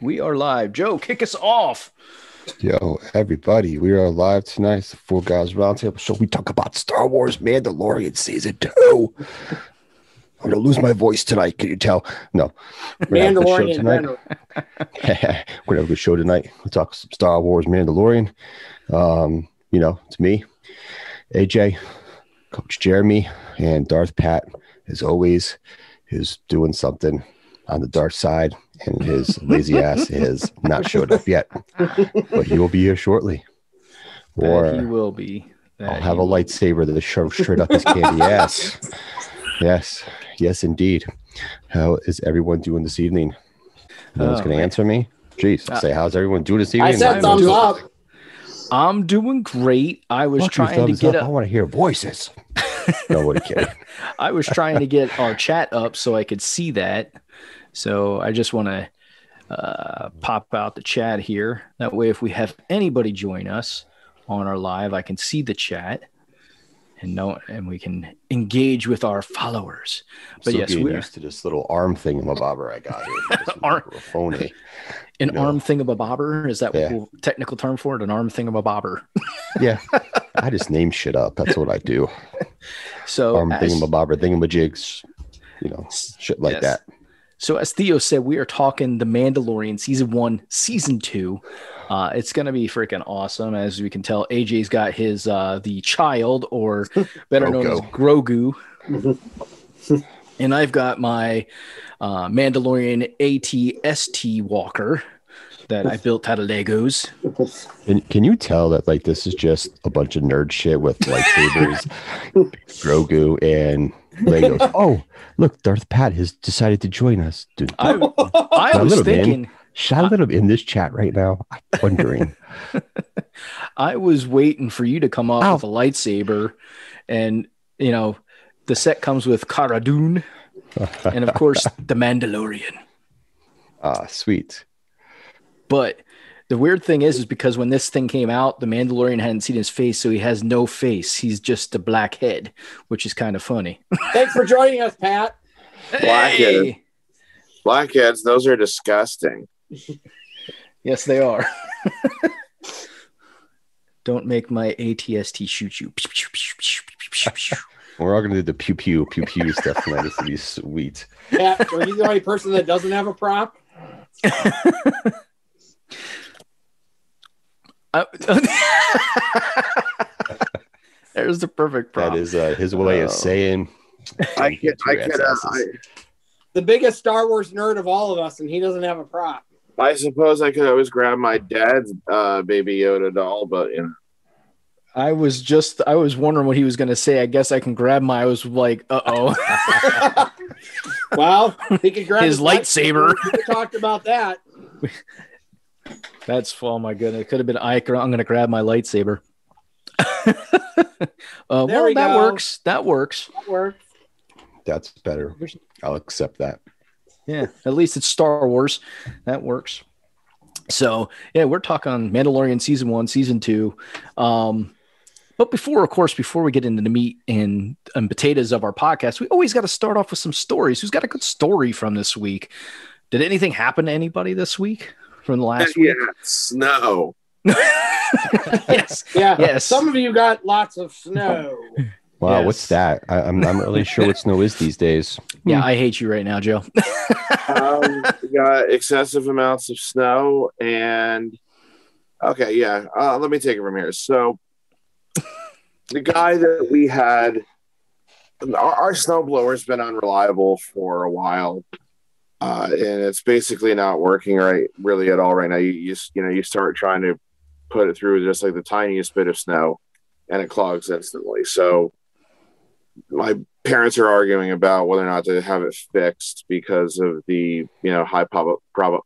We are live. Joe, kick us off. Yo, everybody, we are live tonight. It's the Four Guys Roundtable Show. We talk about Star Wars Mandalorian Season 2. I'm going to lose my voice tonight. Can you tell? No. We're gonna have a good show Mandalorian tonight. veteran. We're going to have a good show tonight. We'll talk some Star Wars Mandalorian. Um, you know, it's me, AJ, Coach Jeremy, and Darth Pat, as always, is doing something on the dark side, and his lazy ass has not showed up yet, but he will be here shortly. Or That he will be. That I'll have a lightsaber that shove straight up his candy ass. Yes, yes, indeed. How is everyone doing this evening? No one's Oh, going to answer me. Jeez, Uh, say how's everyone doing this evening? I said I'm thumbs doing- up. I'm doing great. I was Fuck trying to get up. I a, want to hear voices. Nobody kidding. I was trying to get our chat up so I could see that. So I just want to uh, pop out the chat here. That way, if we have anybody join us on our live, I can see the chat and know, and we can engage with our followers. But Still yes, we are used to this little arm thing in my bobber I got here. Arm- microphone. an arm thingamabobber. Is that Yeah. technical term for it? An arm thingamabobber. Yeah, I just name shit up. That's what I do. So arm as- thingamabobber, thingamajigs, you know, shit like Yes. that. So as Theo said, we are talking The Mandalorian season one, season two. Uh, it's gonna be freaking awesome. As we can tell, AJ's got his uh, the child, or better known as Grogu, and I've got my uh, Mandalorian ATST Walker that I built out of Legos. Can, can you tell that like this is just a bunch of nerd shit with lightsabers, Grogu, and Legos? Oh, look, Darth Pat has decided to join us. Dude, I, I A was little bit. thinking. shout let him in this chat right now. I'm wondering. I was waiting for you to come off Ow. with a lightsaber, and you know, the set comes with Cara Dune, and of course the Mandalorian. Ah, sweet. But the weird thing is, is because when this thing came out, the Mandalorian hadn't seen his face, so he has no face. He's just a black head, which is kind of funny. Thanks for joining us, Pat. Blackhead. Blackheads, those are disgusting. Yes, they are. Don't make my ATST shoot you. We're all gonna do the pew pew pew pew stuff tonight. This will be sweet. Pat, are you the only person that doesn't have a prop? There's the perfect prop. That is uh, his way Oh. of saying. I could, I Two could, uh, asses. The biggest Star Wars nerd of all of us, and he doesn't have a prop. I, I suppose I could always grab my dad's uh, Baby Yoda doll, but you know, I was just I was wondering what he was gonna say. I guess I can grab my I was like, uh oh. Well, he could grab His lightsaber. We talked about that. That's oh my goodness. It could have been I I'm gonna grab my lightsaber. uh, well, we that go. works. That works. That worked. That's better. I'll accept that. Yeah, at least it's Star Wars. That works. So yeah, we're talking Mandalorian season one, season two. Um, but before, of course, before we get into the meat and, and potatoes of our podcast, we always got to start off with some stories. Who's got a good story from this week? Did anything happen to anybody this week from the last week? snow. yes. Yeah. Yes. Some of you got lots of snow. Wow, Yes. what's that? I, I'm I'm not really sure what snow is these days. Yeah, I hate you right now, Joe. um, we got excessive amounts of snow and okay yeah uh, let me take it from here so the guy that we had our, our snowblower's been unreliable for a while uh, and it's basically not working right really at all right now. You, you you know you start trying to put it through just like the tiniest bit of snow and it clogs instantly. So my parents are arguing about whether or not to have it fixed because of the you know high prob prob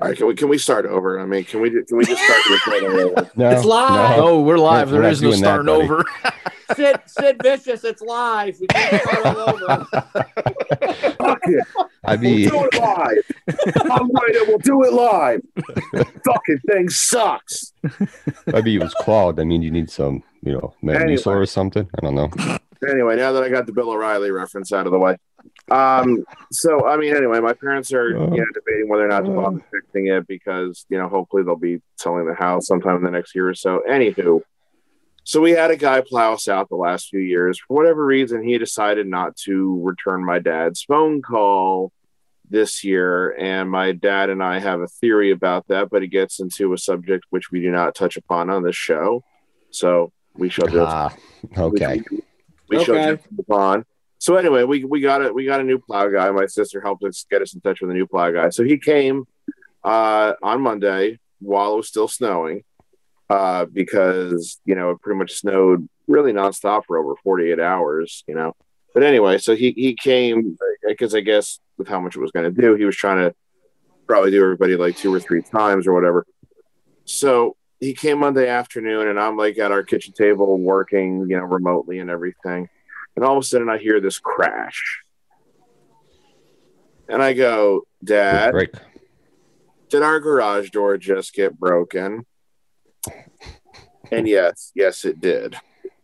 all right, can we can we start over? I mean, can we can we just start recording over? No, It's live. Oh, we're live. We're there not is no doing that, starting over. Sid, Sid Vicious, it's live. We can't start all over. Fuck it, I mean, we'll mean, do it live. I'm right, we'll do it live. Fucking thing sucks. maybe it was clogged. I mean, you need some, you know, Metamucil Anyway. or something. I don't know. Anyway, now that I got the Bill O'Reilly reference out of the way, Um, so I mean, anyway, my parents are Uh. you know debating whether or not to Uh. bother fixing it because you know hopefully they'll be selling the house sometime in the next year or so. Anywho, so we had a guy plow us out the last few years for whatever reason. He decided not to return my dad's phone call this year, and my dad and I have a theory about that, but it gets into a subject which we do not touch upon on this show. So we shall just Ah, okay. we, we shall Okay. just move on. So anyway, we we got it. We got a new plow guy. My sister helped us get us in touch with a new plow guy. So he came uh, on Monday while it was still snowing, uh, because you know it pretty much snowed really nonstop for over forty eight hours. You know, but anyway, so he he came because I guess with how much it was going to do, he was trying to probably do everybody like two or three times or whatever. So he came Monday afternoon, and I'm like at our kitchen table working, you know, remotely and everything. And all of a sudden, I hear this crash, and I go, "Dad, Break. did our garage door just get broken?" And yes, yes, it did.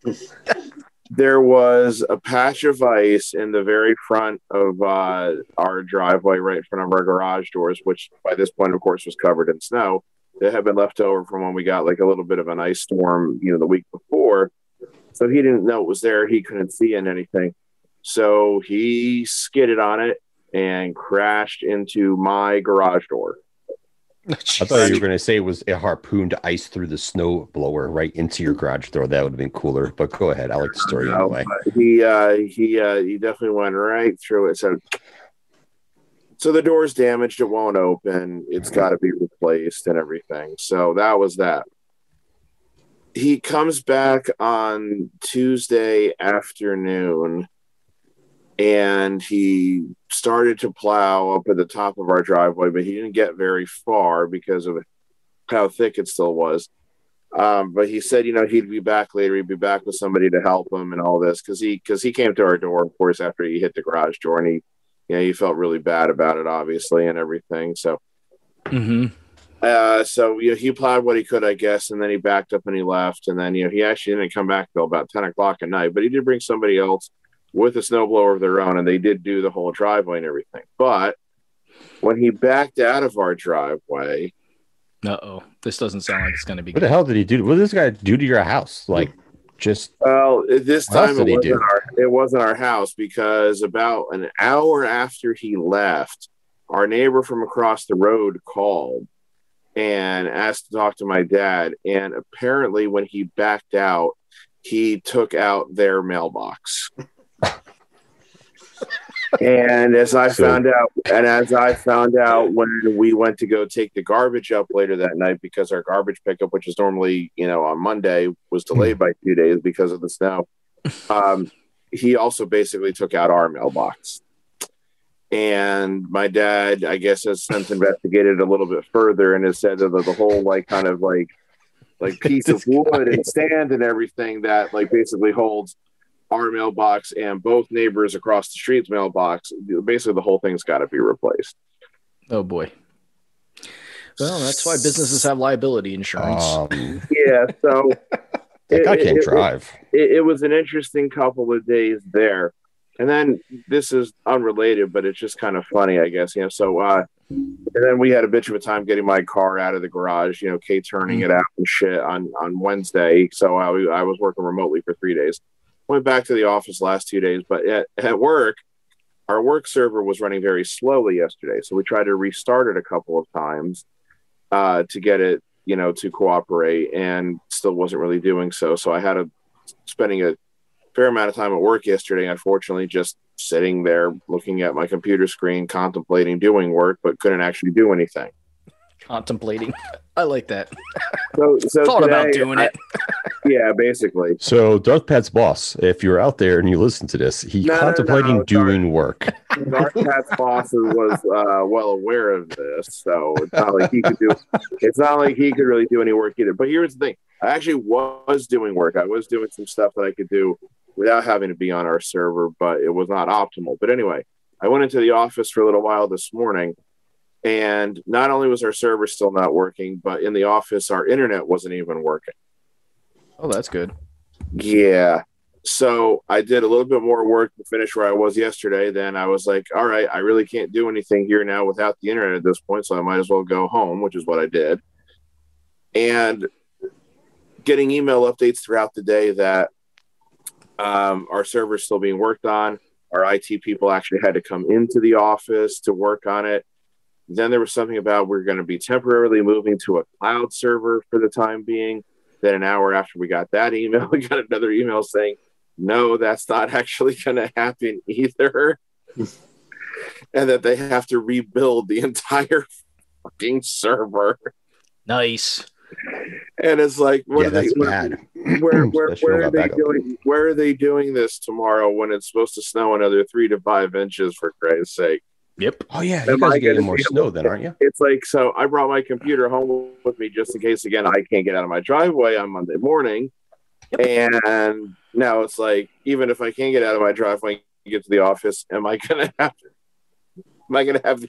there was a patch of ice in the very front of uh, our driveway, right in front of our garage doors, which by this point, of course, was covered in snow. That had been left over from when we got like a little bit of an ice storm, you know, the week before. So he didn't know it was there. He couldn't see in anything. So he skidded on it and crashed into my garage door. I thought you were going to say it was a harpooned ice through the snow blower right into your garage door. That would have been cooler. But go ahead. I like the story anyway. he uh, he uh, he definitely went right through it. So so the door's damaged. It won't open. It's got to be replaced and everything. So that was that. He comes back on Tuesday afternoon and he started to plow up at the top of our driveway, but he didn't get very far because of how thick it still was. Um, but he said, you know, he'd be back later. He'd be back with somebody to help him and all this because he because he came to our door, of course, after he hit the garage door, and he, you know, he felt really bad about it, obviously, and everything. So, hmm uh, so you know, he plowed what he could, I guess, and then he backed up and he left, and then you know, he actually didn't come back till about ten o'clock at night. But he did bring somebody else with a snowblower of their own, and they did do the whole driveway and everything. But when he backed out of our driveway, Uh oh. This doesn't sound like it's going to be What the hell did he do? What did this guy do to your house? Like, just Well, this time it wasn't our it wasn't our house because about an hour after he left, our neighbor from across the road called and asked to talk to my dad. And apparently, when he backed out, he took out their mailbox. and as I found out, and as I found out when we went to go take the garbage up later that night, because our garbage pickup, which is normally you know on Monday, was delayed by two days because of the snow. Um, he also basically took out our mailbox. And my dad, I guess, has since investigated a little bit further and has said that the whole like kind of like like piece of wood and stand and everything that like basically holds our mailbox and both neighbors across the street's mailbox. Basically, the whole thing's got to be replaced. Oh boy. Well, that's why businesses have liability insurance. um, Yeah, so that guy can't it- drive. it, it was an interesting couple of days there. And then this is unrelated, but it's just kind of funny, I guess. You know, so uh, and then we had a bitch of a time getting my car out of the garage. You know, Kate turning it out and shit on on Wednesday. So I, I was working remotely for three days. Went back to the office last two days, but at, at work, our work server was running very slowly yesterday. So we tried to restart it a couple of times uh, to get it, you know, to cooperate, and still wasn't really doing so. So I had a spending a fair amount of time at work yesterday, unfortunately, just sitting there looking at my computer screen, contemplating doing work, but couldn't actually do anything. Contemplating. I like that. So, so Thought about doing I- it. yeah, basically. So Darth Pat's boss, if you're out there and you listen to this, he No, no, contemplating no, doing work. Dark Pat's boss was uh, well aware of this, so it's not like he could do. It's not like he could really do any work either. But here's the thing: I actually was doing work. I was doing some stuff that I could do without having to be on our server, but it was not optimal. But anyway, I went into the office for a little while this morning, and not only was our server still not working, but in the office our internet wasn't even working. Oh, that's good. Yeah. so I did a little bit more work to finish where I was yesterday. Then I was like, all right, I really can't do anything here now without the internet at this point, so I might as well go home, which is what I did. And getting email updates throughout the day that um, our server's still being worked on. Our IT people actually had to come into the office to work on it. Then there was something about we're going to be temporarily moving to a cloud server for the time being. Then an hour after we got that email, we got another email saying, no, that's not actually going to happen either. and that they have to rebuild the entire fucking server. Nice. And it's like, what yeah, are they, that's where, bad. where, where, where are they backup. doing? Where are they doing this tomorrow when it's supposed to snow another three to five inches? For Christ's sake! Yep. Oh yeah, you Am guys I are getting more snow able- then, aren't you? It's like so. I brought my computer home with me just in case. Again, I can't get out of my driveway on Monday morning, and now it's like even if I can't get out of my driveway and get to the office, am I gonna have? Am I gonna have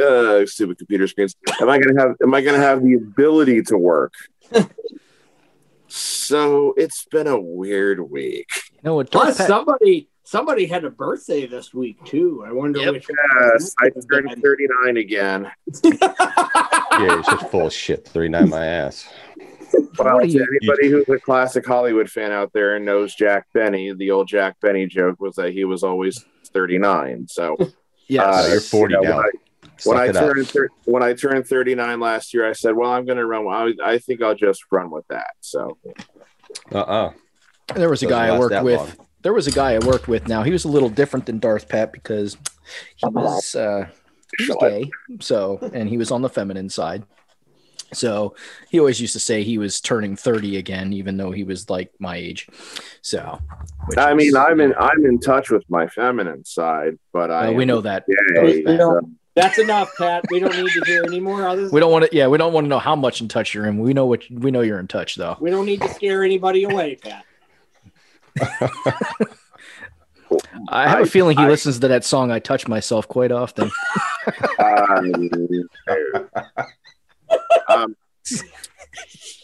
uh, stupid computer screens? Am I gonna have? Am I gonna have the ability to work? so it's been a weird week. You know? Plus, Darth Pat- somebody somebody had a birthday this week too. I wonder Yep. which. Yes, I turned 39 again. Yeah, you're such full of shit. Thirty nine my ass. Well, What are to you- anybody who's a classic Hollywood fan out there and knows Jack Benny, the old Jack Benny joke was that he was always 39. So yes. uh, you're 40 you know, now. When I, when I turned thir- when I turned 39 last year, I said, "Well, I'm going to run. I, I think I'll just run with that." So Uh-uh. there was a Doesn't guy I worked with. long. There was a guy I worked with. Now he was a little different than Darth Pat because he was uh, he was gay. So and he was on the feminine side. So he always used to say he was turning 30 again, even though he was like my age. So which I is- mean, I'm in I'm in touch with my feminine side, but I Uh, we know that. gay. So- That's enough, Pat. We don't need to hear any more others. We don't want to. Yeah, we don't want to know how much in touch you're in. We know what we know you're in touch though. We don't need to scare anybody away, Pat. I have a I- feeling he I- listens to that song "I Touch Myself" quite often. um, um,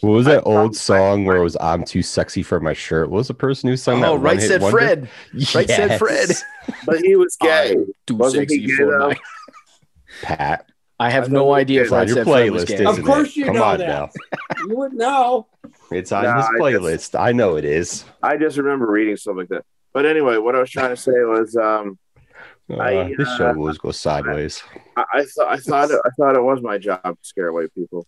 What was that I- old song where it was "I'm too sexy for my shirt"? What was the person who sung that? Oh, right said wonder? Fred. Right said Fred. but he was gay. Too Wasn't sexy gay, for though? my. Pat, I have I no idea if it's on Fred your Fred was playlist, gay. isn't Of course it? you Come know on that. now. You would know. It's on No, his I just- playlist. I know it is. I just remember reading stuff like that. But anyway, what I was trying to say was, um, Uh, I, this uh, show always goes sideways. I, I thought I thought it, I thought it was my job to scare away people.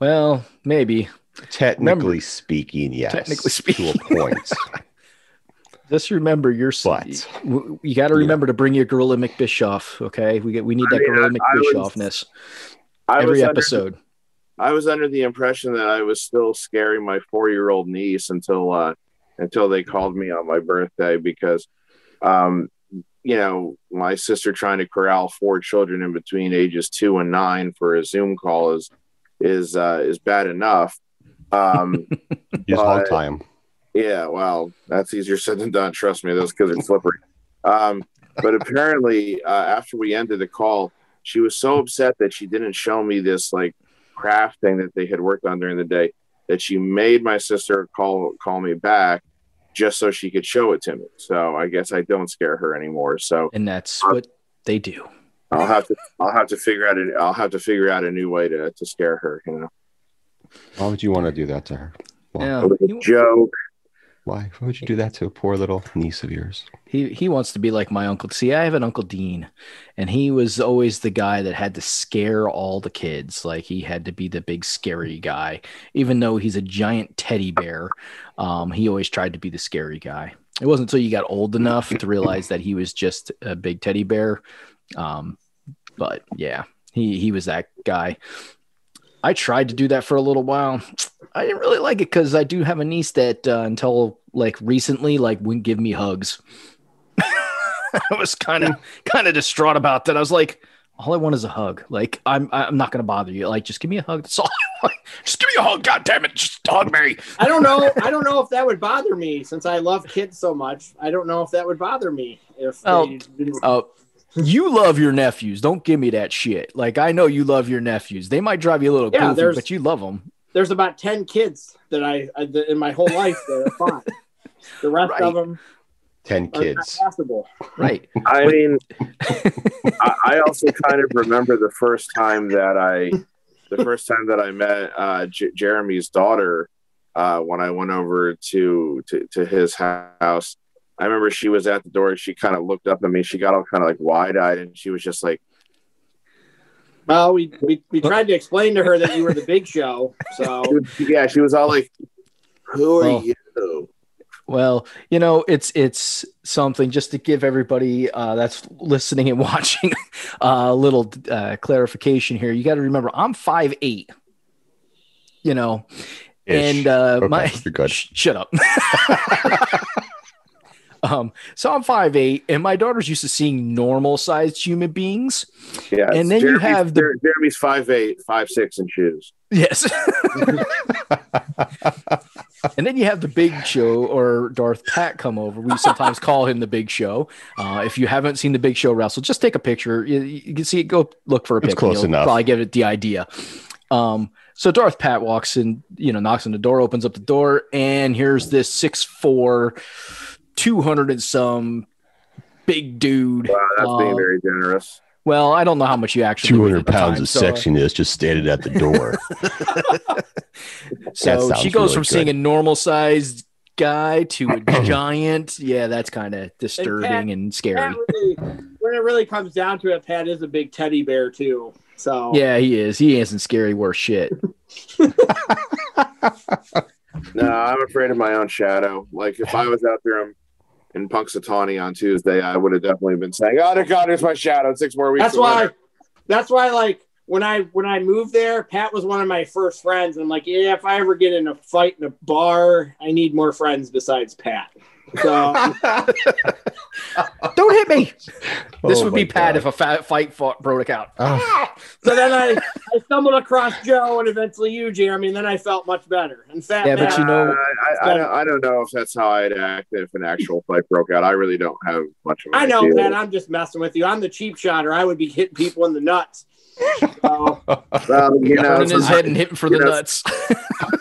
Well, maybe. Technically remember- speaking, yes. Technically speaking. to a point. Just remember, you're. But- w- you got to remember to bring your Gorilla McBischoff. Okay, we get we need I that mean, Gorilla I- I McBischoffness every was under, episode. I was under the impression that I was still scaring my four year old niece until uh, until they called me on my birthday because, um, you know, my sister trying to corral four children in between ages two and nine for a Zoom call is is uh, is bad enough. Um, Use hog time. Yeah, well, that's easier said than done. Trust me, those kids are slippery. Um, but apparently, uh, after we ended the call, she was so upset that she didn't show me this like craft thing that they had worked on during the day that she made my sister call call me back just so she could show it to me. So I guess I don't scare her anymore. So and that's what they do. I'll have to I'll have to figure out a, I'll have to figure out a new way to to scare her. You know, Why would you want to do that to her? Why? Yeah, a little he, joke. Why? Why would you do that to a poor little niece of yours? he he wants to be like my uncle. See, I have an uncle Dean, and he was always the guy that had to scare all the kids. Like he had to be the big scary guy, even though he's a giant teddy bear. Um, he always tried to be the scary guy. It wasn't until you got old enough to realize that he was just a big teddy bear. Um, but yeah, he he was that guy. I tried to do that for a little while. I didn't really like it because I do have a niece that uh, until like recently like wouldn't give me hugs. I was kind of kind of distraught about that. I was like, all I want is a hug. Like I'm I'm not gonna bother you. Like just give me a hug. That's all I want. Just give me a hug. God damn it. Just hug me. I don't know. I don't know if that would bother me since I love kids so much. I don't know if that would bother me if Oh, they didn't- Uh, you love your nephews. Don't give me that shit. Like I know you love your nephews. They might drive you a little Yeah, goofy, but you love them. there's about ten kids that I, I in my whole life that are fine. The rest Right. of them Ten kids. passable. Right. I mean, I, I also kind of remember the first time that I, the first time that I met uh, J- Jeremy's daughter uh, when I went over to, to to his house. I remember she was at the door. She kind of looked up at me. She got all kind of like wide eyed, and she was just like, Well, we, we we tried to explain to her that you were the big show. So "Yeah." She was all like, "Who are Well, you?" Well, you know, it's it's something just to give everybody uh, that's listening and watching uh, a little uh, clarification here. You got to remember, I'm five eight. You know, Ish. and uh, Okay, my you're good. Sh- shut up. um, so I'm five eight, and my daughter's used to seeing normal sized human beings. Yeah, And then you Jeremy's- have the- Jer- Jeremy's five eight, five six in shoes. Yes. and then you have the Big Show or Darth Pat come over. We sometimes call him the Big Show. Uh, if you haven't seen the Big Show wrestle, just take a picture. You, you can see it. Go look for a It's picture. close You'll enough. Probably get it the idea. Um, so Darth Pat walks in, you know, knocks on the door, opens up the door, and here's this 6'4", 200 and some big dude. Wow, that's being Um, very generous. Well, I don't know how much you actually. Two weigh hundred at the pounds time, of so- uh, sexiness just standing at the door. So she goes really from seeing a normal sized guy to a giant. Yeah, that's kind of disturbing and scary. Really, when it really comes down to it, Pat is a big teddy bear too. So Yeah, he is. He isn't scary worth shit. No, I'm afraid of my own shadow. Like if I was out there in, in Punxsutawney on Tuesday, I would have definitely been saying, "Oh, God, there's my shadow." Six more weeks. that's why winter." that's why like when I when I moved there, Pat was one of my first friends. And I'm like, yeah, if I ever get in a fight in a bar, I need more friends besides Pat. So Don't hit me. This Oh would be bad God. if a fa- fight fought, broke out. Ah, so then I, I stumbled across Joe and eventually you, Jeremy, and then I felt much better. In fact, Yeah, but you know- Uh, I, I, don't, I don't know if that's how I'd act if an actual fight broke out. I really don't have much of an I know, idea. Pat. I'm just messing with you. I'm the cheap shotter. I would be hitting people in the nuts. So, Well, you know, Turning his head and hitting for the know, nuts.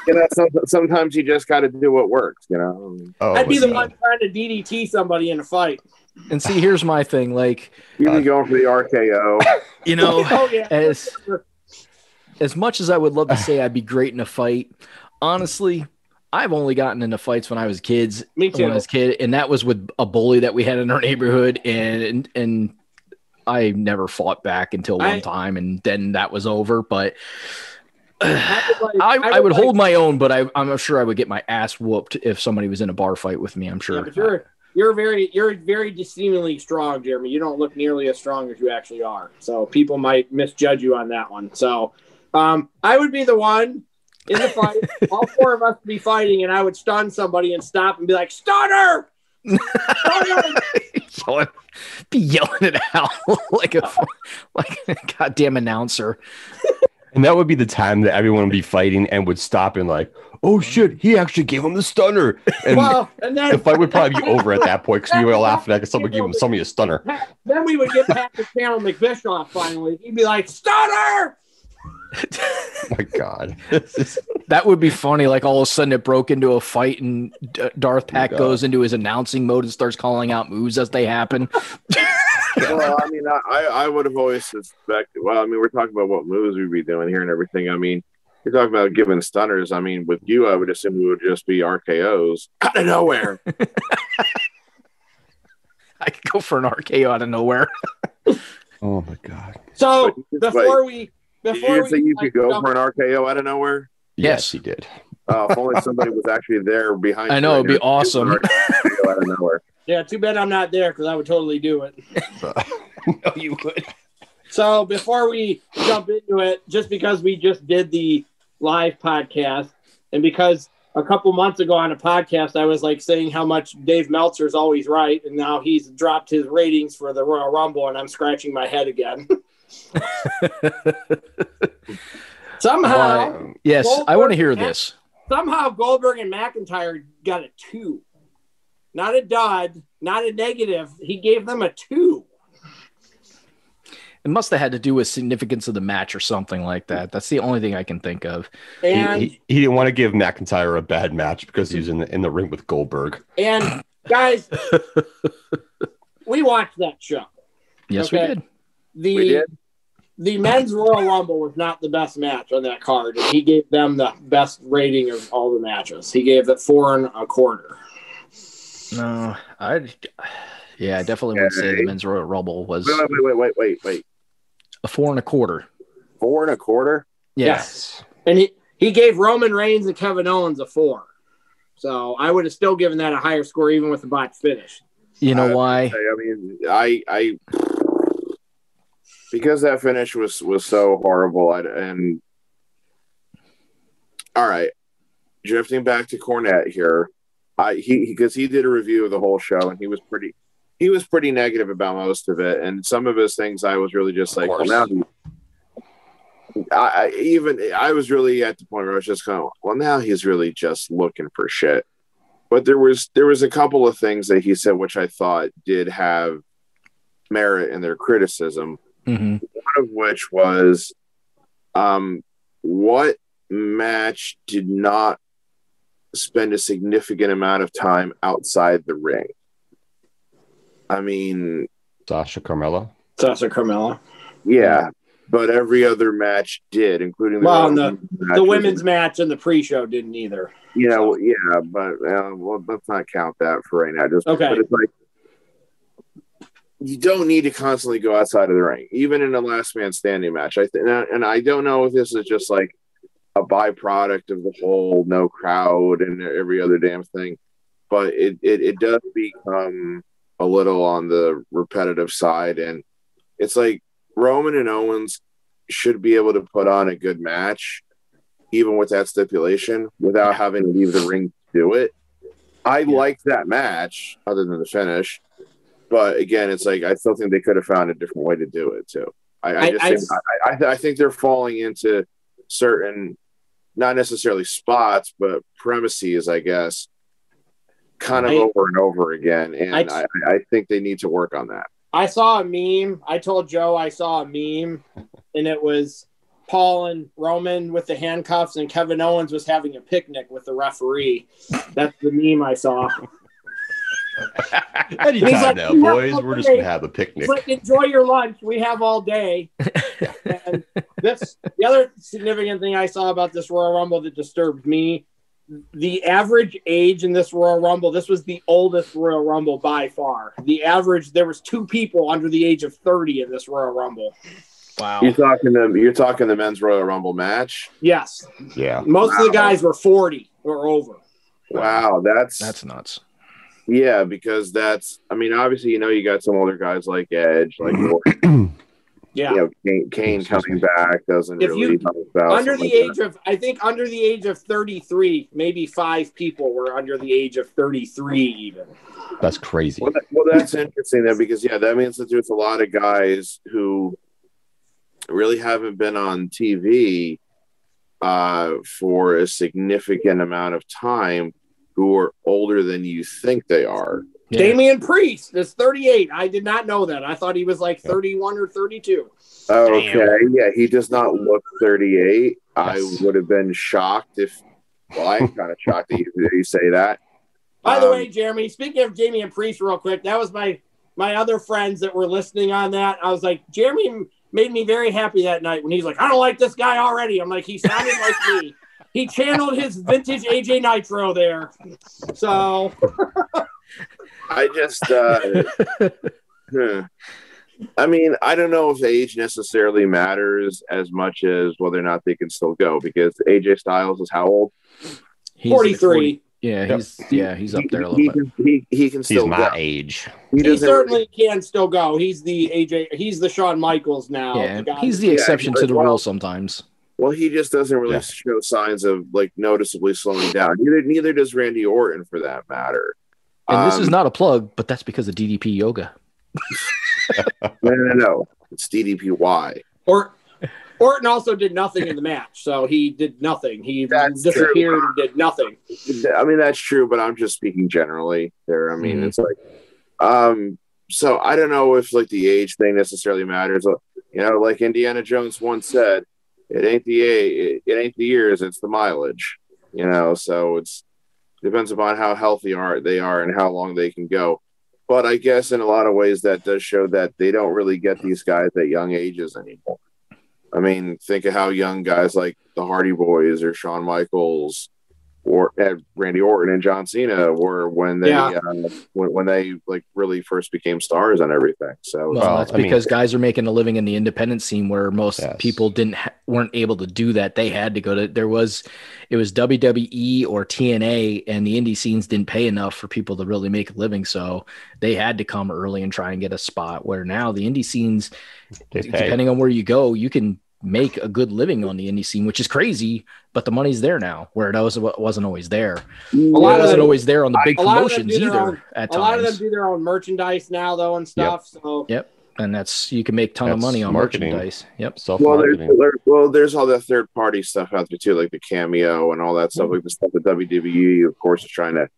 you know, some, sometimes you just got to do what works. You know. oh I'd be the God. one trying to DDT somebody in a fight. and see, here's my thing. Like, You be going for the RKO. you know, Oh yeah. as as much as I would love to say I'd be great in a fight, honestly, I've only gotten into fights when I was kids. Me when I too. was a kid, and that was with a bully that we had in our neighborhood, and and, and I never fought back until one I- time, and then that was over. But I would, like- I, I would like- hold my own, but I, I'm sure I would get my ass whooped if somebody was in a bar fight with me. I'm Yeah, sure. but you're you're very you're very seemingly strong, Jeremy. You don't look nearly as strong as you actually are. So people might misjudge you on that one. So um, I would be the one in the fight. all four of us would be fighting, and I would stun somebody and stop and be like, "Stunner!" Stunner! Yelling, be yelling it out like a like a goddamn announcer. And that would be the time that everyone would be fighting and would stop and like, oh shit, he actually gave him the stunner. And well, and the fight would probably be over at that point because we were laughing at someone gave him somebody a stunner. then we would get back to Channel McBischoff finally. He'd be like, "Stunner!" My god. That would be funny. Like all of a sudden, it broke into a fight, and D- Darth Pat goes into his announcing mode and starts calling out moves as they happen. well, I mean, I, I I would have always suspected. Well, I mean, we're talking about what moves we'd be doing here and everything. I mean, you're talking about giving stunners. I mean, with you, I would assume it would just be RKO's out of nowhere. I could go for an RKO out of nowhere. oh my god. So But- before we Did you before just say you like, could go jump- for an RKO out of nowhere? Yes. he did. Uh, if only somebody was actually there behind. I know, it'd be awesome. Out of nowhere. Yeah, too bad I'm not there because I would totally do it. no, you would. So before we jump into it, just because we just did the live podcast, and because a couple months ago on a podcast I was like saying how much Dave Meltzer is always right, and now he's dropped his ratings for the Royal Rumble, and I'm scratching my head again. somehow, Um, Yes, I want to hear Goldberg- this. somehow Goldberg and McIntyre got a two, not a dud, not a negative. He gave them a two. It must have had to do with significance of the match or something like that. That's the only thing I can think of. He, And he, he didn't want to give McIntyre a bad match because he was in the in the ring with Goldberg. and guys, we watched that show. Yes, Okay. we did. The We did. the men's Royal Rumble was not the best match on that card, and he gave them the best rating of all the matches. He gave it four and a quarter. No, I. Yeah, I definitely would say the men's Royal Rumble was Wait, wait, wait, wait, wait, wait. a four and a quarter. Four and a quarter. Yeah. Yes. And he, he gave Roman Reigns and Kevin Owens a four. So I would have still given that a higher score even with the botch finish. You know I- why? I mean, I, I, because that finish was was so horrible, I, and all right, drifting back to Cornette here, I he because he, did a review of the whole show and he was pretty, he was pretty negative about most of it, and some of his things I was really just Of like, well, now he. I, I even I was really at the point where I was just going, well, now he's really just looking for shit but there was there was a couple of things that he said which I thought did have merit in their criticism. Hmm One of which was, um, what match did not spend a significant amount of time outside the ring? I mean, Sasha Carmella. Sasha Carmella. yeah, but every other match did, including the, Well, the- women's The women's match and the pre-show didn't either. Yeah, well, yeah, but uh, well, let's not count that for right now. Just Okay. but it's like you don't need to constantly go outside of the ring, even in a last man standing match. I think, and I don't know if this is just like a byproduct of the whole no crowd and every other damn thing, but it it, it does become a little on the repetitive side, and it's like Roman and Owens should be able to put on a good match even with that stipulation, without having to leave the ring to do it. I Yeah. liked that match, other than the finish. But again, it's like I still think they could have found a different way to do it too. I, I I- just I- think, I, I, think they're falling into certain, not necessarily spots, but premises, I guess, kind of I- over and over again. And I- I, I, I think they need to work on that. I saw a meme. I told Joe I saw a meme, and it was Paul and Roman with the handcuffs, and Kevin Owens was having a picnic with the referee. That's the meme I saw. Anytime like, now, boys. We're just gonna have a picnic. Like enjoy your lunch. We have all day. and this the other significant thing I saw about this Royal Rumble that disturbed me. The average age in this Royal Rumble, this was the oldest Royal Rumble by far. The average, there was two people under the age of 30 in this Royal Rumble. Wow. You're talking the you're talking the men's Royal Rumble match. Yes. Yeah. Most of the guys were 40 or over. Wow, that's That's nuts. Yeah, because that's. I mean, obviously, you know, you got some older guys like Edge, like you Yeah. know, Kane, Kane coming back doesn't If really you- help out. under the like age of, I think under the age of 33, maybe five people were under the age of 33 even. That's crazy. Well, that, well, that's interesting then, because yeah, that means that there's a lot of guys who really haven't been on TV uh, for a significant amount of time, who are older than you think they are. Yeah. Damian Priest is 38. I did not know that. I thought he was like 31 or 32. Okay, yeah, he does not look 38. I would have been shocked if. Well, I'm kind of shocked that you, you say that. By the Um, way, Jeremy, speaking of Damian Priest, real quick, that was my my other friends that were listening on that. I was like, Jeremy made me very happy that night when he's like, I don't like this guy already. I'm like, he sounded like me. He channeled his vintage AJ Nitro there. So I just, uh, hmm. I mean, I don't know if age necessarily matters as much as whether or not they can still go because AJ Styles is how old? He's 43. Yeah, Yep. he's yeah, he's up there a he, little bit. Can, he, he can still He's still my go. age. He, He doesn't certainly can still go. He's the AJ. He's the Shawn Michaels now. Yeah, the he's the Yeah, exception to the well- rule sometimes. Well, he just doesn't really Yeah. show signs of like noticeably slowing down. Neither neither does Randy Orton for that matter. And this is Um, not a plug, but that's because of DDP yoga. no, no, no. It's DDPY. or Orton also did nothing in the match, so he did nothing. He That's disappeared true. and did nothing. I mean, that's true, but I'm just speaking generally there. I mean, Mhm. it's like, um, so I don't know if like the age thing necessarily matters. You know, like Indiana Jones once said, it ain't the it, it ain't the years, it's the mileage. You know, so it's depends upon how healthy are they are and how long they can go. But I guess in a lot of ways that does show that they don't really get these guys at young ages anymore. I mean, think of how young guys like the Hardy Boys or Shawn Michaels or Randy Orton and John Cena were when they yeah. uh, when, when, they like really first became stars on everything. So well, that's I because mean, guys are making a living in the independent scene where most yes. people didn't ha- weren't able to do that. They had to go to there was it was WWE or TNA, and the indie scenes didn't pay enough for people to really make a living, so they had to come early and try and get a spot. Where now the indie scenes, depending on where you go, you can make a good living on the indie scene, which is crazy, but the money's there now, where it was, wasn't always there. A lot it wasn't them, always there on the big promotions either. Own, at a times. lot of them do their own merchandise now, though, and stuff. Yep. So yep, and that's you can make ton that's of money on marketing. merchandise. Yep, self marketing. Well, well, there's all the third party stuff out there too, like the cameo and all that stuff, mm-hmm. like the stuff that WWE, of course, is trying to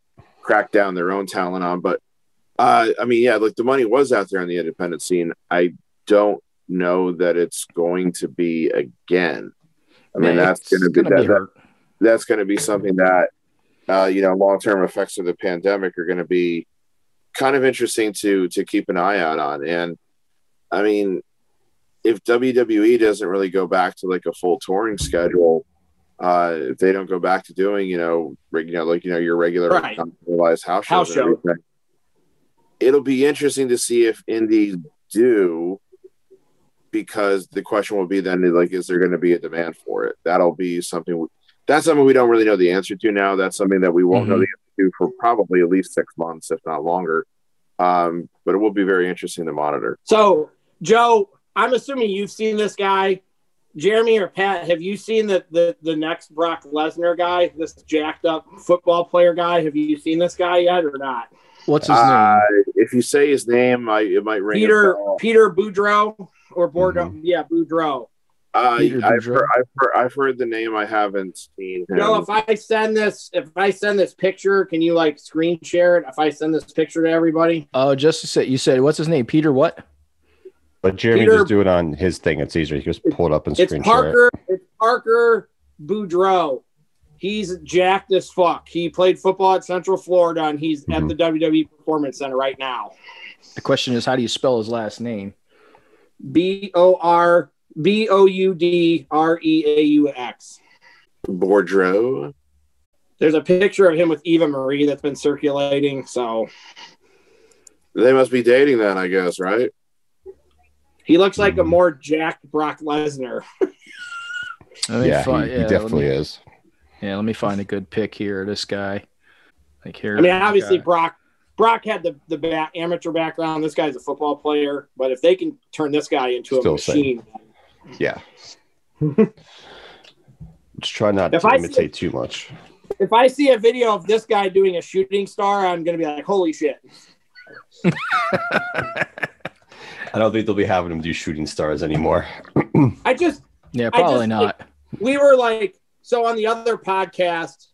crack down their own talent on. But uh, I mean, yeah, like the money was out there on the independent scene. I don't know that it's going to be again. I mean, that's going to be, that, that, that's going to be something that uh, you know long term effects of the pandemic are going to be kind of interesting to to keep an eye out on. And I mean, if WWE doesn't really go back to like a full touring schedule, uh, if they don't go back to doing you know you know like you know your regular right. house shows, house show. it'll be interesting to see if indies do because the question will be then like is there going to be a demand for it? That'll be something that's something we don't really know the answer to now. That's something that we won't mm-hmm. know the answer to for probably at least six months if not longer. Um, but it will be very interesting to monitor. So joe i'm assuming you've seen this guy. Jeremy or pat have you seen the the, the next brock lesnar guy this jacked up football player guy? Have you seen this guy yet or not? What's his uh, name? If you say his name, I, it might ring. Peter Peter Boudreaux or Bordeaux. Mm-hmm. Yeah, Boudreaux. Uh, I've, heard, I've, heard, I've heard the name. I haven't seen him. No, if I send this, if I send this picture, can you like screen share it? If I send this picture to everybody. Oh, just to say, you said what's his name? Peter what? But Jeremy Peter, just do it on his thing. It's easier. He just pull it up and screen it's Parker, share it. It's Parker Boudreaux. He's jacked as fuck. He played football at Central Florida, and he's mm-hmm. at the WWE Performance Center right now. The question is, how do you spell his last name? B O R B O U D R E A U X. Boudreaux. There's a picture of him with Eva Marie that's been circulating. So they must be dating then, I guess, right? He looks like a hmm. more jacked Brock Lesnar. yeah, find, he, yeah, he, definitely me, is. Yeah, let me find a good pick here. This guy, like here. I mean, obviously Brock Brock had the the back, amateur background. This guy's a football player, but if they can turn this guy into Still a machine, same. yeah. Just try not if to I imitate too much. If I see a video of this guy doing a shooting star, I'm going to be like, "Holy shit!" I don't think they'll be having him do shooting stars anymore. I just, yeah, probably just, not. Like, we were like, so on the other podcast,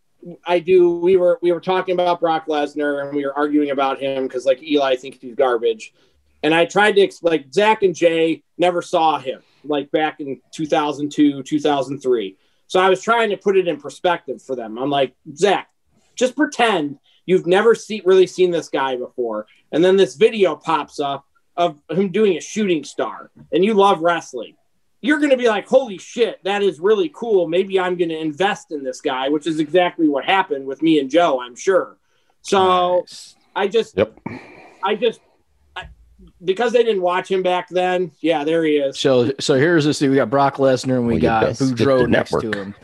I do. We were we were talking about Brock Lesnar and we were arguing about him because like Eli thinks he's garbage, and I tried to like Zach and Jay never saw him like back in 2002 2003. So I was trying to put it in perspective for them. I'm like Zach, just pretend you've never see, really seen this guy before, and then this video pops up of him doing a shooting star, and you love wrestling you're going to be like, holy shit, that is really cool. Maybe I'm going to invest in this guy, which is exactly what happened with me and Joe, I'm sure. So nice. I just, yep. I just, I, because they didn't watch him back then. Yeah, there he is. So, so here's this. We got Brock Lesnar and we well, got Boudreaux next network. to him.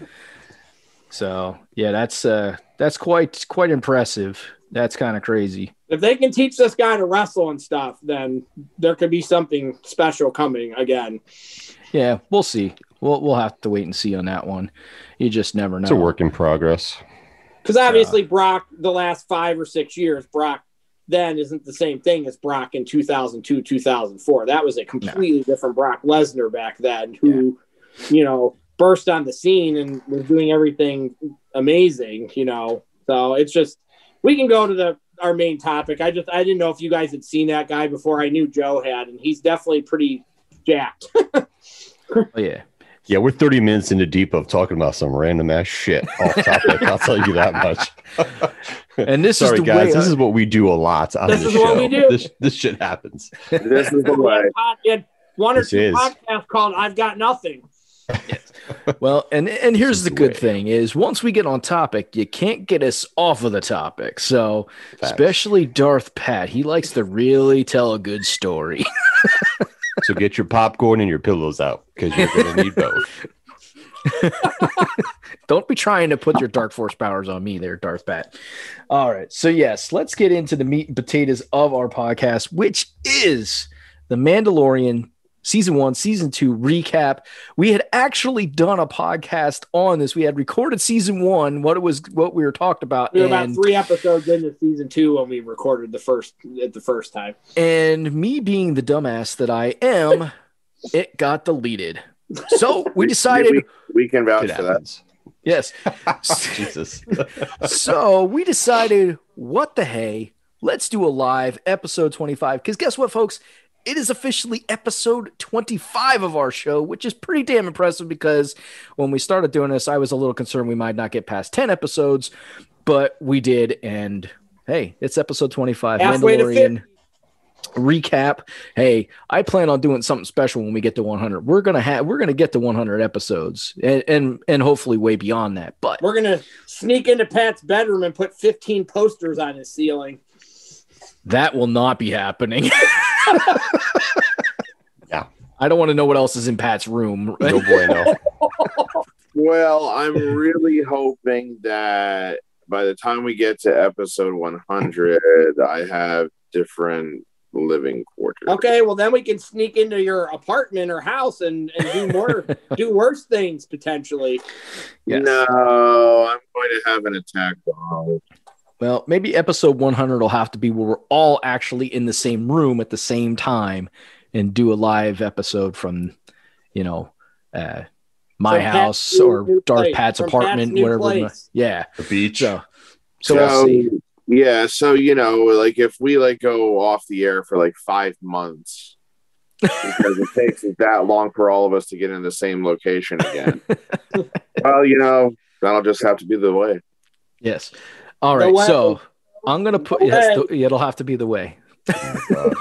So yeah, that's uh, that's quite quite impressive. That's kind of crazy. If they can teach this guy to wrestle and stuff, then there could be something special coming again. Yeah, we'll see. We'll we'll have to wait and see on that one. You just never know. It's a work in progress. Because obviously, uh, Brock, the last five or six years, Brock then isn't the same thing as Brock in 2002, 2004. That was a completely no. different Brock Lesnar back then, who, yeah. you know, burst on the scene and was doing everything amazing, you know. So it's just, we can go to the our main topic. I just, I didn't know if you guys had seen that guy before. I knew Joe had, and he's definitely pretty jacked. Oh yeah. Yeah, we're 30 minutes into deep of talking about some random ass shit off topic. I'll tell you that much. And this Sorry, is the guys. way This is what we do a lot on This this, is what show. we do. This, this shit happens. This is the way. You had one or This two podcasts called "I've Got Nothing." well, and and here's the the good way. thing is once we get on topic, you can't get us off of the topic. So Facts. especially Darth Pat, he likes to really tell a good story. So get your popcorn and your pillows out because you're going to need both. Don't be trying to put your dark force powers on me there, Darth Pat. All right. So, yes, let's get into the meat and potatoes of our podcast, which is The Mandalorian season one, season two recap. We had actually done a podcast on this. We had recorded season one, what it was, what we were talked about. We were about three episodes into season two when we recorded the first at the first time. and me being the dumbass that I am, it got deleted. So we decided, we, we can vouch for that. yes. Jesus. so we decided, what the hey, let's do a live episode 25. Because guess what, folks? It is officially episode 25 of our show, which is pretty damn impressive because when we started doing this, I was a little concerned we might not get past 10 episodes, but we did. And hey, it's episode 25. Halfway Mandalorian recap. Hey, I plan on doing something special when we get to 100. We're gonna have we're gonna get to 100 episodes and and, and hopefully way beyond that. But We're gonna sneak into Pat's bedroom and put 15 posters on his ceiling. That will not be happening. Yeah. I don't want to know what else is in Pat's room. No bueno. Well, I'm really hoping that by the time we get to episode 100, I have different living quarters. Okay, well then we can sneak into your apartment or house and, and do more do worse things potentially. Yes. No, I'm going to have an attack dog. Well, maybe episode 100 will have to be where we're all actually in the same room at the same time and do a live episode from, you know, uh, my From house new- or Darth place. Pat's From apartment, Pat's new whatever. place. Yeah. The beach. So, so we'll see. yeah, so you know, like if we like go off the air for like five months because it takes that long for all of us to get in the same location again. well, you know, that'll just have to be the way. Yes. All The right. way. So I'm gonna put The yes. The, it'll have to be the way. Oh,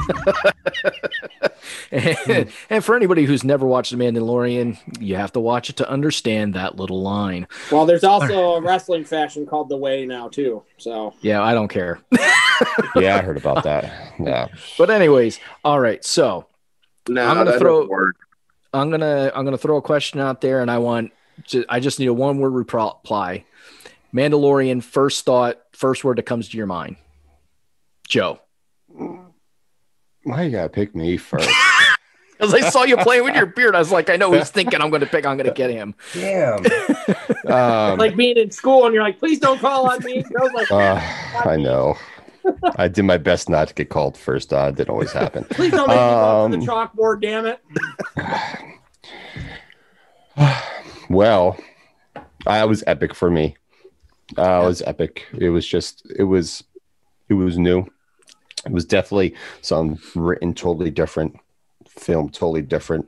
and, and for anybody who's never watched The Mandalorian, you have to watch it to understand that little line. Well, there's also a wrestling fashion called the way now too. So Yeah, I don't care. yeah, I heard about that. Yeah. But anyways, all right. So No, I'm gonna throw- work. I'm gonna I'm gonna throw a question out there, and I want to, I just need a one word reply. Mandalorian first thought, first word that comes to your mind. Joe, Why you gotta pick me first? because I saw you playing with your beard, I was like, I know he's thinking I'm gonna pick. I'm gonna get him. Damn. Um, like being in school and you're like, please don't call on me. Joe's like, uh, I know. I did my best not to get called first. Uh, it didn't always happen. please don't make me go to the um, chalkboard, damn it. well, that was epic for me. Uh, it was epic. It was just, it was, it was new. It was definitely some written totally different, film totally different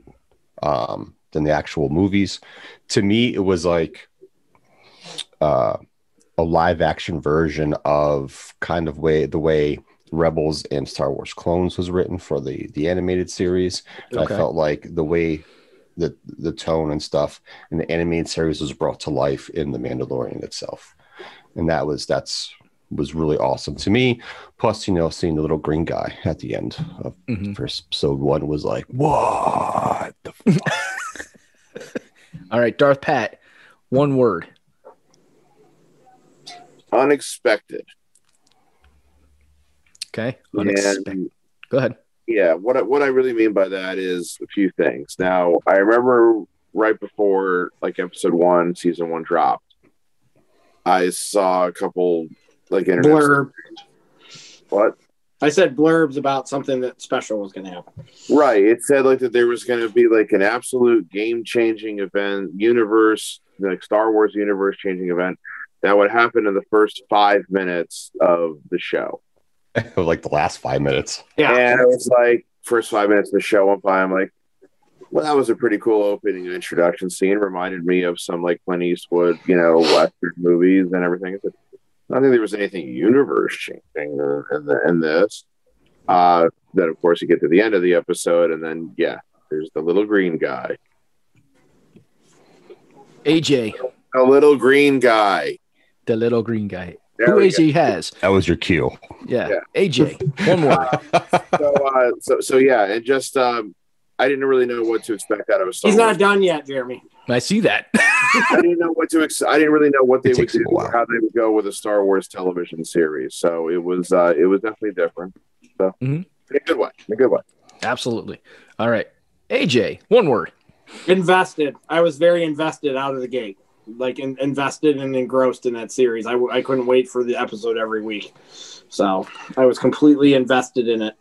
um, than the actual movies. To me, it was like uh, a live action version of kind of way the way Rebels and Star Wars Clones was written for the the animated series. I felt like the way the the tone and stuff in the animated series was brought to life in the Mandalorian itself, and that was that's was really awesome to me. Plus, you know, seeing the little green guy at the end of Mhm. first episode one was like, what the fuck? All right, Darth Pat, one word. Unexpected. Okay, unexpected. Go ahead. yeah, what I, what I really mean by that is a few things. Now, I remember right before like episode one, season one dropped, I saw a couple like internet Blurb. what I said blurbs about something that special was going to happen. Right. It said like that there was going to be like an absolute game changing event, universe, like Star Wars universe changing event that would happen in the first five minutes of the show. like the last five minutes. Yeah. And it was like, first five minutes of the show went by. I'm like, Well, that was a pretty cool opening introduction scene. Reminded me of some like Clint Eastwood, you know, Western movies and everything. I don't think there was anything universe changing in, the, in this. Uh, then, of course, you get to the end of the episode, and then, yeah, there's the little green guy. AJ. A little green guy. The little green guy. There Who AJ go. has. That was your cue. Yeah. yeah. AJ. One more. so, uh, so, so, yeah, and just, um, I didn't really know what to expect out of a Star He's Wars. not done yet, Jeremy. I see that. I didn't know what to. Ex- I didn't really know what they would do, or how they would go with a Star Wars television series. So it was, uh, it was definitely different. So mm-hmm. a good one, a good one. Absolutely. All right, AJ, one word. Invested. I was very invested out of the gate. Like in, invested and engrossed in that series. I, I couldn't wait for the episode every week. So I was completely invested in it.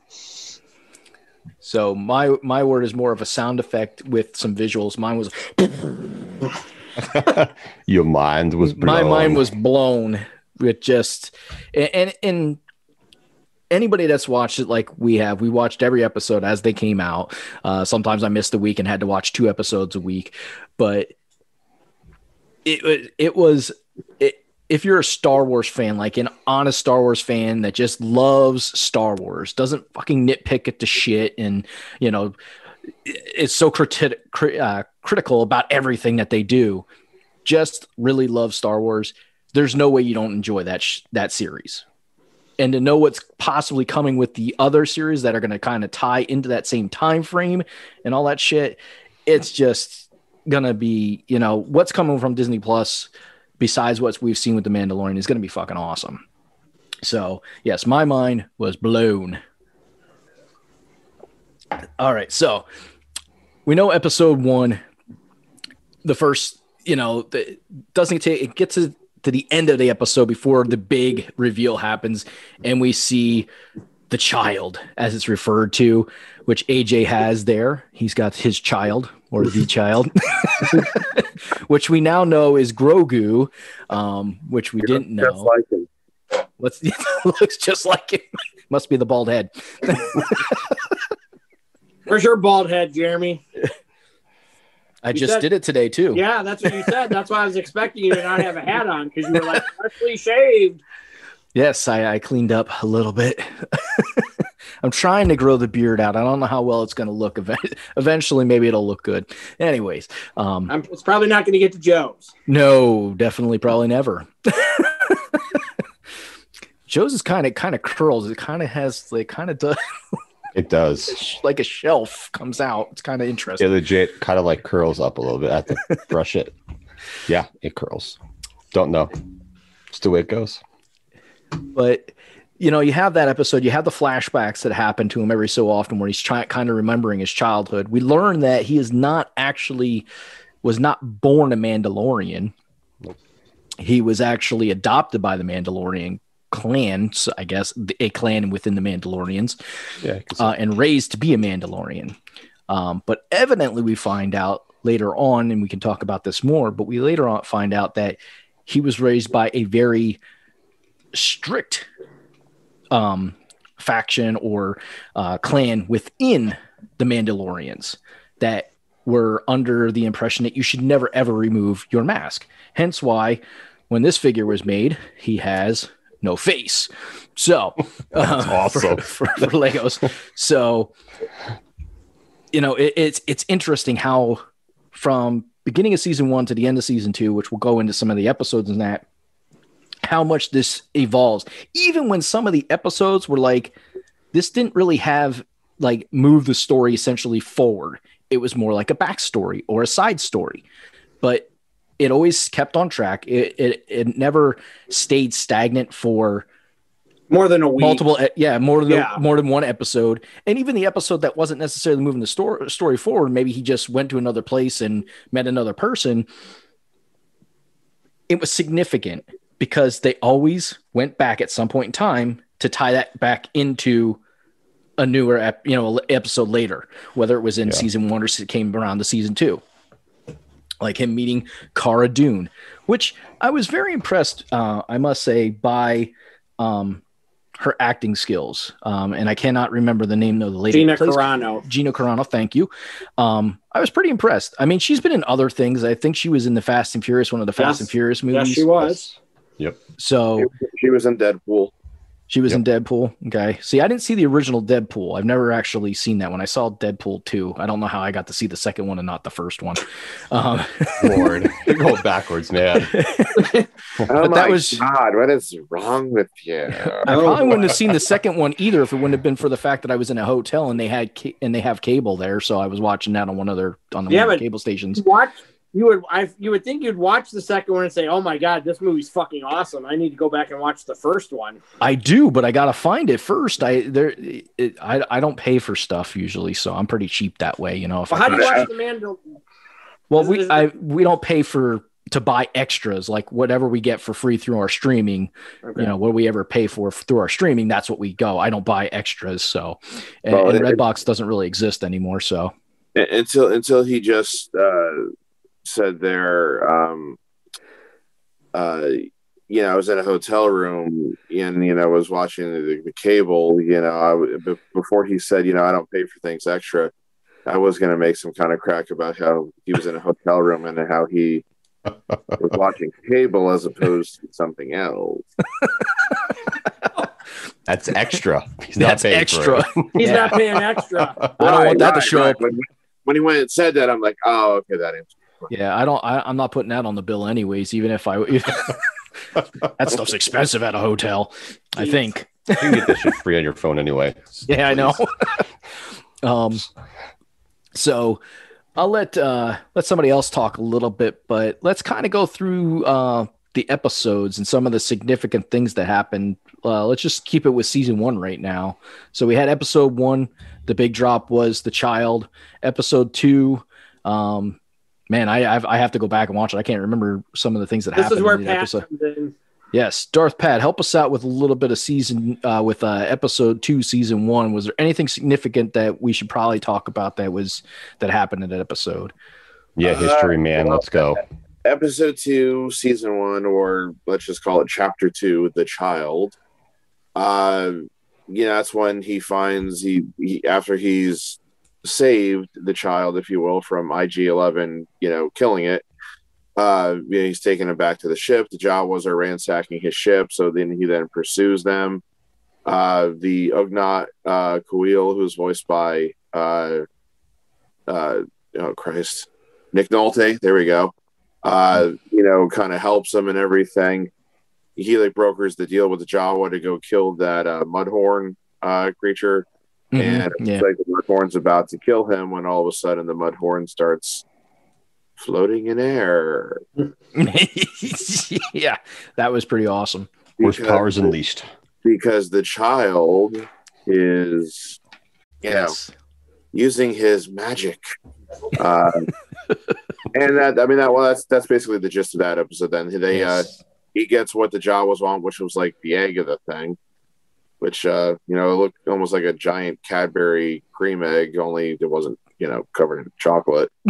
So my my word is more of a sound effect with some visuals. Mine was Your mind was blown. My mind was blown with just and and anybody that's watched it like we have, we watched every episode as they came out. Uh, sometimes I missed a week and had to watch two episodes a week, but it it was it, if you're a Star Wars fan, like an honest Star Wars fan that just loves Star Wars, doesn't fucking nitpick at the shit, and you know, is so criti- uh, critical about everything that they do, just really love Star Wars. There's no way you don't enjoy that sh- that series and to know what's possibly coming with the other series that are going to kind of tie into that same time frame and all that shit it's just to be you know what's coming from disney plus besides what we've seen with the mandalorian is going to be fucking awesome. So yes my mind was blown. All right so we know episode one the first you know the, doesn't take it gets to to the end of the episode before the big reveal happens, and we see the child, as it's referred to, which AJ has there. He's got his child or the child, which we now know is Grogu, um, which we didn't know. Just like him. What's looks just like him. Must be the bald head. Where's your bald head, Jeremy? I you just said, did it today too. Yeah, that's what you said. That's why I was expecting you to not have a hat on because you were like freshly shaved. Yes, I, I cleaned up a little bit. I'm trying to grow the beard out. I don't know how well it's going to look. Eventually, maybe it'll look good. Anyways, um, I'm, it's probably not going to get to Joe's. No, definitely, probably never. Joe's is kind of kind of curls. It kind of has like kind of does. It does. Like a shelf comes out. It's kind of interesting. It legit kind of like curls up a little bit. I have to brush it. Yeah, it curls. Don't know. It's the way it goes. But you know, you have that episode, you have the flashbacks that happen to him every so often where he's trying kind of remembering his childhood. We learn that he is not actually was not born a Mandalorian. He was actually adopted by the Mandalorian clan, I guess, a clan within the Mandalorians, yeah, uh, and raised to be a Mandalorian. Um, but evidently, we find out later on, and we can talk about this more, but we later on find out that he was raised by a very strict um, faction or uh, clan within the Mandalorians that were under the impression that you should never ever remove your mask. Hence why when this figure was made, he has no face. So uh, awesome for, for, for, Legos. So you know it, it's it's interesting how from beginning of season one to the end of season two, which we'll go into some of the episodes in that, how much this evolves. Even when some of the episodes were like, this didn't really have like move the story essentially forward. It was more like a backstory or a side story. But it always kept on track. It, it, it never stayed stagnant for more than a week. Multiple, yeah, more than yeah. more than one episode, and even the episode that wasn't necessarily moving the story story forward. Maybe he just went to another place and met another person. It was significant because they always went back at some point in time to tie that back into a newer, ep, you know, episode later, whether it was in yeah. season one or it came around to season two like him meeting Cara Dune, which I was very impressed, uh, I must say, by um, her acting skills. Um, and I cannot remember the name of the lady. Gina plays- Carano. Gina Carano, thank you. Um, I was pretty impressed. I mean, she's been in other things. I think she was in the Fast and Furious, one of the Fast Yes. and Furious movies. Yes, she was. So She was in Deadpool. she was in Deadpool. Okay. See, I didn't see the original Deadpool. I've never actually seen that one. I saw Deadpool 2. I don't know how I got to see the second one and not the first one. Um, Lord, they're going backwards, man. Oh But my that was- God, what is wrong with you? I probably wouldn't have seen the second one either if it wouldn't have been for the fact that I was in a hotel and they had ca- and they have cable there, so I was watching that on one of their on the Yeah, one of cable stations. Watch. You would. I. You would think you'd watch the second one and say, "Oh my god, this movie's fucking awesome! I need to go back and watch the first one." I do, but I gotta find it first. I there, it, I I don't pay for stuff usually, so I'm pretty cheap that way. You know, if Well, I how do you watch the Mandal? well, is- we is- I we don't pay for to buy extras like whatever we get for free through our streaming. Okay. You know, what we ever pay for through our streaming, that's what we go. I don't buy extras, so and, Well, and it- Redbox doesn't really exist anymore. So until until he just uh, said there, um, uh, you know, I was in a hotel room and you know I was watching the, the cable. You know, I w- before he said, you know, I don't pay for things extra. I was going to make some kind of crack about how he was in a hotel room and how he was watching cable as opposed to something else. That's extra. He's not paying extra. For it. He's Yeah. not paying extra. I don't want that to show right. up. When, when he went and said that, I'm like, oh, okay, that answers. Yeah, I don't. I, I'm not putting that on the bill anyways. Even if I, if, that stuff's expensive at a hotel. I think. You can get this shit free on your phone anyway. Yeah, I know. um, so I'll let uh let somebody else talk a little bit, but let's kind of go through uh the episodes and some of the significant things that happened. Uh, let's just keep it with season one right now. So we had episode one. The big drop was the child. Episode two. Um, man, I I've, I have to go back and watch it. I can't remember some of the things that This happened. is where in Pat episode. comes in. Yes, Darth Pat, help us out with a little bit of season uh, with uh, episode two, season one. Was there anything significant that we should probably talk about that was that happened in that episode? Yeah, history, man. Let's go. episode two, season one, or let's just call it chapter two, the child. Uh, you know, that's when he finds he, he after he's saved the child, if you will, from IG Eleven, you know, killing it. Uh, you know, he's taking it back to the ship. The Jawas are ransacking his ship, so then he then pursues them. Uh, the Ugnaught uh, Kuil, who's voiced by uh, uh, oh Christ, Nick Nolte. There we go uh, you know, kind of helps him and everything. He like brokers the deal with the Jawa to go kill that uh, Mudhorn uh, creature, Mhm, and it's yeah, like the Mudhorn's about to kill him when all of a sudden the Mudhorn starts floating in air. yeah, that was pretty awesome. Worst Because- powers unleashed. because the child is, you know, using his magic. Uh, and that I mean that well that's that's basically the gist of that episode. Then they uh, he gets what the Jawas want, which was like the egg of the thing, which uh, you know, it looked almost like a giant Cadbury cream egg, only it wasn't, you know, covered in chocolate.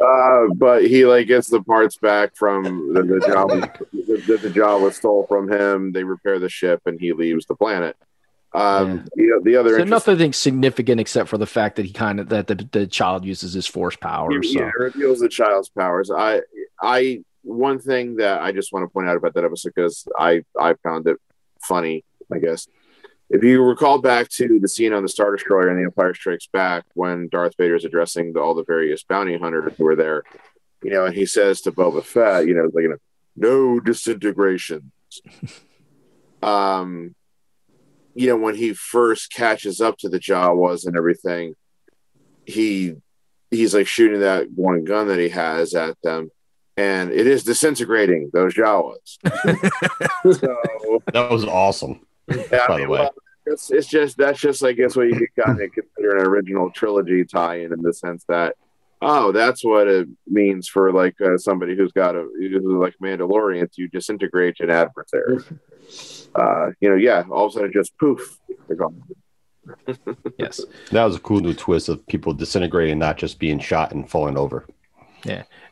uh, but he like gets the parts back from the, the Jawa that the Jawas stole from him. They repair the ship, and he leaves the planet. Um, the, the other so interest- nothing significant except for the fact that he kind of that the, the child uses his force powers. Yeah, So it reveals the child's powers. I, I, one thing that I just want to point out about that episode because I, I found it funny. I guess if you recall back to the scene on the Star Destroyer and the Empire Strikes Back when Darth Vader is addressing the, all the various bounty hunters who were there, you know, and he says to Boba Fett, you know, like, you know, no disintegration. um, you know, when he first catches up to the Jawas and everything, he he's like shooting that one gun that he has at them, and it is disintegrating those Jawas. so That was awesome. yeah, By I the way. well, it's, it's just that's just I guess what you could kind of consider an original trilogy tie-in in the sense that oh that's what it means for like uh, somebody who's got a who's like Mandalorian to disintegrate an adversary. Uh, you know, yeah, all of a sudden just poof, they're gone. yes, That was a cool new twist of people disintegrating, not just being shot and falling over.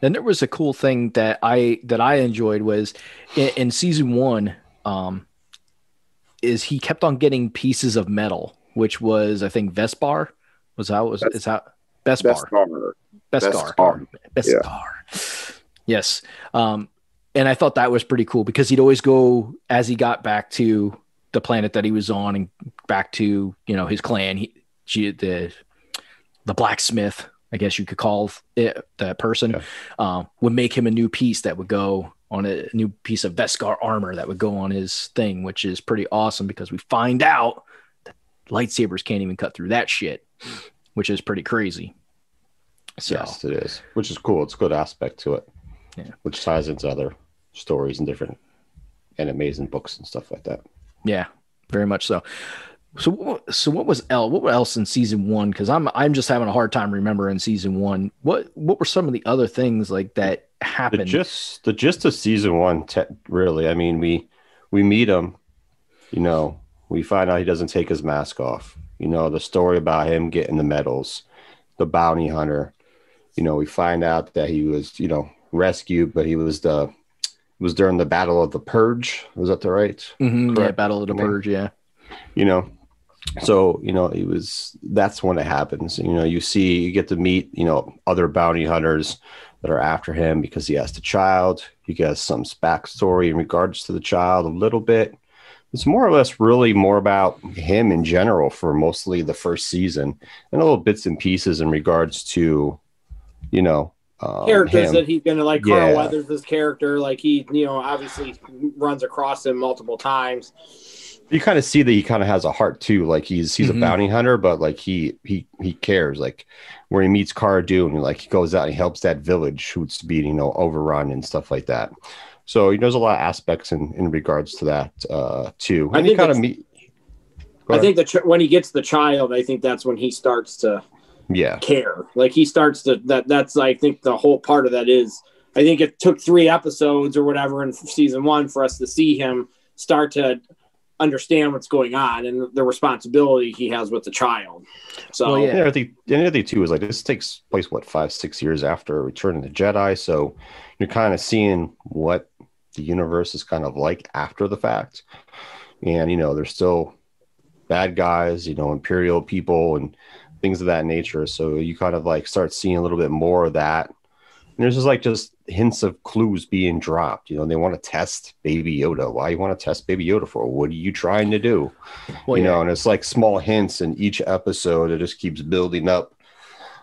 And there was a cool thing that I that I enjoyed was in, in season one. Um, is he kept on getting pieces of metal, which was I think Vespar was how it was. Best- Is how Bespar. Beskar. Beskar. Beskar. Yes. Um, and I thought that was pretty cool because he'd always go as he got back to the planet that he was on and back to you know his clan. He, the the blacksmith, I guess you could call it that person, Yeah. uh, would make him a new piece that would go on a new piece of Veskar armor that would go on his thing, which is pretty awesome because we find out that lightsabers can't even cut through that shit, which is pretty crazy. So Yes, it is, which is cool. It's a good aspect to it, Yeah. which ties into other stories and different and books and stuff like that. Yeah, very much so. So, what- so what was el What else in season one? Because I'm I'm just having a hard time remembering season one. What what were some of the other things like that The happened? gist, the gist of season one, te- really. I mean, we we meet him. You know, we find out he doesn't take his mask off. You know, the story about him getting the medals, the bounty hunter. You know, we find out that he was, you know, rescued, but he was the was during the battle of the Purge. Was that the right? Mhm, yeah. Battle of the Purge. Yeah, you know so you know it was that's when it happens you know you see you get to meet you know other bounty hunters that are after him because he has the child he gets some backstory in regards to the child a little bit it's more or less really more about him in general for mostly the first season and a little bits and pieces in regards to you know um, characters him. that he's gonna like Carl Weathers this character, like he, you know, obviously runs across him multiple times. You kind of see that he kind of has a heart too. Like he's he's Mhm. a bounty hunter, but like he he he cares. Like where he meets Cara Dune, like he goes out and he helps that village who's to be you know overrun and stuff like that. So he knows a lot of aspects in in regards to that uh too. I And he think kind of meet. I ahead. think that ch- when he gets the child, I think that's when he starts to yeah, care. Like he starts to that. That's I think the whole part of that is. I think it took three episodes or whatever in season one for us to see him start to understand what's going on and the responsibility he has with the child. So Well, yeah. And everything, and everything too is like this takes place what five, six years after Return of the Jedi. So you're kind of seeing what the universe is kind of like after the fact. And you know, there's still bad guys, you know, imperial people and things of that nature. So you kind of like start seeing a little bit more of that. And there's just like just hints of clues being dropped. You know, they want to test Baby Yoda. Why you want to test Baby Yoda for? What are you trying to do? well, you yeah. know, and it's like small hints in each episode. It just keeps building up,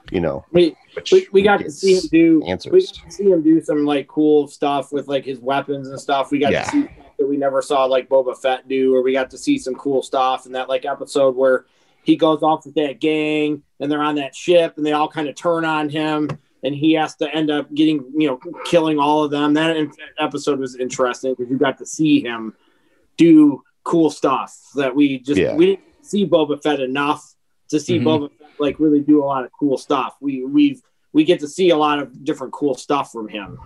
you know. we, we, we got to see him do answers. we got to see him do some like cool stuff with like his weapons and stuff. We got Yeah. to see that we never saw like Boba Fett do, or we got to see some cool stuff in that like episode where he goes off with that gang and they're on that ship and they all kind of turn on him and he has to end up getting you know killing all of them. That episode was interesting because you got to see him do cool stuff that we just Yeah. we didn't see Boba Fett enough to see Mhm. Boba Fett like really do a lot of cool stuff. We we've we get to see a lot of different cool stuff from him.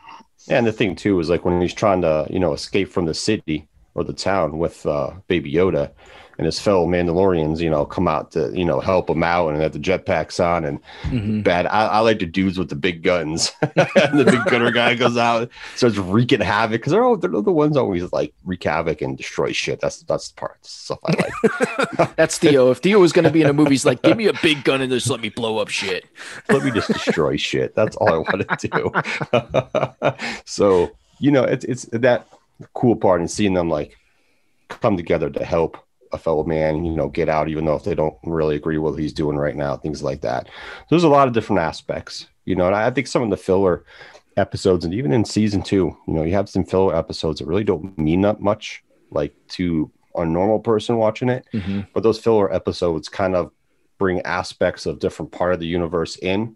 And the thing too is like when he's trying to, you know, escape from the city or the town with uh, Baby Yoda, and his fellow Mandalorians, you know, come out to, you know, help him out and have the jetpacks on and Mhm. bad. I, I like the dudes with the big guns. and the big gunner guy goes out, starts wreaking havoc because they're all they're the ones always like wreak havoc and destroy shit. That's that's the part stuff I like. That's Theo. If Theo was going to be in a movie, he's like, give me a big gun and just let me blow up shit. let me just destroy shit. That's all I want to do. so you know, it's it's that cool part and seeing them like come together to help a fellow man, you know, get out, even though if they don't really agree with what he's doing right now, things like that. There's a lot of different aspects, you know, and I think some of the filler episodes, and even in season two, you know, you have some filler episodes that really don't mean that much, like to a normal person watching it Mhm. but those filler episodes kind of bring aspects of different part of the universe in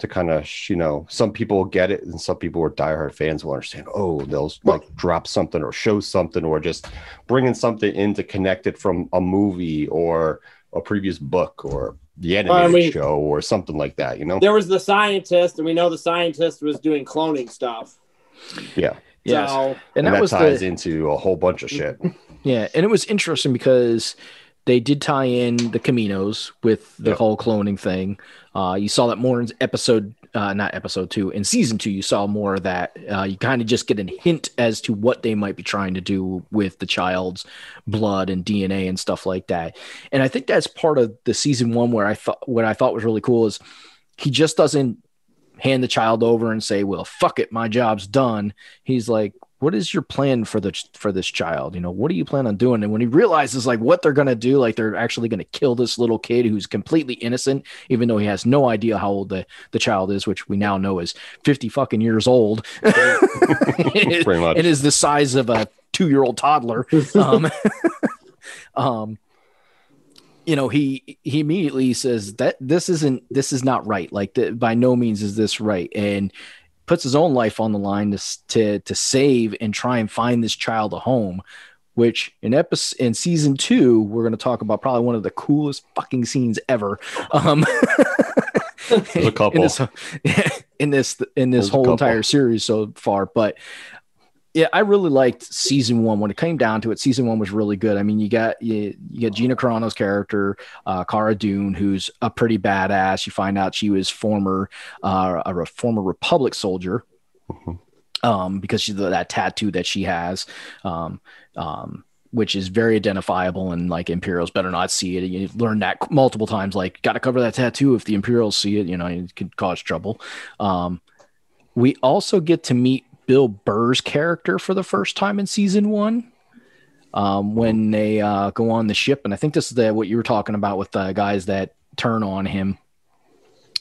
to kind of you know some people get it and some people are diehard fans will understand oh they'll like drop something or show something or just bringing something in to connect it from a movie or a previous book or the animated mean- show or something like that you know? There was the scientist, and we know the scientist was doing cloning stuff. yeah. Yeah So And, and, that, that, was ties the into a whole bunch of shit. Yeah, and it was interesting because they did tie in the Caminos with the Yep. whole cloning thing. Uh, you saw that more in episode, uh, not episode two, in season two. You saw more of that. Uh, you kind of just get a hint as to what they might be trying to do with the child's blood and DNA and stuff like that. And I think that's part of the season one where I thought what I thought was really cool is he just doesn't hand the child over and say, "Well, fuck it, my job's done." He's like, "What is your plan for the for this child? You know, what do you plan on doing?" And when he realizes like what they're gonna do, like they're actually gonna kill this little kid who's completely innocent, even though he has no idea how old the the child is, which we now know is fifty fucking years old, Pretty much. It is the size of a two year old toddler. Um, um, you know, he he immediately says that this isn't this is not right. Like, the, by no means is this right, and puts his own life on the line to to to save and try and find this child a home. Which in episode in season two, we're going to talk about probably one of the coolest fucking scenes ever. Um, There's a couple. in this in this in this whole entire series so far but yeah i really liked season one when it came down to it season one was really good i mean you got you, you got gina carano's character uh cara dune who's a pretty badass you find out she was former uh a re- former republic soldier Mhm. um because she's that tattoo that she has um um which is very identifiable and like Imperials better not see it. You learn that multiple times, like got to cover that tattoo if the Imperials see it, you know, it could cause trouble. Um, we also get to meet Bill Burr's character for the first time in season one. Um, when they uh, go on the ship, and I think this is the what you were talking about with the guys that turn on him.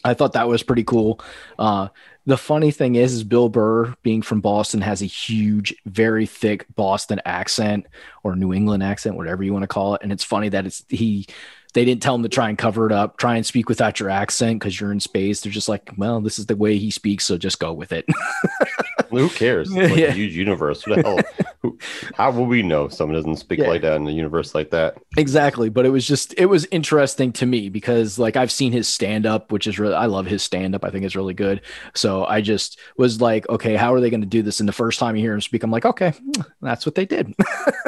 I thought that was pretty cool. Uh, the funny thing is, is Bill Burr, being from Boston, has a huge, very thick Boston accent or New England accent, whatever you want to call it. And it's funny that it's he. They didn't tell him to try and cover it up, try and speak without your accent because you're in space. They're just like, well, this is the way he speaks, so just go with it. Who cares? It's like Yeah. a huge universe. Who the hell? Who, how will we know someone doesn't speak Yeah. like that in a universe like that? exactly but it was just it was interesting to me because like i've seen his stand up which is really i love his stand up i think it's really good so i just was like okay how are they going to do this and the first time you hear him speak i'm like okay that's what they did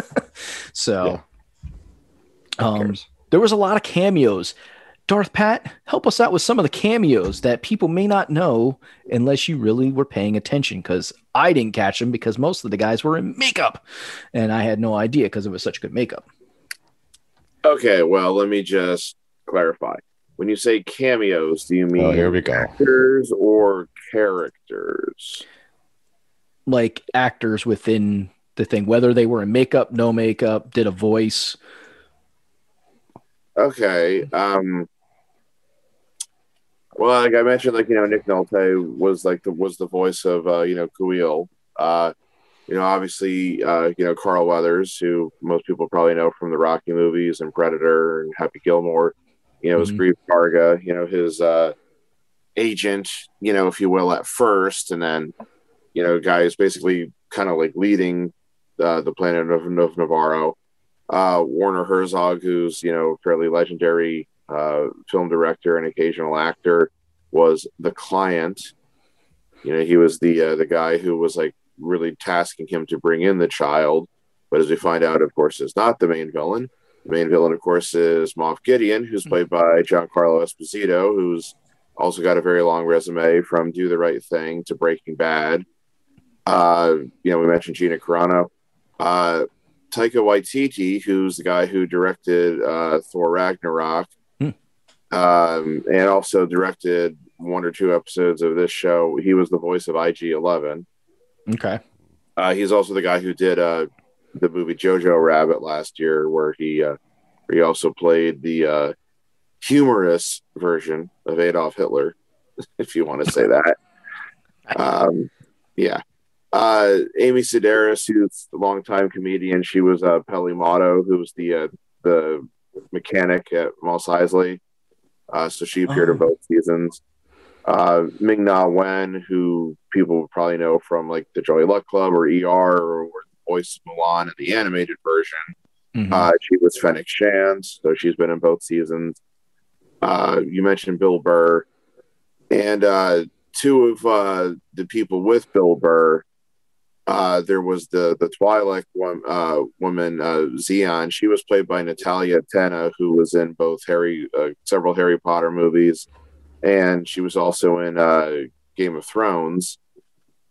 so um there was a lot of cameos darth pat help us out with some of the cameos that people may not know unless you really were paying attention because i didn't catch them because most of the guys were in makeup and i had no idea because it was such good makeup Okay, well, let me just clarify. When you say cameos, do you mean Oh, here we go. actors or characters? like actors within the thing, whether they were in makeup, no makeup, did a voice. Okay. Um well, like I mentioned, like you know, Nick Nolte was like the was the voice of uh, you know Kuil. Uh, you know, obviously, uh, you know Carl Weathers, who most people probably know from the Rocky movies and Predator and Happy Gilmore. You know, was Mhm. Greef Karga. You know, his uh, agent. You know, if you will, at first, and then you know, guy is basically kind of like leading uh, the planet of, of Nevarro uh, Werner Herzog, who's you know fairly legendary uh, film director and occasional actor, was the client. You know, he was the uh, the guy who was like really tasking him to bring in the child. But as we find out, of course, is not the main villain. The main villain, of course, is Moff Gideon, who's played by Giancarlo Esposito, who's also got a very long resume from Do the Right Thing to Breaking Bad. Uh, you know, we mentioned Gina Carano. Uh, Taika Waititi, who's the guy who directed uh, Thor Ragnarok, Hmm. Um, and also directed one or two episodes of this show. He was the voice of IG Eleven. Okay. Uh, he's also the guy who did uh, the movie Jojo Rabbit last year, where he uh, where he also played the uh, humorous version of Adolf Hitler, if you want to say that. Um, yeah. Uh, Amy Sedaris, who's a longtime comedian, she was uh, Peli Motto, who was the uh, the mechanic at Mos Eisley. Uh, so she appeared in Oh. both seasons. Uh, Ming Na Wen, who people probably know from like the Joy Luck Club or ER or, or Voice of Mulan in the animated version. Mhm. Uh, she was Fennec Shand, so she's been in both seasons. Uh, you mentioned Bill Burr, and uh, two of uh, the people with Bill Burr Uh, there was the the Twi'lek one, uh, woman uh, Zeon. She was played by Natalia Tena, who was in both Harry uh, several Harry Potter movies, and she was also in uh, Game of Thrones.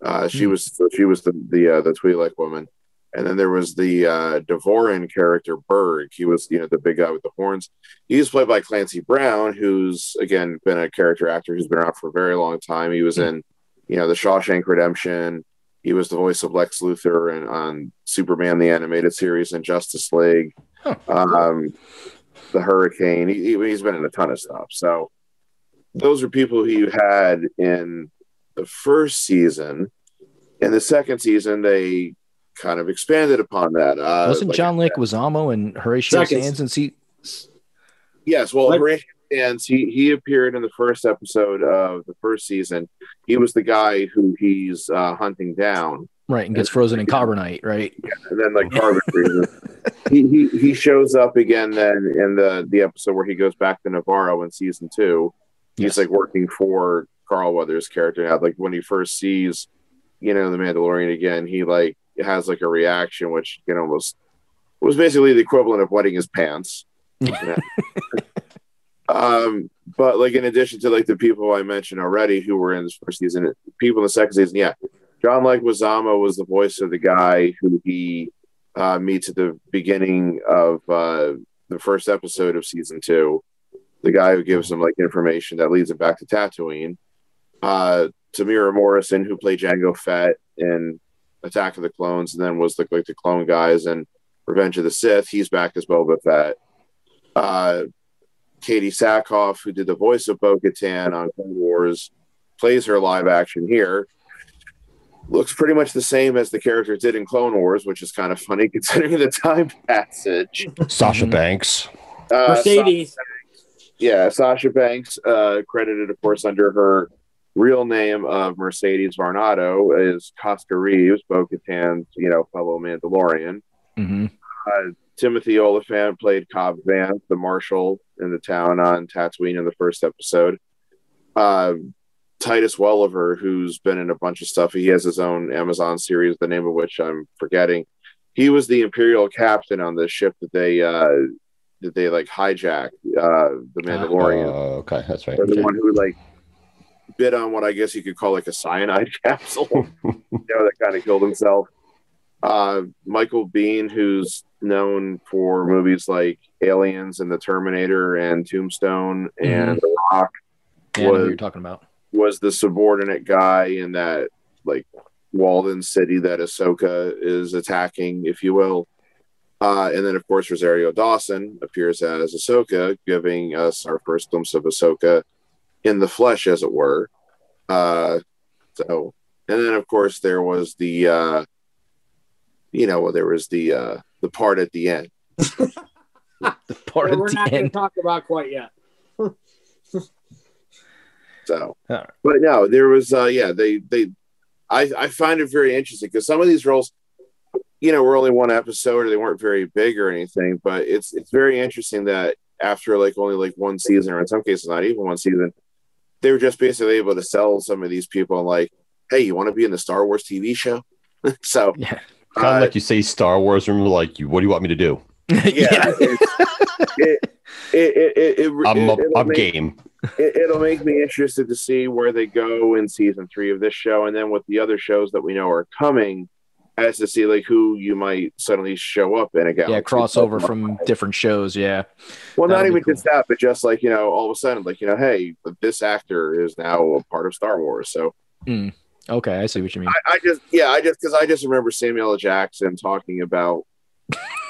Uh, she Hmm. was she was the the uh, the Twi'lek woman, and then there was the uh, Devoran character Burg. He was you know the big guy with the horns. He was played by Clancy Brown, who's again been a character actor who's been around for a very long time. He was Hmm. in you know the Shawshank Redemption. He was the voice of Lex Luthor and on Superman the animated series and Justice League. Huh. Um, the Hurricane. He, he, he's been in a ton of stuff. So those are people who you had in the first season. In the second season, they kind of expanded upon that. Uh, Wasn't like- John Leguizamo and Horatio Seconds. Sanz and see? Yes, well, Like- Horatio Sanz, he he appeared in the first episode of the first season. He was the guy who he's uh, hunting down, Right, and gets frozen in carbonite, right? Yeah, and then like carbon freezes. he, he he shows up again then in the the episode where he goes back to Nevarro in season two. He's Yes. like working for Carl Weathers' character now. Like when he first sees, you know, the Mandalorian again, he like has like a reaction which you know almost was basically the equivalent of wetting his pants. um, but like in addition to like the people I mentioned already who were in this first season, people in the second season, yeah, John Leguizamo was the voice of the guy who he uh, meets at the beginning of uh, the first episode of season two. The guy who gives him like information that leads him back to Tatooine. Uh, Temuera Morrison, who played Jango Fett in Attack of the Clones, and then was the, like the clone guys in Revenge of the Sith. He's back as Boba Fett. Uh, Katee Sackhoff, who did the voice of Bo Katan on Clone Wars, plays her live action here. Looks pretty much the same as the character did in Clone Wars, which is kind of funny considering the time passage. Sasha Mhm. Banks. Uh, Mercedes. yeah, Sasha Banks, uh, credited, of course, under her real name of Mercedes Varnado, is Koska Reeves, Bo Katan's, you know, fellow Mandalorian. hmm Uh, Timothy Olyphant played Cobb Vanth, the marshal in the town on Tatooine in the first episode. Uh, Titus Welliver, who's been in a bunch of stuff, he has his own Amazon series, the name of which I'm forgetting. He was the Imperial captain on the ship that they uh, that they like hijacked uh, the Mandalorian. Oh, okay, that's right. or the Okay. one who like bit on what I guess you could call like a cyanide capsule, you know, that kind of killed himself. Uh, Michael Biehn, who's known for movies like Aliens and The Terminator and Tombstone and The Rock, Yeah, I know what Was- you're talking about. was the subordinate guy in that like Walden city that Ahsoka is attacking, if you will. Uh, and then, of course, Rosario Dawson appears as Ahsoka, giving us our first glimpse of Ahsoka in the flesh, as it were. Uh, so, and then, of course, there was the, uh, you know, there was the uh, the part at the end. The part that at we're the not going to talk about quite yet. So, All right. but no, there was, uh, yeah, they, they, I, I find it very interesting because some of these roles, you know, were only one episode or they weren't very big or anything, but it's, it's very interesting that after like only like one season or in some cases not even one season, they were just basically able to sell some of these people like, hey, you want to be in the Star Wars TV show? so, Yeah. Kind of uh, like you say Star Wars, and we're like, you, what do you want me to do? yeah, it's- it, it, it, it, it, I'm, it, it'll I'm make- game. it, it'll make me interested to see where they go in season three of this show, and then with the other shows that we know are coming, as to see like who you might suddenly show up in again. Yeah, crossover from different shows. Yeah. Well, not that'll be even just that, but just like you know, all of a sudden, like you know, hey, this actor is now a part of Star Wars. So Okay, I see what you mean. I, I just, yeah, I just because I just remember Samuel L. Jackson talking about,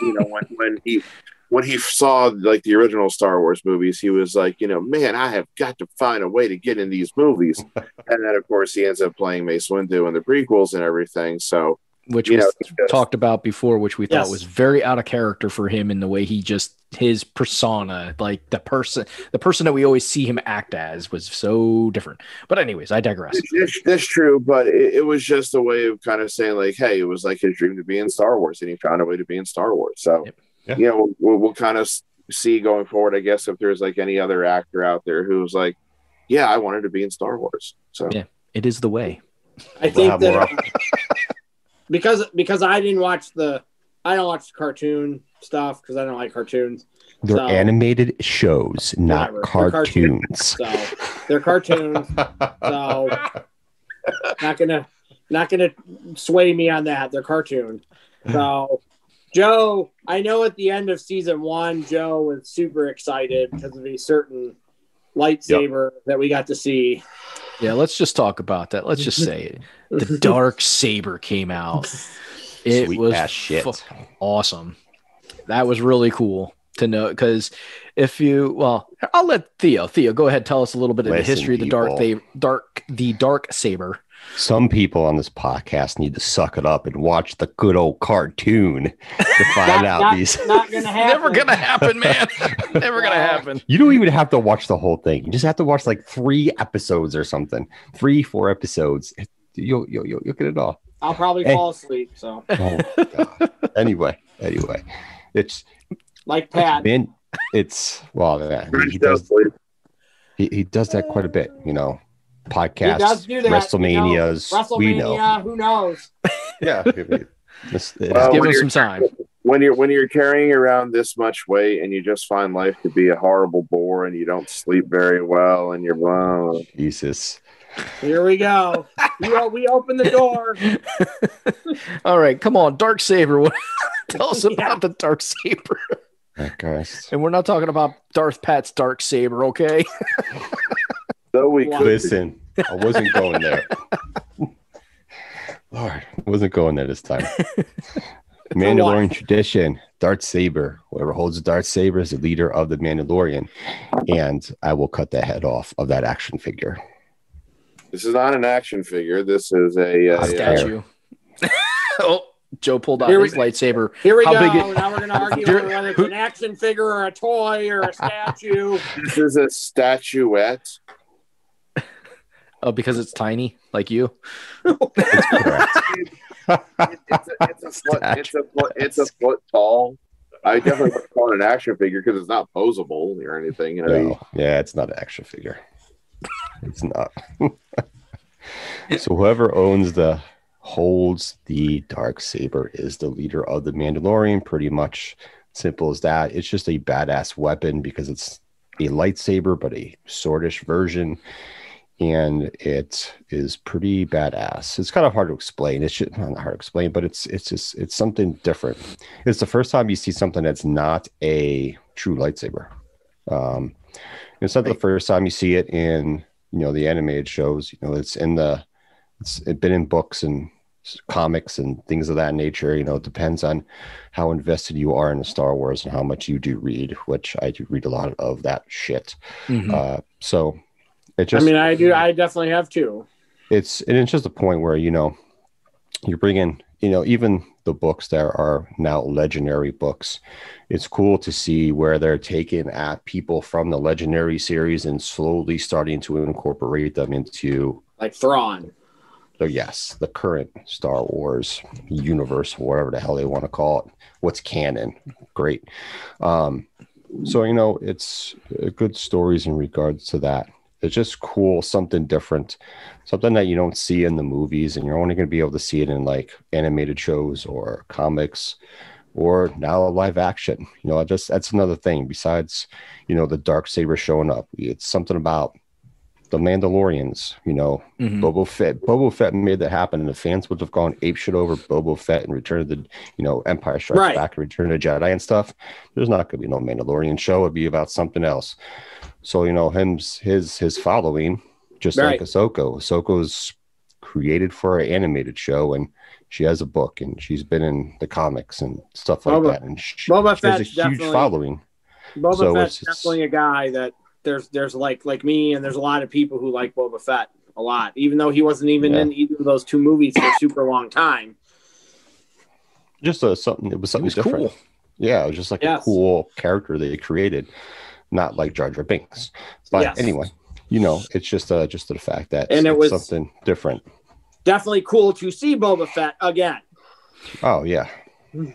you know, when when he when he saw like the original Star Wars movies, he was like, you know, man, I have got to find a way to get in these movies. and then, of course, he ends up playing Mace Windu in the prequels and everything. So, which you was know, talked about before, which we thought was very out of character for him in the way he just his persona, like the person, the person that we always see him act as, was so different. But anyways, I digress. It's, it's, that's true, but it, it was just a way of kind of saying, like, hey, it was like his dream to be in Star Wars, and he found a way to be in Star Wars. So, Yep. Yeah. you know, we'll, we'll kind of see going forward, I guess, if there's like any other actor out there who's like, yeah, I wanted to be in Star Wars. So, Yeah. It is the way. I think have that more because because I didn't watch the I don't watch the cartoon stuff because I don't like cartoons. They're So- animated shows, not Whatever. They're cartoons. So they're cartoons. So not gonna not gonna sway me on that. They're cartoon. So Joe, I know at the end of season one, Joe was super excited because of a certain lightsaber that we got to see. Yeah, let's just talk about that. Let's just say it. The dark saber came out. It Sweet was ass shit. fucking awesome. That was really cool to know because if you well, I'll let Theo. Theo, go ahead. Tell us a little bit of the history of the dark, people. the dark, the dark saber. Some people on this podcast need to suck it up and watch the good old cartoon to find Not, out not, these. not gonna happen. Never gonna happen, man. Never gonna happen. You don't even have to watch the whole thing. You just have to watch like three episodes or something. Three, four episodes. You'll you'll you'll, you'll get it all. I'll probably Hey. fall asleep. So Oh, my God. anyway, anyway, it's like Pat. man. It's well, yeah, he, he does he, he does that quite a bit. You know, podcasts, He does do that, WrestleManias. WrestleMania, we know. who knows? Yeah, This- it- Well, Give when him you're- some time. when you're when you're carrying around this much weight and you just find life to be a horrible bore and you don't sleep very well and you're wow. Jesus. Here we go. we, we open the door. All right, come on, dark saber. What- Tell us Yeah. about the dark saber. Oh, Christ. And we're not talking about Darth Pat's dark saber, okay? So we could Listen, I wasn't going there. Lord, I wasn't going there this time. Mandalorian tradition, dark saber. Whoever holds the dark saber is the leader of the Mandalorian. And I will cut the head off of that action figure. this is not an action figure. This is a, uh, How dare. Statue. oh, Joe pulled out Here we- his lightsaber. Here we How go. big it- now we're going to argue whether it's an action figure or a toy or a statue. this is a statuette. Oh, because it's tiny, like you. It's correct. It's a, it's a foot. It's a foot. It's a foot tall. I definitely would call it an action figure because it's not posable or anything. You know, No, yeah, it's not an action figure. It's not. so whoever owns the holds the dark saber is the leader of the Mandalorian. Pretty much simple as that. It's just a badass weapon because it's a lightsaber, but a swordish version. And it is pretty badass. It's kind of hard to explain. It's just not hard to explain, but it's it's just it's something different. It's the first time you see something that's not a true lightsaber. Um, it's not the first time you see it in you know the animated shows. You know, it's in the it's it been in books and comics and things of that nature. You know, it depends on how invested you are in the Star Wars and how much you do read, which I do read a lot of that shit. Mhm. Uh, so it I mean, I do. I definitely have two. it's and it's just a point where you know you're bringing you know even the books that are now legendary books it's cool to see where they're taking at people from the legendary series and slowly starting to incorporate them into Like Thrawn. So yes the current star wars universe whatever the hell they want to call it what's canon great um so you know it's uh, good stories in regards to that it's just cool something different something that you don't see in the movies and you're only going to be able to see it in like animated shows or comics or now live action you know just that's another thing besides you know the dark saber showing up it's something about the mandalorians you know Mhm. Boba Fett. Boba Fett made that happen, and the fans would have gone ape shit over Boba Fett and Return of the, you know, Empire Strikes Right. Back and Return of the Jedi and stuff. There's not going to be no Mandalorian show. It'd be about something else. So you know, him's his his following, just like Right. Ahsoka. Ahsoka's created for an animated show, and she has a book, and she's been in the comics and stuff like Boba- that. And she, Boba she has a huge following. Boba So Fett's it's- it's- definitely a guy that there's there's like like me and there's a lot of people who like Boba Fett a lot, even though he wasn't even Yeah. in either of those two movies for a super long time. Just a, something. It was It something was different. cool. Yeah, it was just like Yes. a cool character they created, not like Jar Jar Binks. But Yes. anyway, you know, it's just uh just the fact that And it was- something different. Definitely cool to see Boba Fett again. Oh yeah,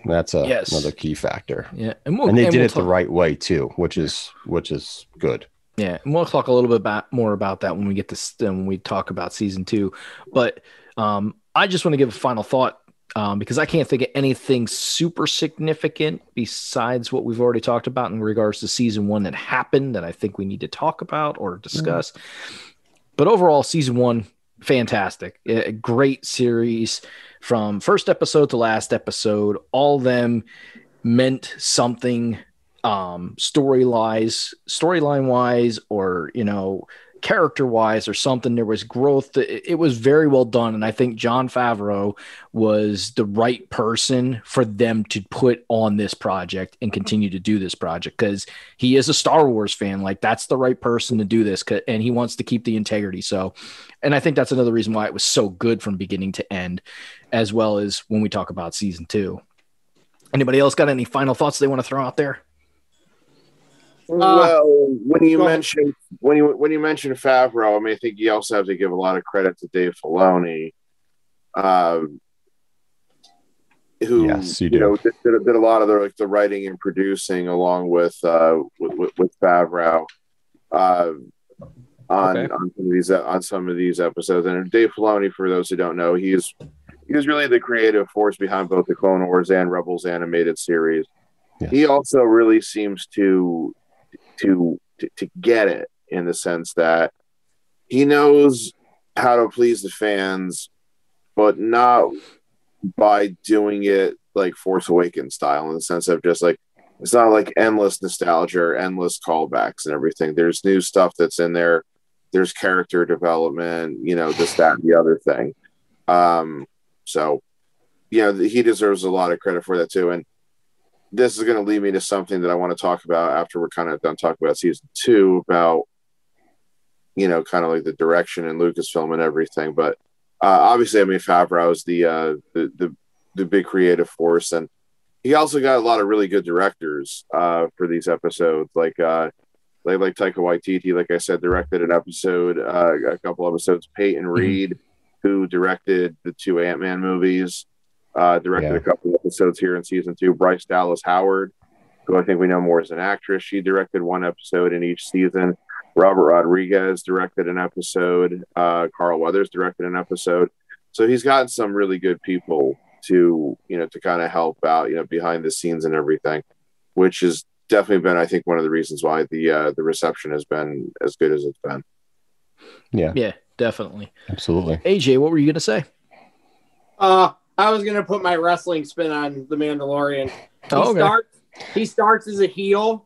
that's a, Yes. another key factor. Yeah, and, we'll, And they and did we'll it the right way too, which is which is good. Yeah, and we'll talk a little bit about, more about that when we get this when we talk about season two. But um, I just want to give a final thought um, because I can't think of anything super significant besides what we've already talked about in regards to season one that happened that I think we need to talk about or discuss. Mm-hmm. But overall, season one, fantastic. A great series from first episode to last episode. All of them meant something um story-wise, storyline wise, or you know, character wise or something. There was growth. It was very well done. And I think Jon Favreau was the right person for them to put on this project and continue to do this project because he is a Star Wars fan. Like, that's the right person to do this. And he wants to keep the integrity. So, and I think that's another reason why it was so good from beginning to end, as well as when we talk about season two. Anybody else got any final thoughts they want to throw out there? Uh, well, when you mention when you when you mention Favreau, I mean, I think you also have to give a lot of credit to Dave Filoni, um, who yes, you, you know did, did, a lot of the like the writing and producing along with uh, with, with, Favreau uh, on okay. on some of these on some of these episodes. And Dave Filoni, for those who don't know, he's he's really the creative force behind both the Clone Wars and Rebels animated series. Yes. He also really seems to to, to to get it in the sense that he knows how to please the fans, but not by doing it like Force Awakens style in the sense of just like it's not like endless nostalgia or endless callbacks and everything. There's new stuff that's in there. There's character development, you know, this, that, and the other thing. Um, so, you know, he deserves a lot of credit for that too. And this is going to lead me to something that I want to talk about after we're kind of done talking about season two about, you know, kind of like the direction and Lucasfilm and everything. But uh, obviously, I mean, Favreau is the, uh, the, the, the big creative force. And he also got a lot of really good directors uh, for these episodes. Like, uh, like, like Taika Waititi, like I said, directed an episode, uh, a couple episodes. Peyton mm-hmm. Reed, who directed the two Ant Man movies uh, directed yeah. a couple episodes here in season two. Bryce Dallas Howard, who I think we know more as an actress, she directed one episode in each season. Robert Rodriguez directed an episode. Uh, Carl Weathers directed an episode. So he's gotten some really good people to you know to kind of help out you know behind the scenes and everything, which has definitely been I think one of the reasons why the uh, the reception has been as good as it's been. Yeah. Yeah, definitely. Absolutely. AJ, what were you gonna say? Uh I was gonna put my wrestling spin on the Mandalorian. He oh, okay. starts he starts as a heel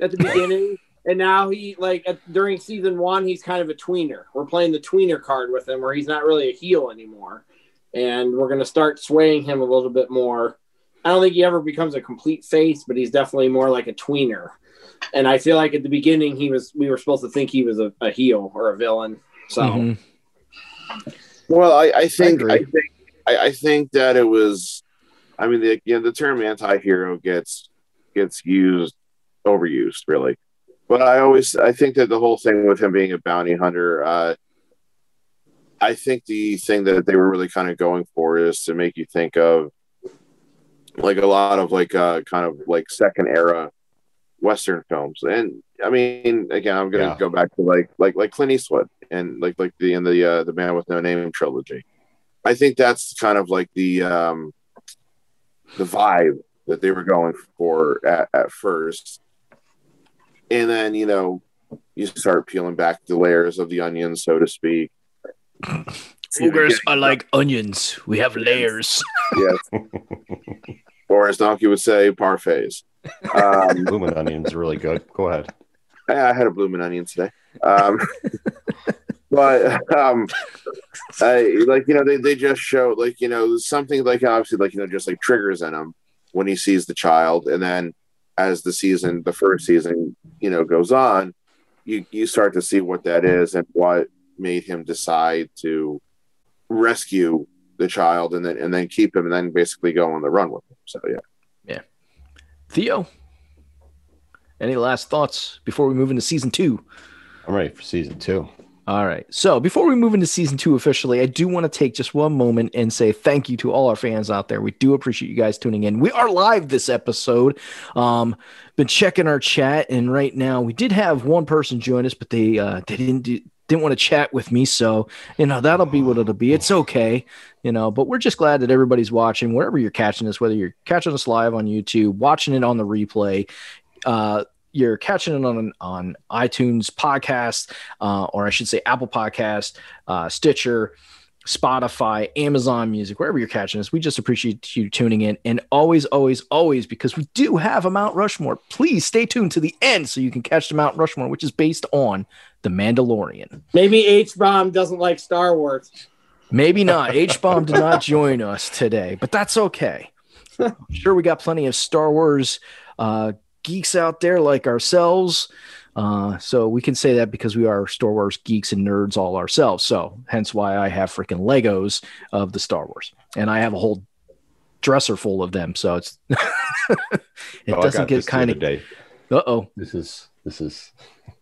at the beginning, and now he like at, during season one he's kind of a tweener. We're playing the tweener card with him, where he's not really a heel anymore, and we're gonna start swaying him a little bit more. I don't think he ever becomes a complete face, but he's definitely more like a tweener. And I feel like at the beginning he was we were supposed to think he was a, a heel or a villain. So. Mm-hmm. Well, I, I think I, I think I, I think that it was. I mean, the know, the term anti-hero gets gets used overused, really. But I always I think that the whole thing with him being a bounty hunter, uh, I think the thing that they were really kind of going for is to make you think of like a lot of like uh kind of like second era western films and i mean again i'm gonna yeah. go back to like like like clint eastwood and like like the in the uh the man with no name trilogy I think that's kind of like the um, the vibe that they were going for at, at first, and then you know you start peeling back the layers of the onion, so to speak. Ogres are like onions. We have layers. yes. or as Donkey would say, parfaits. Um, blooming onions are really good. Go ahead. I had a blooming onion today. Um, but um I, like you know they, they just show like you know something like obviously like you know just like triggers in him when he sees the child. And then as the season the first season you know goes on you you start to see what that is and what made him decide to rescue the child and then and then keep him and then basically go on the run with him. So yeah. Yeah. Theo any last thoughts before we move into season two? I'm ready for season two all right. So before we move into season two officially, I do want to take just one moment and say thank you to all our fans out there. We do appreciate you guys tuning in. We are live this episode. Um, been checking our chat, and right now we did have one person join us, but they uh, they didn't do, didn't want to chat with me. So, you know, that'll be what it'll be. It's okay, you know, but we're just glad that everybody's watching wherever you're catching us, whether you're catching us live on YouTube, watching it on the replay. Uh, you're catching it on on iTunes podcast, uh, or I should say Apple Podcast, uh, Stitcher, Spotify, Amazon Music, wherever you're catching us. We just appreciate you tuning in. And always, always, always, because we do have a Mount Rushmore, please stay tuned to the end so you can catch the Mount Rushmore, which is based on The Mandalorian. Maybe H Bomb doesn't like Star Wars. Maybe not. H Bomb did not join us today, but that's okay. I'm sure we got plenty of Star Wars uh, geeks out there like ourselves. Uh, so we can say that because we are Star Wars geeks and nerds all ourselves. So hence why I have freaking Legos of the Star Wars, and I have a whole dresser full of them. So it's it Oh, doesn't get kind of. day. Uh oh. This is this is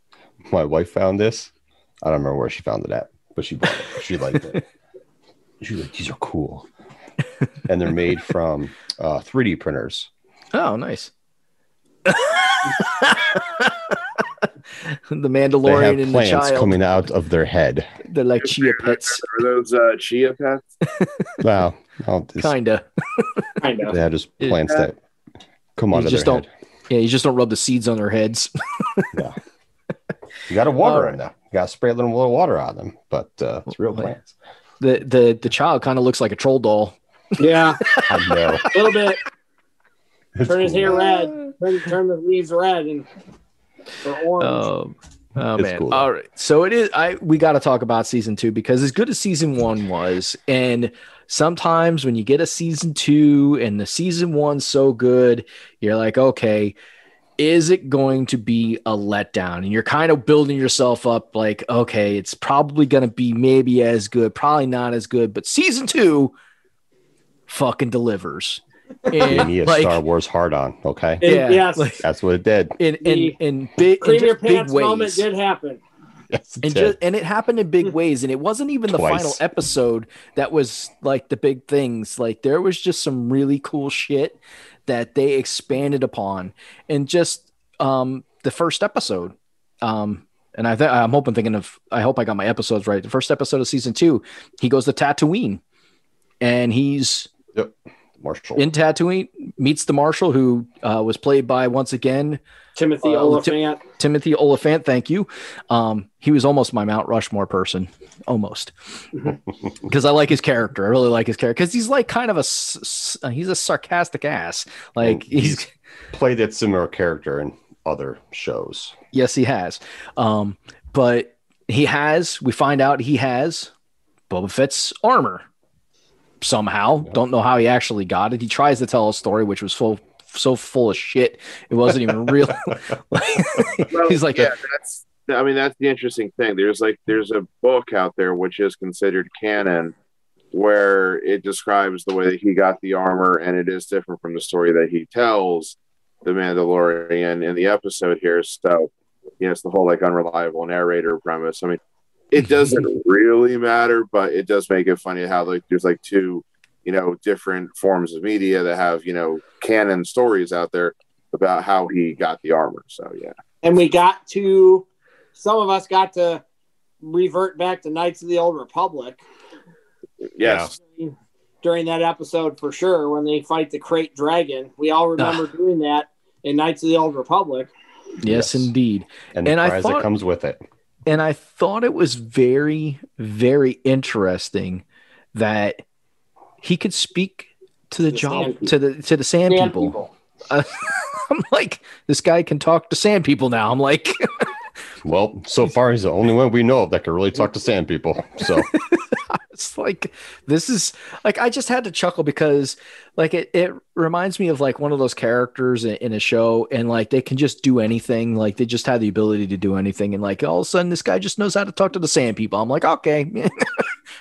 my wife found this. I don't remember where she found it at, but she bought it. She liked it. She like, "These are cool," and they're made from uh, 3D printers. Oh, nice. The They Mandalorian have and the plants child. coming out of their head. They're like chia pets, Are those uh, chia pets? Wow, well, kinda. Kind of. they have just It- plants that come You out of just their don't- head. Yeah, you just don't rub the seeds on their heads. Yeah, you got to water All them though. You got to spray a little, little water on them, but uh, it's real plants. the the the child kind of looks like a troll doll. Yeah, I know. a little bit. It's Turn his cool. hair red. Turn, turn the leaves red and or orange. Um, oh It's man! cool. All right, so it is. I we got to talk about season two because as good as season one was, and sometimes when you get a season two and the season one's so good, you're like, okay, is it going to be a letdown? And you're kind of building yourself up, like, okay, it's probably going to be maybe as good, probably not as good, but season two fucking delivers. Gave me a like, Star Wars hard on. Okay, And yeah, yes, like- that's what it did. in in in big in cream your just big pants moment did happen. Yes, it and did. just and it happened in big ways and it wasn't even the final episode that was like the big things like there was just some really cool shit that they expanded upon and just um the first episode um and I th- I'm hoping thinking of I hope I got my episodes right. The first episode of season two, he goes to Tatooine, and he's Marshall. in Tatooine meets the marshal who uh, was played by once again Timothy Uh, Olyphant. Timothy Olyphant, thank you. Um, he was almost my Mount Rushmore person, almost, because I like his character. I really like his character because he's like kind of a s- s- uh, he's a sarcastic ass. Like And he's played that similar character in other shows. yes, he has. Um, but he has. We find out he has Boba Fett's armor somehow. Don't know how he actually got it. He tries to tell a story which was full so full of shit. It wasn't even real. Well, he's like, yeah, that's. I mean, that's the interesting thing. There's like, there's a book out there which is considered canon, where it describes the way that he got the armor, and it is different from the story that he tells the Mandalorian in the episode here. So, you know, it's the whole like unreliable narrator premise. I mean, it mm-hmm. doesn't really matter, but it does make it funny how like there's like two, you know, different forms of media that have you know canon stories out there about how he got the armor. So yeah. and we got to some of us got to revert back to Knights of the Old Republic Yes. during that episode for sure when they fight the krayt dragon. We all remember doing that in Knights of the Old Republic. yes, Yes. indeed. And the And I prize thought- that comes with it. And I thought it was very, very interesting that he could speak to the, The job to the to the sand, Sand people. I'm like, this guy can talk to sand people now. I'm like, Well, so far he's the only one we know that can really talk to sand people. So it's like this is like I just had to chuckle because like it, it reminds me of like one of those characters in, in a show and like they can just do anything like they just have the ability to do anything and like all of a sudden this guy just knows how to talk to the sand people i'm like okay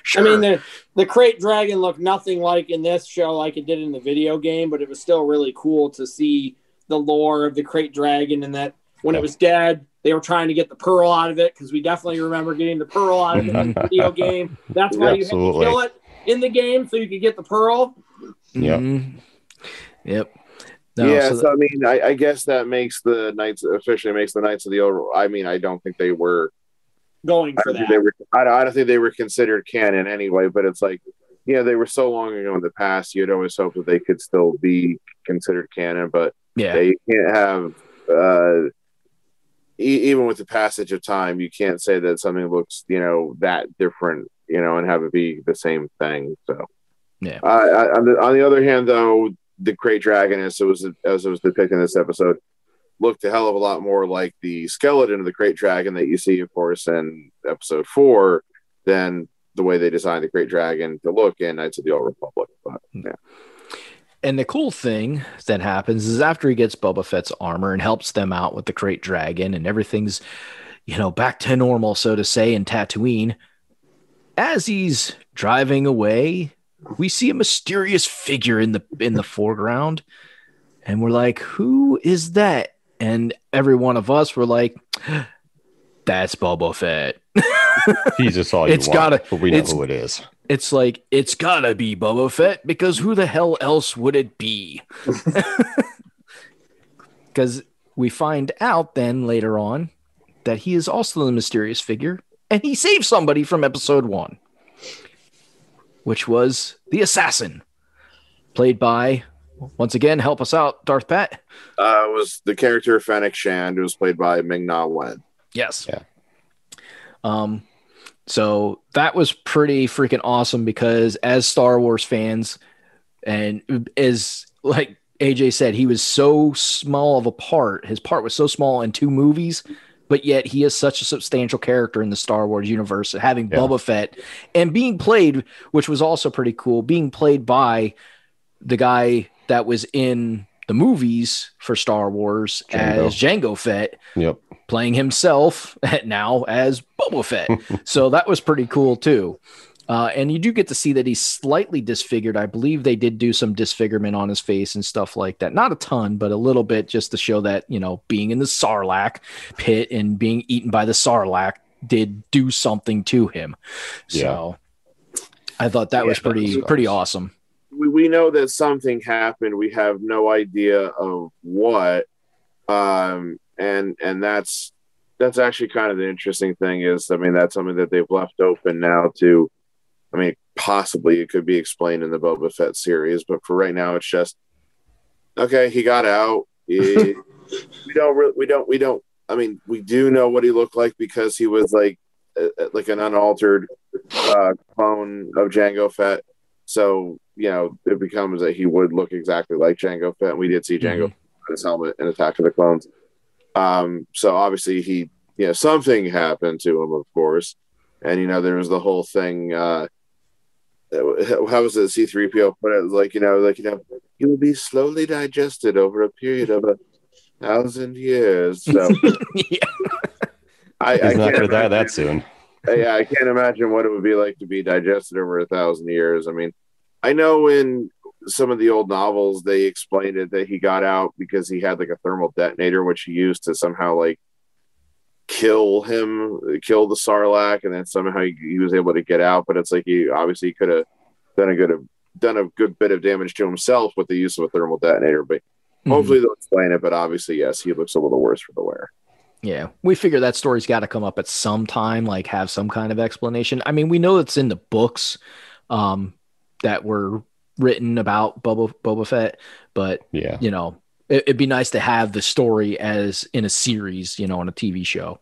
sure. I mean, the the krayt dragon looked nothing like in this show like it did in the video game, but it was still really cool to see the lore of the krayt dragon and that when it was dead, they were trying to get the pearl out of it because we definitely remember getting the pearl out of it in the video game. That's why you had to kill it in the game so you could get the pearl. Yep. Mhm. Yep. No, yeah, so so, I mean, I, I guess that makes the Knights officially makes the Knights of the Old. I mean, I don't think they were going I for don't, think that. they were, I, don't, I don't think they were considered canon anyway, but it's like, yeah, they were so long ago in the past. You'd always hope that they could still be considered canon, but Yeah. yeah, you can't have, uh, e- even with the passage of time, you can't say that something looks, you know, that different, you know, and have it be the same thing. So, Yeah. Uh, I- on, the, on the other hand, though, the Krayt Dragon, as it was as it was depicted in this episode, looked a hell of a lot more like the skeleton of the Krayt Dragon that you see, of course, in episode four than the way they designed the Krayt Dragon to look in Knights of the Old Republic. But yeah, And the cool thing that happens is after he gets Boba Fett's armor and helps them out with the krayt Dragon and everything's, you know, back to normal, so to say, in Tatooine, as he's driving away, we see a mysterious figure in the in the foreground, and we're like, "Who is that?" And every one of us were like, "That's Boba Fett." Jesus, all you It's want, gotta- but we know who it is. It's like it's gotta be Boba Fett because who the hell else would it be? Because we find out then later on that he is also the mysterious figure, and he saved somebody from episode one, which was the assassin, played by once again help us out, Darth Pat. uh, it was the character of Fennec Shand, who was played by Ming-Na Wen. Yes. Yeah. Um, so that was pretty freaking awesome because as Star Wars fans, and as like AJ said, he was so small of a part. His part was so small in two movies, but yet he is such a substantial character in the Star Wars universe. Having Yeah. Boba Fett and being played, which was also pretty cool, being played by the guy that was in the movies for Star Wars Jango. as Jango Fett Yep. Playing himself now as Boba Fett. so that was pretty cool too. Uh, and you do get to see that he's slightly disfigured. I believe they did do some disfigurement on his face and stuff like that. Not a ton, but a little bit just to show that, you know, being in the Sarlacc pit and being eaten by the Sarlacc did do something to him. So I thought that Yeah, was pretty, that was pretty awesome. we, we know that something happened. We have no idea of what. Um, and and that's that's actually kind of the interesting thing is I mean that's something that they've left open now to I mean possibly it could be explained in the Boba Fett series, but for right now it's just okay, he got out. We don't really we don't we don't I mean we do know what he looked like because he was like uh, like an unaltered uh, clone of Jango Fett. So you know, it becomes that he would look exactly like Jango Fett. We did see Jango Mhm. put his helmet in Attack of the Clones. Um, so obviously he, you know, something happened to him, of course. And you know, there was the whole thing. Uh, how was it? C three PO put it like you know, like you know, he will be slowly digested over a period of a thousand years. So yeah. I, I He's not can't going to die that imagine- soon. yeah, I can't imagine what it would be like to be digested over a thousand years. I mean, I know in some of the old novels they explained it that he got out because he had like a thermal detonator, which he used to somehow like kill him, kill the Sarlacc, and then somehow he, he was able to get out. But it's like he obviously could have done a good done a good bit of damage to himself with the use of a thermal detonator. But Mhm. hopefully they'll explain it. But obviously, yes, he looks a little worse for the wear. Yeah, we figure that story's got to come up at some time, like have some kind of explanation. I mean, we know it's in the books um, that were written about Boba, Boba Fett, but Yeah. you know, it, it'd be nice to have the story as in a series, you know, on a TV show.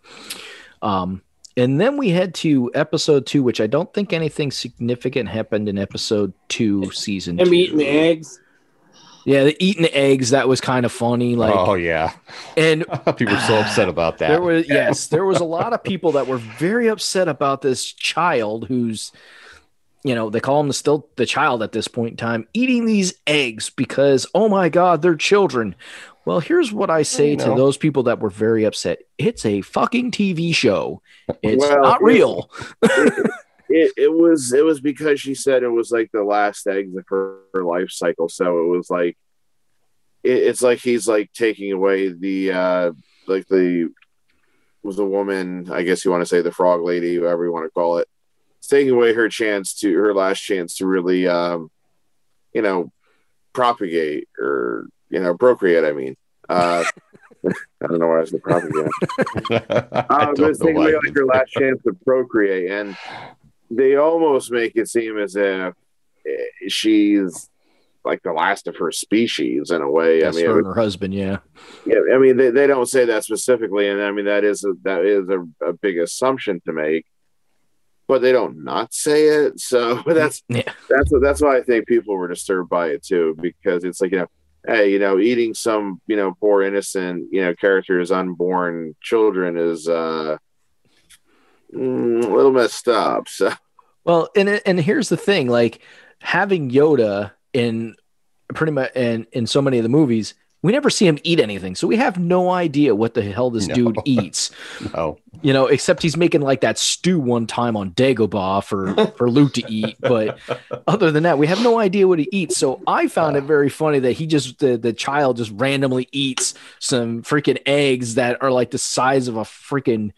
Um, and then we head to episode two, which I don't think anything significant happened in episode two, season Him two. eating the eggs. Yeah, the eating eggs that was kind of funny. Like, oh yeah. and People were so upset about that. there was yes, there was a lot of people that were very upset about this child who's, you know, they call him the still the child at this point in time, eating these eggs because oh my god, they're children. Well, here's what I say you to those people that were very upset. It's a fucking TV show. It's Well, not real. it, it was it was because she said it was like the last eggs of her, her life cycle so it was like it, it's like he's like taking away the uh like the was the woman i guess you want to say the frog lady whatever you want to call it taking away her chance to her last chance to really um you know propagate or you know procreate i mean uh I don't know why I was the propaganda. I don't know it's thinking why like you your last chance to procreate, and they almost make it seem as if eh, she's like the last of her species in a way. That's I mean, her it and her husband. Yeah. Yeah, I mean they, they don't say that specifically, and I mean that is a, that is a, a big assumption to make, but they don't not say it. So that's Yeah. that's that's why I think people were disturbed by it too, because it's like you know, hey, you know, eating some you know poor innocent you know characters' unborn children is uh mm, a little messed up. So Well, and and here's the thing: like having Yoda in pretty much in in so many of the movies, we never see him eat anything, so we have no idea what the hell this No. dude eats. No. You know, except he's making like that stew one time on Dagobah for for Luke to eat. But other than that, we have no idea what he eats. So I found it very funny that he just the the child just randomly eats some freaking eggs that are like the size of a freaking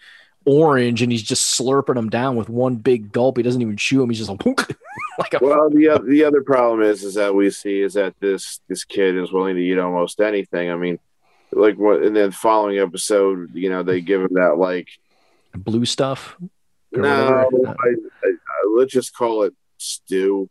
orange, and he's just slurping them down with one big gulp. He doesn't even chew them. He's just like, like a well, the the other problem is is that we see is that this this kid is willing to eat almost anything. I mean, like what? And then following episode, you know, they give him that like blue stuff. no. I, I, I, let's just call it stew.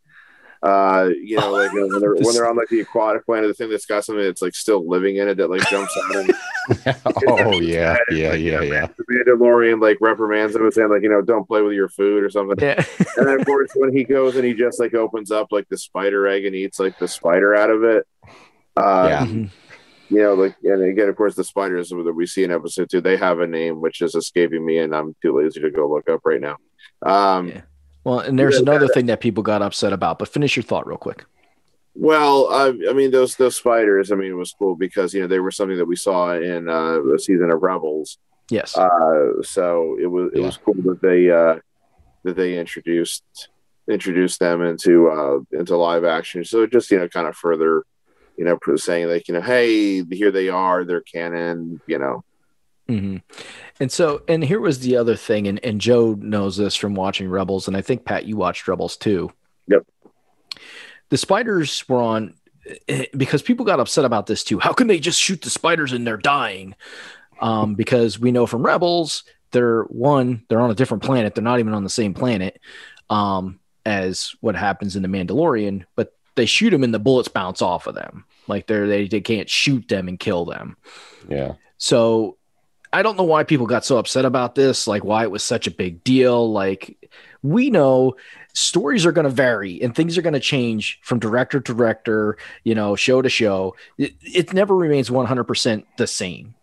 Uh, you know, like when they're when they're on like the aquatic planet, the thing that's got something that's like still living in it that like jumps out and oh yeah, yeah, yeah, yeah. the Mandalorian like reprimands him and saying like you know don't play with your food or something. Yeah. And then of course when he goes and he just like opens up like the spider egg and eats like the spider out of it. Uh, Yeah. Mhm. you know, like, and again, of course, the spiders that we see in episode two, they have a name which is escaping me, and I'm too lazy to go look up right now. Um, Yeah. Well, and there's another thing that people got upset about, but finish your thought real quick. Well, I, I mean, those those spiders, I mean, it was cool because you know they were something that we saw in uh, the season of Rebels. Yes. Uh, so it was it Yeah. was cool that they uh, that they introduced introduced them into uh, into live action. So just you know kind of further you know saying like you know hey here they are they're canon you know hmm And so, and here was the other thing, and, and Joe knows this from watching Rebels, and I think Pat, you watched Rebels too. Yep. The spiders were on because people got upset about this too. How can they just shoot the spiders and they're dying? Um, because we know from Rebels, they're one, they're on a different planet. They're not even on the same planet um, as what happens in the Mandalorian, but they shoot them and the bullets bounce off of them. Like they're they, they can't shoot them and kill them. Yeah. So I don't know why people got so upset about this, like why it was such a big deal. Like we know stories are going to vary and things are going to change from director to director, you know, show to show. It, it never remains 100% the same.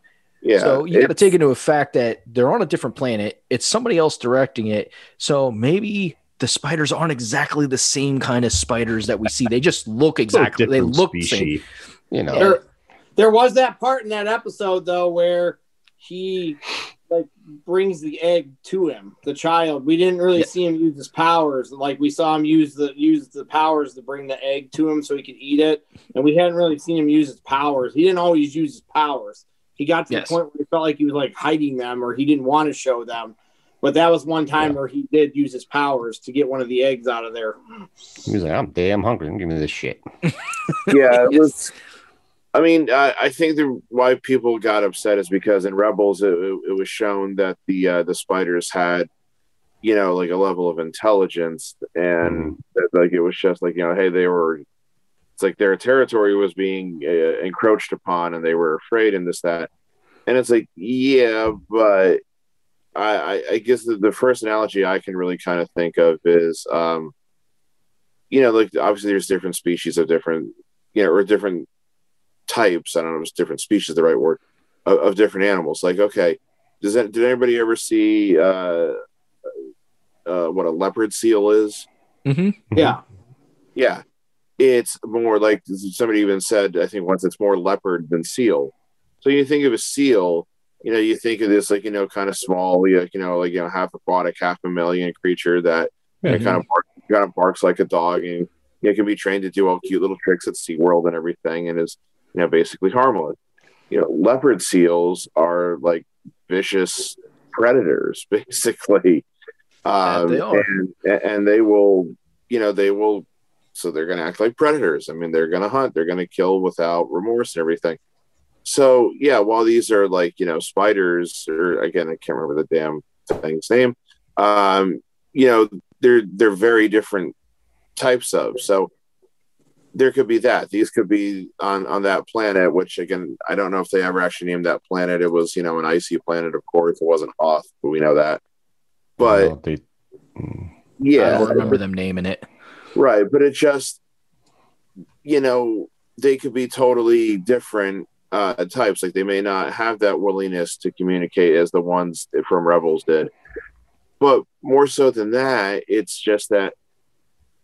yeah so you got to take into effect that they're on a different planet. It's somebody else directing it. So maybe the spiders aren't exactly the same kind of spiders that we see. They just look exactly. They look the same. You know. There, there was that part in that episode though where he like brings the egg to him, the child. We didn't really Yeah. see him use his powers. Like we saw him use the use the powers to bring the egg to him so he could eat it, and we hadn't really seen him use his powers. He didn't always use his powers. He got to Yes. the point where he felt like he was like hiding them or he didn't want to show them. But that was one time where he did use his powers to get one of the eggs out of there. He was like, I'm damn hungry. Give me this shit. yeah, it was. I mean, I, I think the why people got upset is because in Rebels it, it, it was shown that the uh, the spiders had, you know, like a level of intelligence, and that, like it was just like you know, hey, they were. It's like their territory was being uh, encroached upon, and they were afraid, and this that, and it's like, yeah, but I, I, I guess the, the first analogy I can really kind of think of is, um, you know, like obviously there's different species of different, you know, or different types. I don't know if it's different species the right word of, of different animals. Like, okay, does that did anybody ever see uh, uh, what a leopard seal is? hmm Yeah. Yeah, it's more like somebody even said. I think once it's more leopard than seal. So you think of a seal, you know, you think of this like you know kind of small, like you know, like you know half aquatic, half mammalian creature that you know, kind of bark, kind of barks like a dog and you know, can be trained to do all cute little tricks at SeaWorld and everything and is you know basically harmless. You know, leopard seals are like vicious predators, basically. Um, they are. And, and they will, you know, they will, so they're going to act like predators. I mean, they're going to hunt, they're going to kill without remorse and everything. So yeah, while these are like you know spiders, or again, I can't remember the damn thing's name. Um, you know, they're they're very different types of. So there could be that. These could be on on that planet, which again, I don't know if they ever actually named that planet. It was you know an icy planet, of course. It wasn't Hoth, but we know that. But Well, they, I yeah, don't remember them naming it. Right, but it just you know they could be totally different uh, types. Like they may not have that willingness to communicate as the ones from Rebels did. But more so than that, it's just that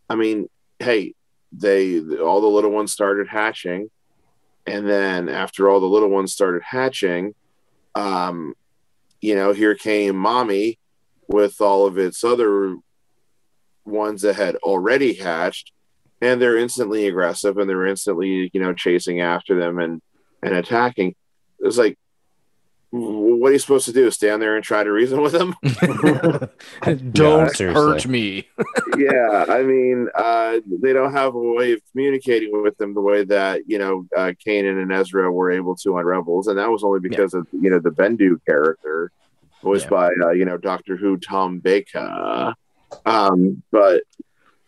I mean, hey, they all the little ones started hatching, and then after all the little ones started hatching, um, you know, here came mommy with all of its other ones that had already hatched. And they're instantly aggressive and they're instantly you know chasing after them and and attacking. It's like w- what are you supposed to do stand there and try to reason with them don't seriously. hurt me. yeah i mean uh they don't have a way of communicating with them the way that you know uh kanan and ezra were able to on rebels and that was only because of you know the bendu character voiced Yeah. by uh, you know doctor who tom baker um but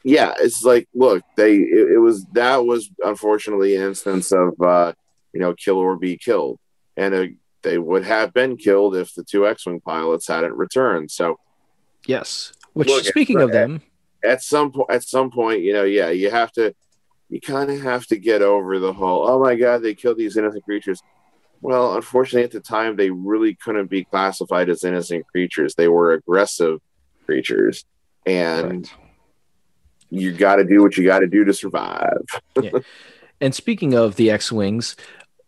yeah it's like look they it, it was that was unfortunately an instance of uh you know kill or be killed and uh, they would have been killed if the two x-wing pilots hadn't returned. So Yes. Which, Look, speaking of them, at some point at some point you know yeah you have to you kind of have to get over the whole oh my god they killed these innocent creatures. Well unfortunately at the time they really couldn't be classified as innocent creatures. They were aggressive creatures. And Right. you got to do what you got to do to survive. And speaking of the X Wings,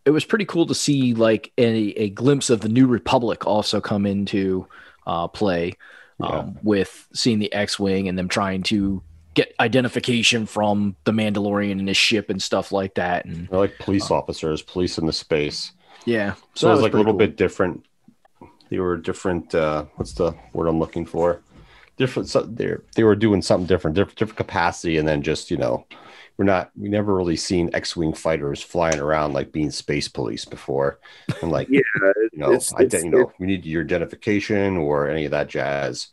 it was pretty cool to see like a, a glimpse of the New Republic also come into uh, play um, with seeing the X Wing and them trying to get identification from the Mandalorian and his ship and stuff like that. And They're like police officers, police in the space. yeah, So, that it was like a little cool. bit different. They were different. Uh, what's the word I'm looking for? Different. So they they were doing something different, different, different capacity, and then just you know, we're not. We never really seen X-wing fighters flying around like being space police before, and like yeah you know, it's- I it's- you know, we need your identification or any of that jazz.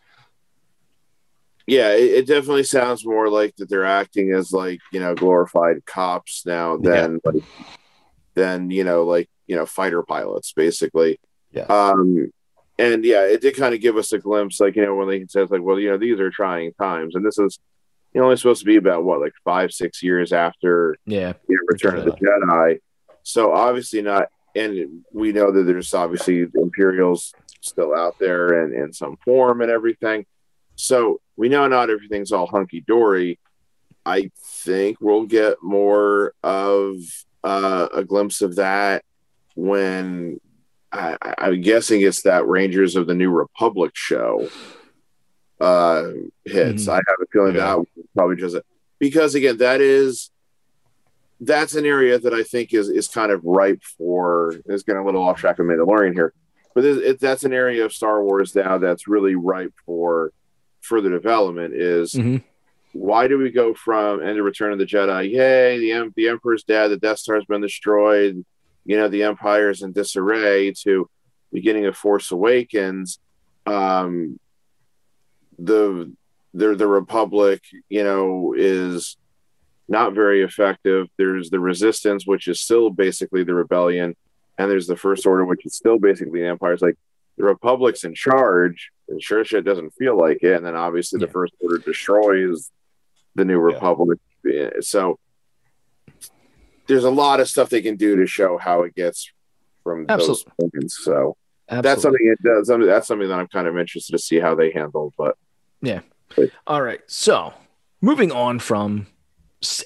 yeah it, it definitely sounds more like that they're acting as like you know glorified cops now than like than you know like you know fighter pilots basically Yeah. um and yeah it did kind of give us a glimpse like you know when they says like well you know these are trying times and this is you know, only supposed to be about what like five six years after yeah, you know, Return of the Jedi. So obviously not, and we know that there's obviously Imperials still out there and in some form and everything. So we know not everything's all hunky dory. I think we'll get more of uh, a glimpse of that when I, I'm guessing it's that Rangers of the New Republic show uh, hits. Mhm. I have a feeling Yeah. that probably just because again that is that's an area that I think is is kind of ripe for. Is getting a little off track of Mandalorian here, but it, it, that's an area of Star Wars now that's really ripe for further development. Is Mhm. why do we go from End of Return of the Jedi? Yay, the em- the Emperor's dead, the Death Star's been destroyed, you know, the Empire's in disarray. To beginning of Force Awakens, um, the the the Republic, you know, is not very effective. There's the Resistance, which is still basically the rebellion, and there's the First Order, which is still basically the Empire. It's like the Republic's in charge, and sure shit doesn't feel like it. And then obviously the First Order destroys the New Republic. Yeah, So there's a lot of stuff they can do to show how it gets from those Absolutely. things. So absolutely. that's something it does. That's something that I'm kind of interested to see how they handle. But All right. So moving on from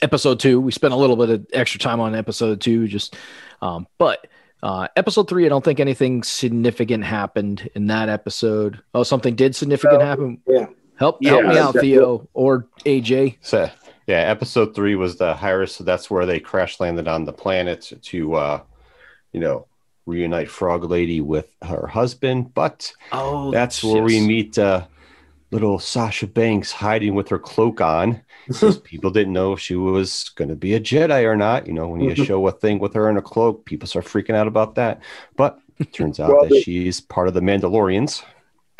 episode two, we spent a little bit of extra time on episode two, just, um, but uh, episode three, I don't think anything significant happened in that episode. Oh, something did significant No. happen. Yeah. Help, help me out, that- Theo or AJ. So yeah, episode three was the Heiress. So that's where they crash landed on the planet to, uh, you know, reunite Frog Lady with her husband. But Oh, that's where we meet uh, little Sasha Banks hiding with her cloak on. because people didn't know if she was going to be a Jedi or not. You know, when you show a thing with her in a cloak, people start freaking out about that. But it turns out Well, that they- she's part of the Mandalorians.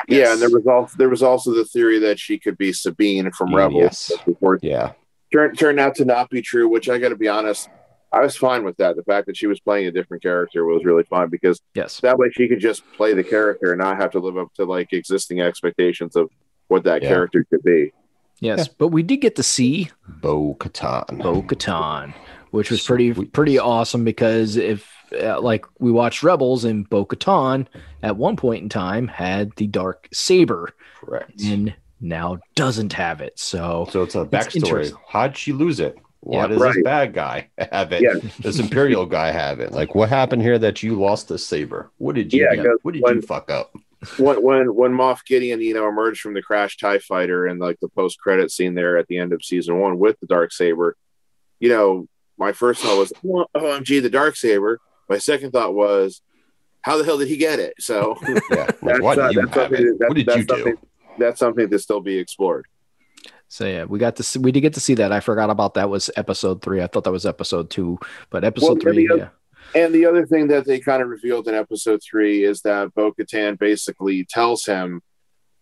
Yeah, and there was also there was also the theory that she could be Sabine from Rebels. yes. Before Yeah, turned turned out to not be true, which I got to be honest, I was fine with that. The fact that she was playing a different character was really fun because Yes. that way she could just play the character and not have to live up to like existing expectations of what that Yeah. character could be. Yes. But we did get to see Bo Katan. Bo Katan, which was pretty Sweet. pretty awesome because if uh, like we watched Rebels and Bo Katan at one point in time had the dark saber Correct. and now doesn't have it. So So it's a backstory. interesting. How'd she lose it? Why Yeah, does right. this bad guy have it? Yeah. This Imperial guy have it? Like, what happened here that you lost the saber? What did you? Yeah, What did when- you fuck up? When when when Moff Gideon, you know, emerged from the crash Tie Fighter and like the post credit scene there at the end of season one with the dark saber, you know, my first thought was, "Oh, "OMG, the dark saber." My second thought was, "How the hell did he get it?" So Yeah. That's, why uh, that's something that- What did that's you do? that's something to still be explored. so yeah, we got to see, we did get to see that. I forgot about that was episode three. I thought that was episode two, but episode Well, three, the other- yeah. And the other thing that they kind of revealed in episode three is that Bo Katan basically tells him,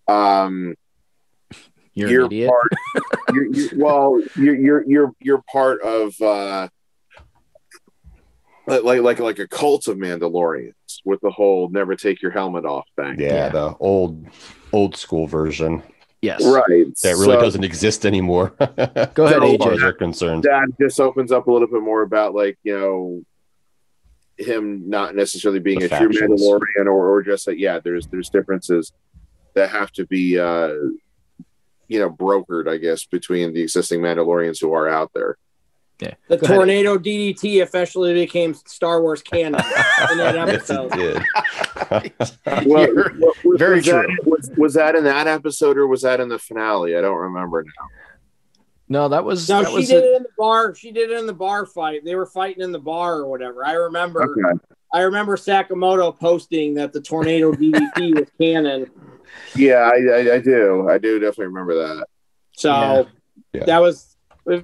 um, You're, you're idiot. part you're, you well you're you're you're you're part of uh like like like like a cult of Mandalorians with the whole never take your helmet off thing. Yeah, Yeah. the old old school version yes. Right. that really So doesn't exist anymore. Go ahead, as far AJ. as they're concerned. that just opens up a little bit more about like, you know, him not necessarily being The a true. Mandalorian or, or just that yeah, there's there's differences that have to be uh you know, brokered, I guess, between the existing Mandalorians who are out there. Yeah. The Go ahead. tornado DDT officially became Star Wars canon in that episode. it did. Well, You're- wa- was, very was that, true. was, was that in that episode or was that in the finale? I don't remember now. No, that was No, that she was did a- it in the bar. She did it in the bar fight. They were fighting in the bar or whatever. I remember. Okay. I remember Sakamoto posting that the tornado DDT was canon. Yeah, I, I, I do. I do definitely remember that. So Yeah. Yeah. that was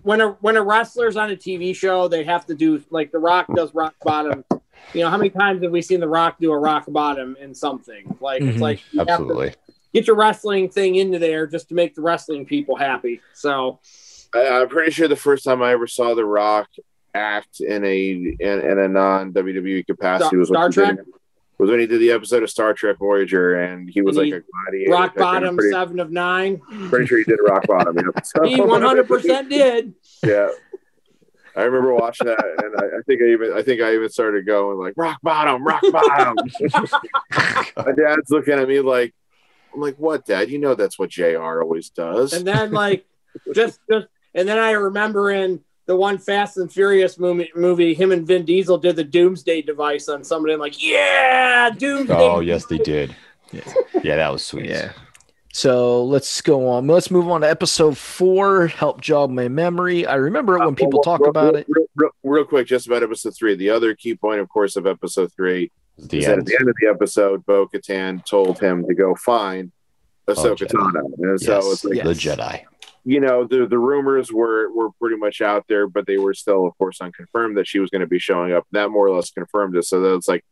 when a when a wrestler's on a TV show, they have to do like The Rock does rock bottom. You know, how many times have we seen The Rock do a rock bottom in something? Like Mhm. it's like you Absolutely. get your wrestling thing into there just to make the wrestling people happy. So I, I'm pretty sure the first time I ever saw The Rock act in a in, in a non WWE capacity Star- was when Star he did- Trek? was when he did the episode of Star Trek Voyager, and he was And like he- a gladiator. rock I think. I'm bottom, Pretty, seven of nine. pretty sure he did rock bottom. Yeah. So- He one hundred percent did. Yeah. I remember watching that, and I, I think I even I think I even started going like rock bottom, rock bottom. My dad's looking at me like, I'm like, what, Dad? You know that's what Jr. always does. And then like just just and then I remember in the one Fast and Furious movie, movie him and Vin Diesel did the Doomsday device on somebody. I'm like, yeah, Doomsday. Oh, yes, they did. Yeah. Yeah, that was sweet. Yeah. So let's go on. Let's move on to episode four. Help jog my memory. I remember it when people Well, talk real- about real, it. Real, real, real quick, just about episode three. The other key point, of course, of episode three The is that at the end of the episode, Bo Katan told him to go find Ahsoka Oh, Tano. And so Yes, it's like, Yes. The Jedi. You know, the the rumors were were pretty much out there, but they were still, of course, unconfirmed that she was going to be showing up. That more or less confirmed it. So that's like,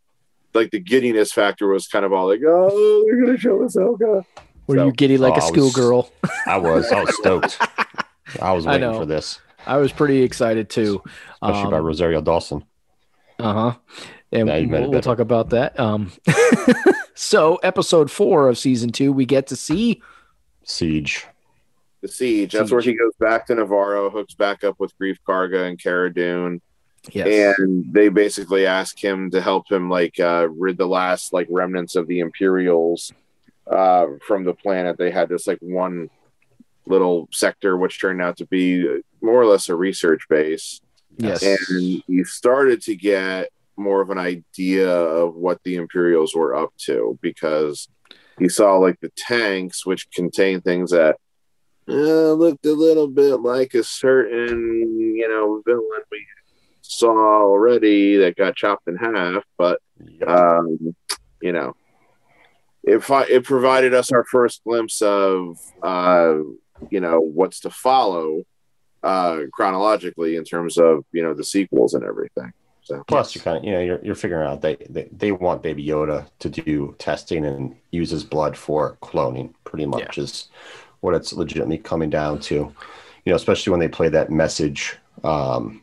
like the giddiness factor was kind of all like, oh, they're going to show Ahsoka. Were So- you giddy like Oh, a I was- schoolgirl? I was. I was stoked. I was waiting know. for this, I was pretty excited too. especially by Rosario Dawson. Uh huh. And Now you made it we'll, we'll talk about that. Um, so episode four of season two, we get to see. Siege. The siege. That's Siege. where he goes back to Nevarro, hooks back up with Greef Karga and Cara Dune. Yes. and they basically ask him to help him like uh, rid the last like remnants of the Imperials uh, from the planet. They had this like one little sector, which turned out to be more or less a research base, yes. and he started to get more of an idea of what the Imperials were up to because he saw like the tanks, which contain things that. Uh, looked a little bit like a certain, you know, villain we saw already that got chopped in half, but um, you know, it fi- it provided us our first glimpse of uh, you know what's to follow uh, chronologically in terms of you know the sequels and everything. So Plus, you kind of, you know, you're, you're figuring out they, they they want Baby Yoda to do testing and use his blood for cloning. Pretty much is what it's legitimately coming down to. You know, especially when they play that message um,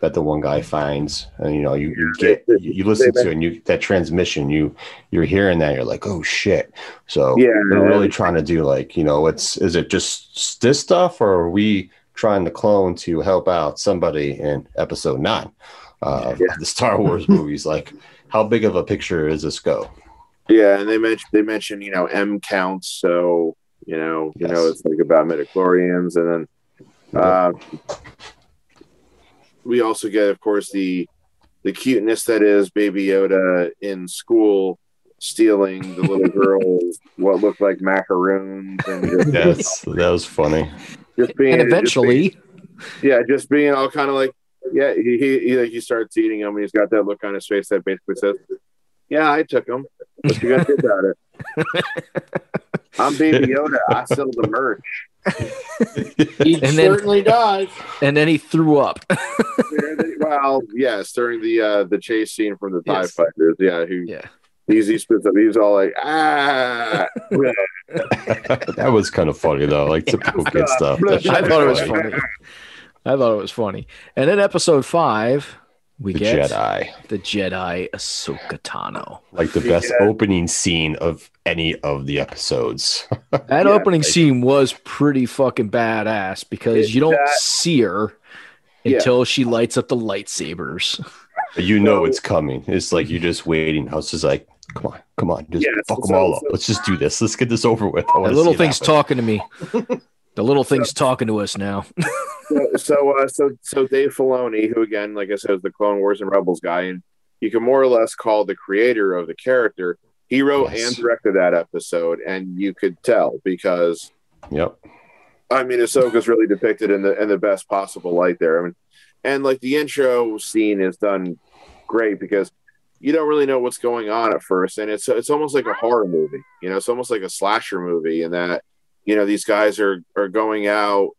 that the one guy finds, and you know, you, you get you, listen to it and you that transmission, you you're hearing that, you're like, oh shit. So Yeah. they're really trying to do like, you know, it's is it just this stuff, or are we trying to clone to help out somebody in Episode Nine? uh, Yeah. of the Star Wars movies. Like, how big of a picture is this go? yeah, and they mentioned they mentioned you know M counts, so you know you know it's like about midichlorians, and then uh, we also get, of course, the the cuteness that is Baby Yoda in school stealing the little girls what looked like macaroons and just, Yes, that was funny. just being and just eventually, being- yeah, just being all kind of like yeah, he he, he like he starts eating them and he's got that look on his face that basically says, "Yeah, I took them. What you gonna do about it?" I'm Baby Yoda. I sell the merch. He And then- certainly does. and then he threw up. well, yes, during the uh the chase scene from the Tie Yes. Fighters, yeah, who Yeah. he's he spits up. He was all like, ah, that was kind of funny though, like typical kid stuff. I thought it was funny. funny. I thought it was funny. And then episode five, we The get Jedi, the Jedi Ahsoka Tano. like the best Yeah. opening scene of any of the episodes. That Yeah, opening like- scene was pretty fucking badass because you don't that- see her Yeah. until she lights up the lightsabers. you know So- it's coming. It's like you're just waiting. House is like, come on, come on, just Yeah, fuck so- them all so- up. Let's just do this. Let's get this over with. I The little see thing's happen. talking to me. The little thing's talking to us now. so so, uh, so so Dave Filoni, who again, like I said, is the Clone Wars and Rebels guy, and you can more or less call the creator of the character. He wrote Yes. and directed that episode, and you could tell because Yep. I mean, Ahsoka's really depicted in the in the best possible light there. I mean, and like the intro scene is done great because you don't really know what's going on at first, and it's it's almost like a horror movie. You know, it's almost like a slasher movie in that you know these guys are are going out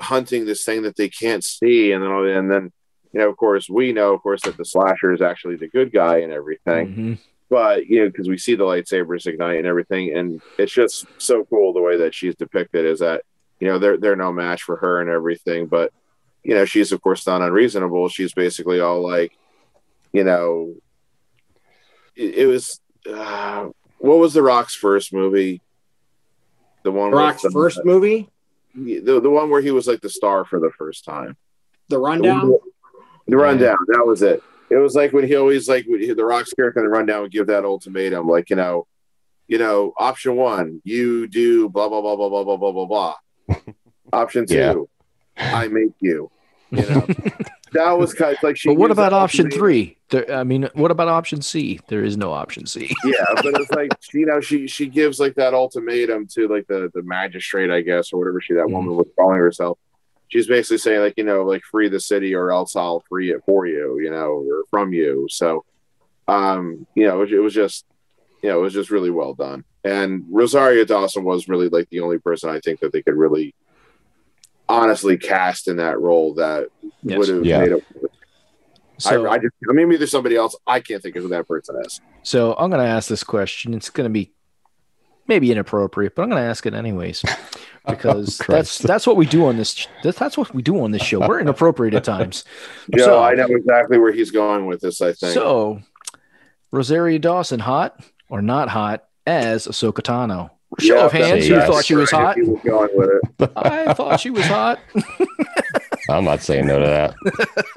hunting this thing that they can't see, and then and then you know, of course, we know, of course, that the slasher is actually the good guy and everything. Mhm. but you know because we see the lightsabers ignite and everything and it's just so cool the way that she's depicted is that you know they're they're no match for her and everything but you know she's of course not unreasonable. She's basically all like you know it, it was uh, what was the rock's first movie the one with Rock's the- first movie, the, the one where he was like the star for the first time The Rundown. the rundown. That was it. It was like when he always like when he, the Rock's character in the rundown would give that ultimatum, like you know, you know, option one, you do blah blah blah blah blah blah blah blah blah. option two, Yeah. I make you. You know, that was kind of like she. But what about option three? There, I mean, what about option C? There is no option C. Yeah, but it's like you know she she gives like that ultimatum to like the the magistrate, I guess, or whatever she that woman was calling herself. She's basically saying like you know like free the city or else I'll free it for you, you know, or from you. So, um, you know, it, it was just you know it was just really well done. And Rosario Dawson was really like the only person I think that they could really honestly cast in that role that Yes. would have Yeah. made it. So, I, I just I mean maybe there's somebody else I can't think of who that person is. so I'm going to ask this question. It's going to be maybe inappropriate, but I'm going to ask it anyways because Oh, that's that's what we do on this. That's, that's what we do on this show. We're inappropriate at times. Yeah, So- I know exactly where he's going with this. I think. So, Rosario Dawson, hot or not hot as Ahsoka Tano? Show Yeah, of hands, who thought she was hot? if he was going with it. I thought she was hot. I'm not saying no to that.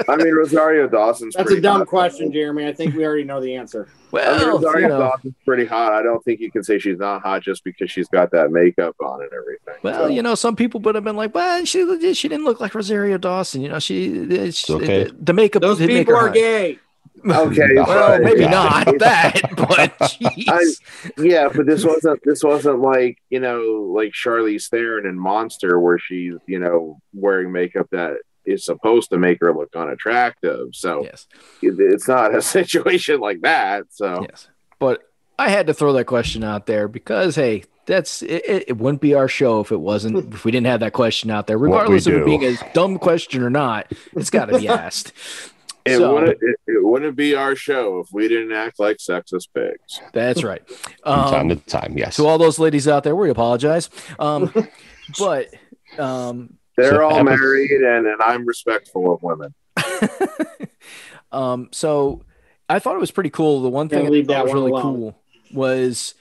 I mean, Rosario Dawson's That's a dumb hot. question, Jeremy. I think we already know the answer. I mean, Well, Rosario you know, Dawson's pretty hot. I don't think you can say she's not hot just because she's got that makeup on and everything. well, So, you know, some people would have been like, "Well, she she didn't look like Rosario Dawson." You know, she, she okay. the, the makeup. Those did make people her are hot. gay. Okay, Well, but- maybe Yeah. not that, but jeez. yeah, but this wasn't this wasn't like you know like Charlize Theron in Monster where she's you know wearing makeup that is supposed to make her look unattractive. So yes, it, it's not a situation like that. So yes. But I had to throw that question out there because hey, that's it, it, it wouldn't be our show if it wasn't hmm. if we didn't have that question out there, regardless of it being a dumb question or not. It's got to be asked. It, So- wouldn't, it, it wouldn't be our show if we didn't act like sexist pigs. That's right. From time Um, to time, yes. to all those ladies out there, we apologize. Um, but um, They're So all epi- married, and, and I'm respectful of women. um, so I thought it was pretty cool. The one thing I that was really alone. cool was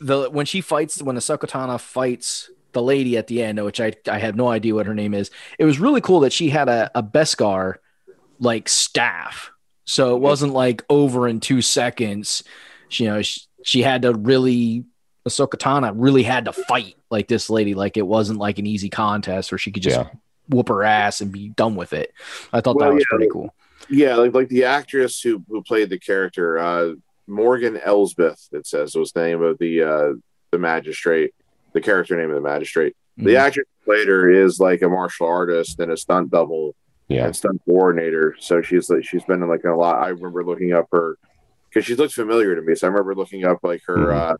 the when she fights when the Ahsoka Tano fights the lady at the end, which I I have no idea what her name is. It was really cool that she had a, a Beskar like staff, so it wasn't like over in two seconds. She, you know, she, she had to really Ahsoka Tano really had to fight like this lady. Like it wasn't like an easy contest where she could just Yeah. whoop her ass and be done with it. I thought Well, that was yeah, pretty cool. Yeah, like like the actress who who played the character, uh, Morgan Elsbeth. It says was the name of the uh, the magistrate, the character name of the magistrate. The Mhm. actress later is like a martial artist and a stunt double yeah. and stunt coordinator. So she's like she's been in like a lot. I remember looking up her because she looked familiar to me. So I remember looking up like her Mhm. uh,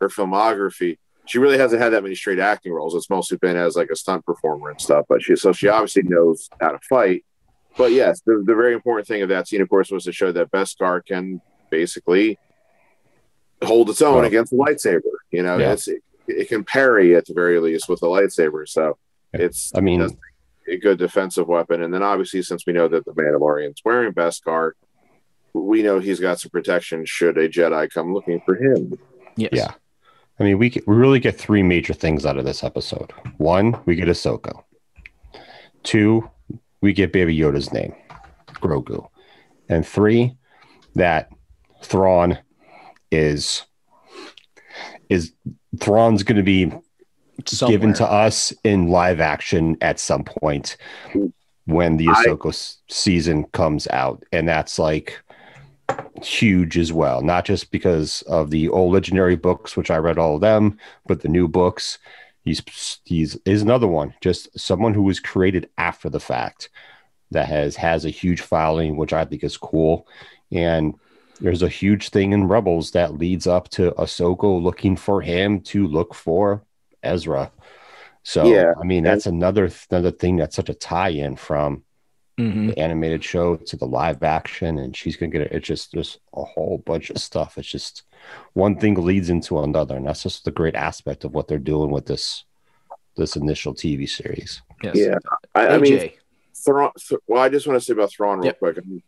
her filmography. She really hasn't had that many straight acting roles. It's mostly been as like a stunt performer and stuff. But she so she obviously knows how to fight. But yes, the, the very important thing of that scene, of course, was to show that Beskar can basically hold its own Well- against the lightsaber. You know, Yeah. it's it, it can parry at the very least with the lightsaber. So it's I mean, a good defensive weapon. And then obviously, since we know that the Mandalorian's wearing Beskar, we know he's got some protection should a Jedi come looking for him. Yes. Yeah. I mean, we get, we really get three major things out of this episode. One, we get Ahsoka. Two, we get Baby Yoda's name, Grogu. And three, that Thrawn is is Thrawn's going to be given to us in live action at some point when the I- Ahsoka s- season comes out, and that's like huge as well. Not just because of the old legendary books, which I read all of them, but the new books. He's he's is another one, just someone who was created after the fact that has has a huge following, which I think is cool. And there's a huge thing in Rebels that leads up to Ahsoka looking for him to look for Ezra. So Yeah, I mean that's another another thing that's such a tie-in from Mhm. the animated show to the live action, and she's gonna get it. It's just just a whole bunch of stuff. It's just one thing leads into another, and that's just the great aspect of what they're doing with this this initial TV series. Yes. Yeah. I, I mean, Thrawn. Th- well, I just want to say about Thrawn real Yep. quick. I mean,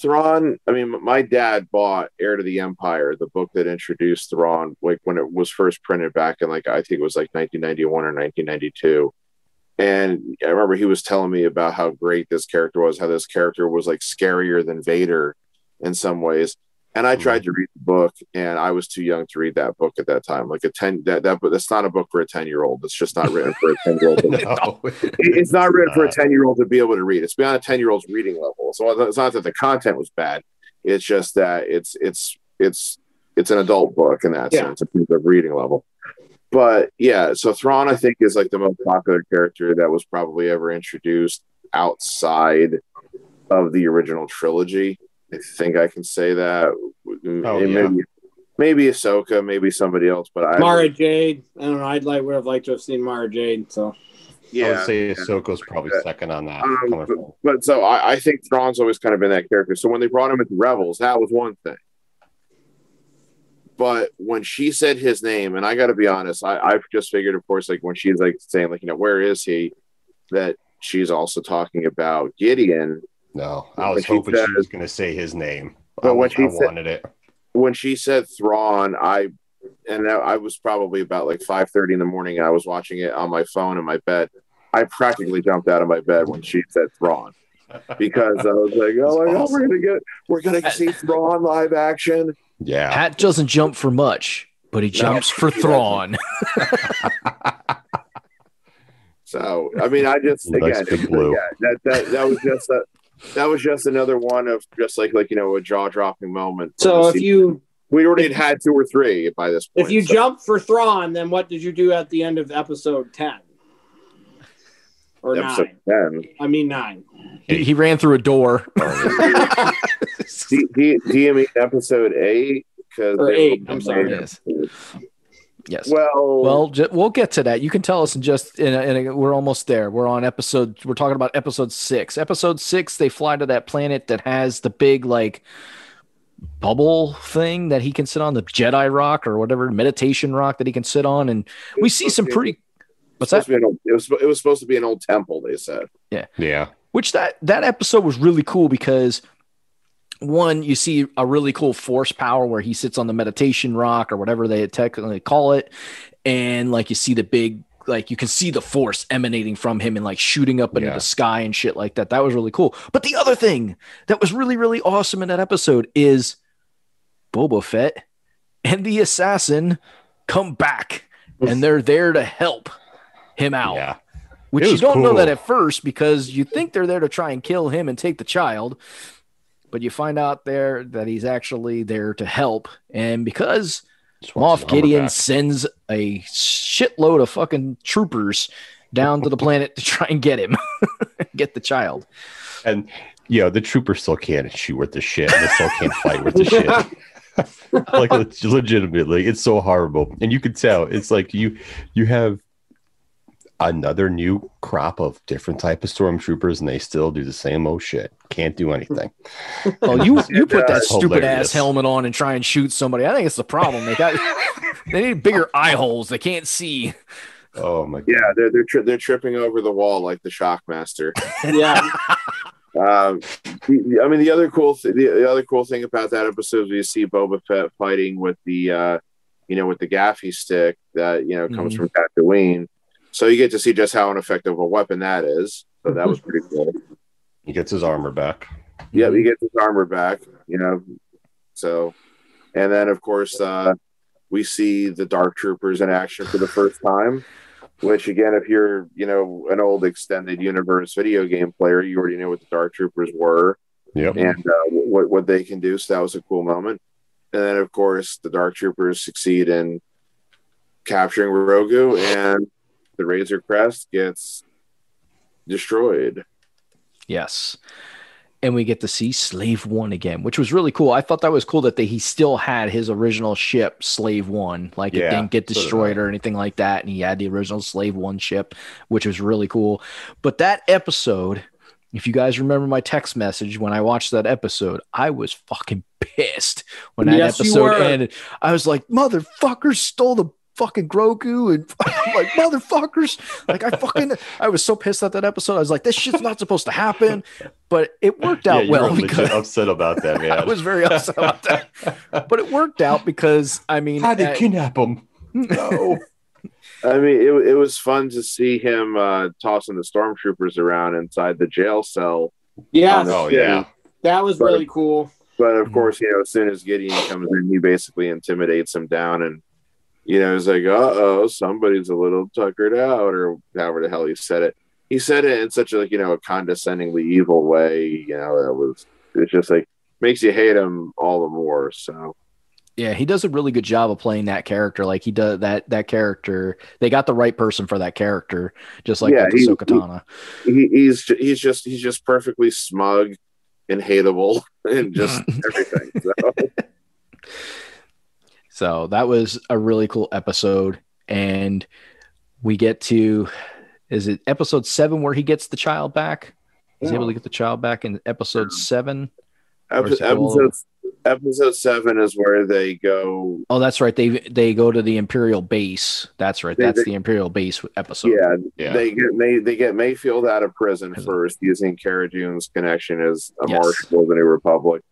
Thrawn. I mean, my dad bought Heir to the Empire, the book that introduced Thrawn, like when it was first printed back in like I think it was like 1991 or 1992. And I remember he was telling me about how great this character was, how this character was like scarier than Vader in some ways. And I tried mm-hmm. to read the book, and I was too young to read that book at that time. Like a ten, that that that's not a book for a ten year old. It's just not written for a ten year old. No. It- it's not written for a 10 year old to be able to read it's beyond a 10 year old's reading level so it's not that the content was bad it's just that it's it's it's it's an adult book in that Yeah. sense in terms of reading level but yeah so Thrawn I think is like the most popular character that was probably ever introduced outside of the original trilogy I think I can say that Oh, And yeah. maybe maybe Ahsoka maybe somebody else but I Mara Jade. I don't know. I'd like would have liked to have seen Mara Jade. So yeah, I would say Ahsoka's probably second on that. Um, coming from- But so I, I think Thrawn's always kind of been that character. So when they brought him into Rebels, that was one thing. But when she said his name, and I got to be honest, I, I've just figured, of course, like when she's like saying, like, you know, where is he? That she's also talking about Gideon. No, I when was she hoping she was going to say his name. But I, when she I said- wanted it. When she said Thrawn, I and I I was probably about like five thirty in the morning, and I was watching it on my phone in my bed. I practically jumped out of my bed when she said Thrawn. because I was like, oh my god, awesome. we're gonna get we're gonna see Thrawn live action. Yeah. Pat doesn't jump for much, but he jumps for he Thrawn. So I mean, I just Nice again, blue. yeah, that that that was just a that was just another one of just like like you know a jaw dropping moment. so if you we already had had two or three by this point. if you so- jump for Thrawn, then what did you do at the end of episode ten or episode nine? ten, I mean nine. he, he ran through a door. do, do, do you mean episode eight? because Or eight, I'm sorry. Yes. Yes. Well, Well, ju- we'll get to that. You can tell us in just in, a, in a, we're almost there. We're on episode. We're talking about episode six. Episode six, they fly to that planet that has the big like bubble thing that he can sit on, the Jedi rock or whatever meditation rock that he can sit on, and we see some pretty. What's that? supposed to be an old, it was it was supposed to be an old temple. They said. Yeah. Yeah. Which that that episode was really cool because one, you see a really cool force power where he sits on the meditation rock or whatever they technically call it, and like you see the big like you can see the force emanating from him and like shooting up into Yeah. the sky and shit like that. That was really cool. But the other thing that was really really awesome in that episode is Boba Fett and the assassin come back and they're there to help him out. Yeah. Which you don't know that at first because you think they're there to try and kill him and take the child, but you find out there that he's actually there to help. And because Just Moff Gideon back. sends a shitload of fucking troopers down to the planet to try and get him, get the child. And yeah, the troopers still can't shoot worth the shit. And they still can't fight worth the shit. like legitimately, it's so horrible. And you can tell it's like you you have another new crop of different type of stormtroopers, and they still do the same old shit. Can't do anything. Well, you you put that stupid ass helmet on and try and shoot somebody. I think it's the problem. They got they need bigger eye holes. They can't see. Oh my god. Yeah, they're they're tri- they're tripping over the wall like the Shockmaster. Yeah. Um, the- the- I mean, the other cool th- the, the other cool thing about that episode is you see Boba Fett fighting with the uh, you know with the gaffi stick that you know comes Mhm. from Tatooine. So you get to see just how ineffective a weapon that is. So that was pretty cool. He gets his armor back. Yeah, he gets his armor back. You know, so and then of course uh, we see the Dark Troopers in action for the first time. Which again, if you're you know an old extended universe video game player, you already know what the Dark Troopers were Yep. and uh, what what they can do. So that was a cool moment. And then, of course, the Dark Troopers succeed in capturing Grogu, and the Razor Crest gets destroyed. Yes. And we get to see Slave One again, which was really cool. I thought that was cool that they, he still had his original ship, Slave One. Like it didn't get destroyed or anything like that. And he had the original Slave One ship, which was really cool. But that episode, if you guys remember my text message when I watched that episode, I was fucking pissed when that Yes, episode ended. I was like, motherfuckers stole the fucking Grogu and I'm like motherfuckers. Like I fucking I was so pissed at that episode. I was like, this shit's not supposed to happen. But it worked out you well were because upset about that, man. I was very upset about that. But it worked out because I mean How'd they uh, kidnap him? No. I mean, it, it was fun to see him uh, tossing the stormtroopers around inside the jail cell. Yeah. oh yeah. That was really cool. But of course, you know, as soon as Gideon comes in, he basically intimidates him down, and you know, he's like, "Uh oh, somebody's a little tuckered out," or however the hell he said it. He said it in such a like you know a condescendingly evil way. You know, it was it's just like makes you hate him all the more. So yeah, he does a really good job of playing that character. Like he does that that character. They got the right person for that character, just like Yeah, with he- Ahsoka he, he's he's just he's just perfectly smug and hateable and just everything. So. So that was a really cool episode. And we get to, is it episode seven where he gets the child back? He's able to get the child back in episode seven. Epi- it all- episode episode seven is where they go. Oh, that's right. They they go to the Imperial base. That's right. They- That's they- the Imperial base episode. Yeah, Yeah. they get May, they get Mayfield out of prison Prison. first, using Cara Dune's connection as a Yes. marshal of the New Republic,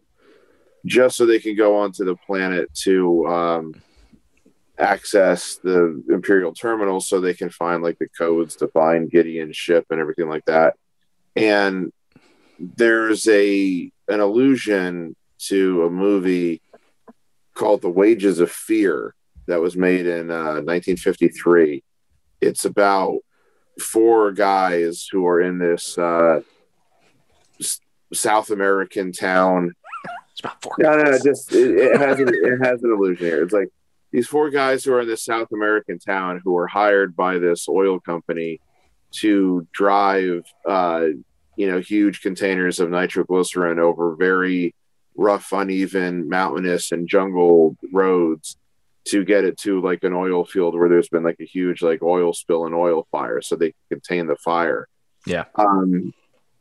just so they can go onto the planet to um, access the Imperial terminal, so they can find like the codes to find Gideon's ship and everything like that. And there's a an allusion to a movie called The Wages of Fear that was made in uh, 1953 it's about four guys who are in this uh, South American town. It's about four. No, no, no just it, it has an, it has an illusion here. It's like these four guys who are in this South American town who are hired by this oil company to drive, uh, you know, huge containers of nitroglycerin over very rough, uneven, mountainous, and jungle roads to get it to like an oil field where there's been like a huge like oil spill and oil fire, so they can contain the fire. Yeah. Um,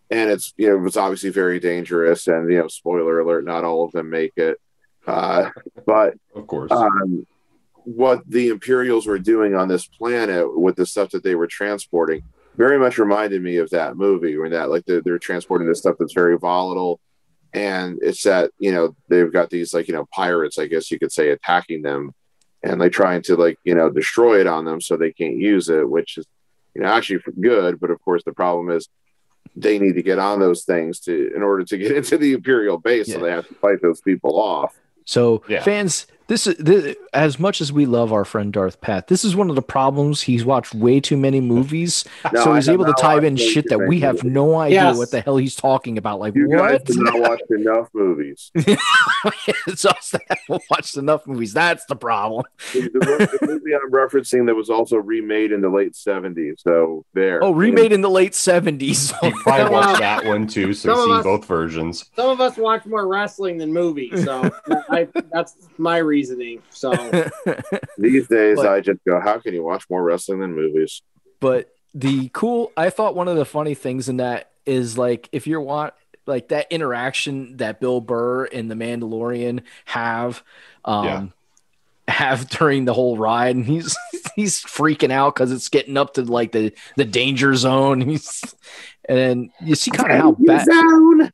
and it's you know it's obviously very dangerous, and you know spoiler alert, not all of them make it. Uh, but Of course. um, what the Imperials were doing on this planet with the stuff that they were transporting very much reminded me of that movie when that like they're, they're transporting this stuff that's very volatile and it's that you know they've got these like you know pirates i guess you could say attacking them and like trying to like you know destroy it on them so they can't use it which is you know actually good but of course the problem is they need to get on those things to in order to get into the imperial base so they have to fight those people off So Yeah. fans, this is this, as much as we love our friend Darth Pat. This is one of the problems. He's watched way too many movies, No, so he's able to not tie in shit that we have movies. no idea Yes. what the hell he's talking about. Like you guys what? have not watched enough movies it's us that haven't watched enough movies. That's the problem. the, the movie I'm referencing that was also remade in the late 70s. So there. Oh, remade in the late seventies. He probably Come watched that one too, so Some he's seen us- both versions. Some of us watch more wrestling than movies, so I, that's my reasoning. So These days, But- I just go, how can you watch more wrestling than movies? but the cool i thought one of the funny things in that is like if you're want like that interaction that bill burr and the mandalorian have um Yeah. have during the whole ride and he's he's freaking out because it's getting up to like the the danger zone he's and then you see kind of how bad Zone.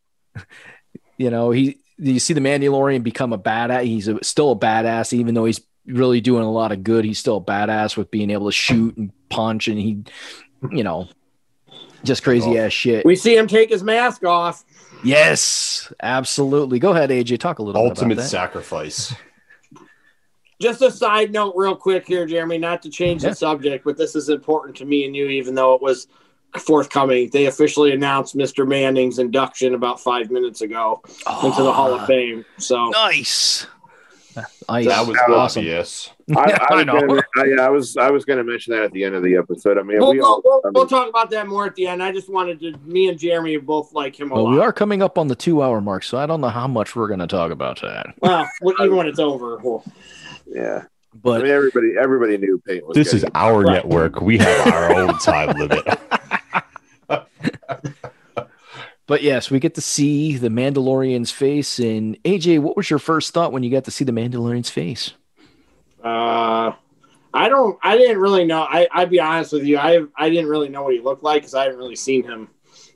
you know he you see the mandalorian become a badass he's a, still a badass even though he's really doing a lot of good he's still a badass with being able to shoot and punch and he you know just crazy ass shit we see him take his mask off. yes absolutely go ahead aj talk a little Ultimate bit about that. sacrifice. Just a side note, real quick here, Jeremy, not to change Yeah. the subject, but this is important to me and you, even though it was forthcoming. They officially announced Mr. Manning's induction about five minutes ago into the Hall of Ah, Fame. So nice nice That was awesome obvious. I, I, I was know. gonna, I, I was I was going to mention that at the end of the episode. I mean, we'll, we all. we'll, I mean, we'll talk about that more at the end. I just wanted to, me and Jeremy both like him a well lot. we are coming up on the two hour mark so i don't know how much we're going to talk about that Well, even when it's over. Well, yeah, I but mean, everybody everybody knew Peyton was. This is our Right. network. We have our own time limit. But yes, we get to see the Mandalorian's face. And AJ, what was your first thought when you got to see the Mandalorian's face? Uh, I don't. I didn't really know. I I'd be honest with you. I I didn't really know what he looked like because I hadn't really seen him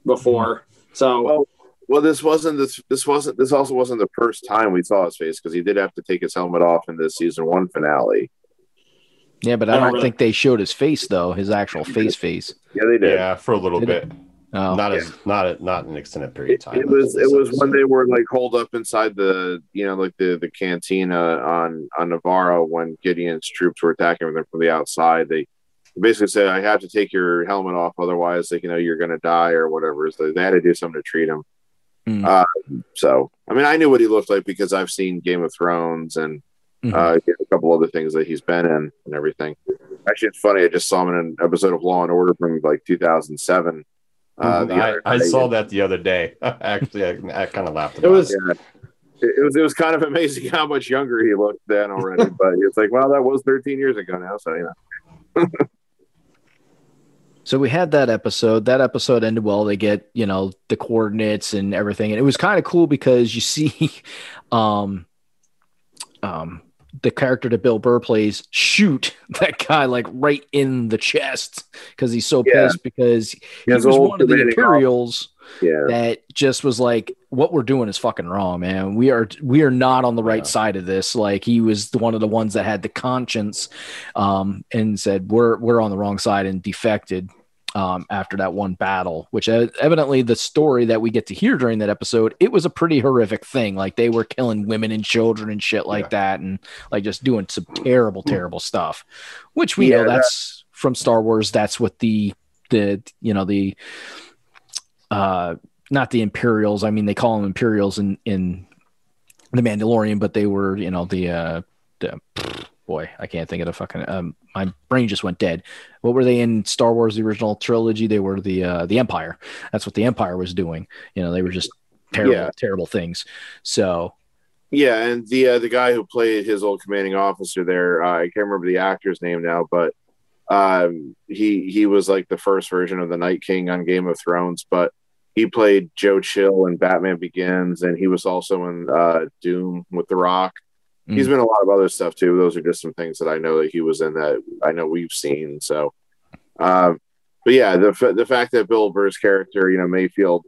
before. So Well, well, this wasn't this. This wasn't. This also wasn't the first time we saw his face because he did have to take his helmet off in the season one finale. Yeah, but I Oh, don't really? think they showed his face though, his actual face face. Yeah, they did. yeah, for a little Did bit. Oh, Not as not a, not an extended period of time. it was it was when they were like holed up inside the you know like the the cantina on on Nevarro when Gideon's troops were attacking them from the outside. They basically said, "I have to take your helmet off, otherwise, like you know, you're gonna die or whatever." So they had to do something to treat him. Hmm. Uh, so I mean, I knew what he looked like because I've seen Game of Thrones and Mhm. uh, a couple other things that he's been in and everything. Actually, it's funny. I just saw him in an episode of Law and Order from like 2007. Uh, the I, other I saw that the other day. Actually, I, I kind of laughed. It About was- Yeah. It, it was it was kind of amazing how much younger he looked then already, but it's like, well, that was 13 years ago now, so you know. So we had that episode. That episode ended well. They get, you know, the coordinates and everything. And it was kind of cool because you see um um the character that Bill Burr plays shoot that guy like right in the chest because he's so Yeah. pissed because he His was one of the Imperials Yeah, that just was like, what we're doing is fucking wrong, man. We are we are not on the right Yeah. side of this. Like he was the, one of the ones that had the conscience, um, and said we're we're on the wrong side and defected. Um, after that one battle, which uh, evidently the story that we get to hear during that episode, it was a pretty horrific thing. Like they were killing women and children and shit like that, and like just doing some terrible, terrible stuff. Which we Yeah, know that- that's from Star Wars. That's what the the you know the uh not the Imperials. I mean, they call them Imperials in in the Mandalorian, but they were, you know, the uh, the boy, I can't think of the fucking. Um, my brain just went dead. What were they in Star Wars, the original trilogy? They were the uh, the Empire. That's what the Empire was doing. You know, they were just terrible, Yeah. terrible things. So Yeah, and the uh, the guy who played his old commanding officer there, uh, I can't remember the actor's name now, but um, he he was like the first version of the Night King on Game of Thrones, but he played Joe Chill in Batman Begins, and he was also in uh, Doom with The Rock. He's Mm. been a lot of other stuff too. Those are just some things that I know that he was in that I know we've seen. So, um, but yeah, the the fact that Bill Burr's character, you know, Mayfield,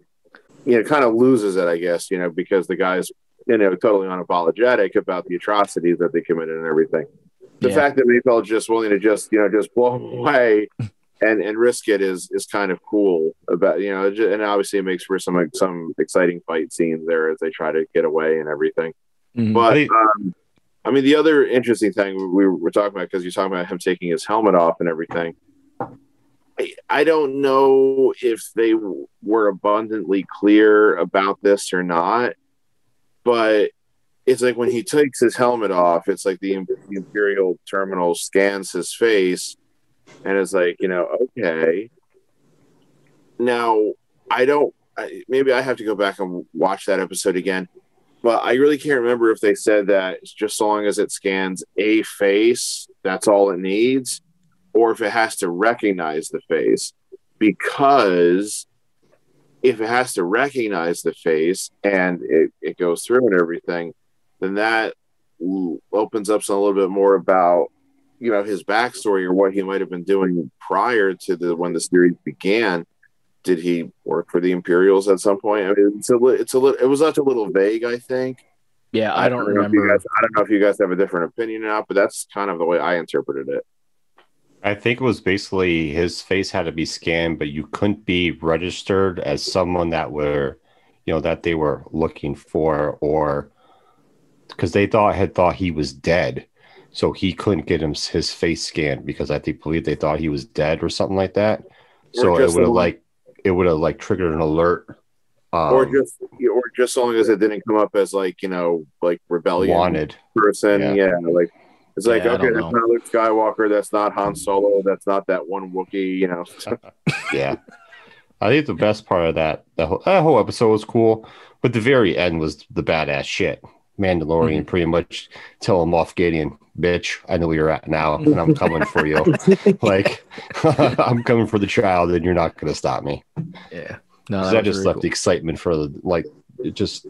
you know, kind of loses it, I guess, you know, because the guy's you know totally unapologetic about the atrocities that they committed and everything. The Yeah. fact that Mayfield's just willing to just you know just blow him away and and risk it is is kind of cool about you know, and obviously it makes for some some exciting fight scenes there as they try to get away and everything. mhm. But I- um, I mean, the other interesting thing we were talking about because you're talking about him taking his helmet off and everything. I, don't know if they were abundantly clear about this or not, but it's like when he takes his helmet off, it's like the, the Imperial terminal scans his face and it's like, you know, okay. Now, I don't, I, maybe I have to go back and watch that episode again but I really can't remember if they said that just so long as it scans a face, that's all it needs, or if it has to recognize the face. Because if it has to recognize the face and it, it goes through and everything, then that opens up some a little bit more about you know his backstory or what he might have been doing prior to the when the series began did he work for the Imperials at some point? I mean, it's a li- it's a little it was left a little vague, I think. yeah, I don't know if you remember. guys- I don't know if you guys have a different opinion or not, but that's kind of the way I interpreted it. I think it was basically his face had to be scanned, but you couldn't be registered as someone that were, you know, that they were looking for, or because they thought had thought he was dead, so he couldn't get him his face scanned because I think believe they thought he was dead or something like that. So it would have like it would have like triggered an alert. Um, or just or just so long as it didn't come up as like you know like rebellion wanted. person. Yeah. Yeah, like it's like Yeah, okay, that's know. not Luke Skywalker, that's not Han Solo, that's not that one Wookiee. You know, yeah. I think the best part of that, the whole, that whole episode was cool, but the very end was the badass shit. Mandalorian mm-hmm. pretty much tell him off Gideon, bitch, I know where you're at now, and I'm coming for you. like, I'm coming for the child, and you're not going to stop me. Yeah, no, 'Cause that that just very left cool. the excitement for the, like, it just,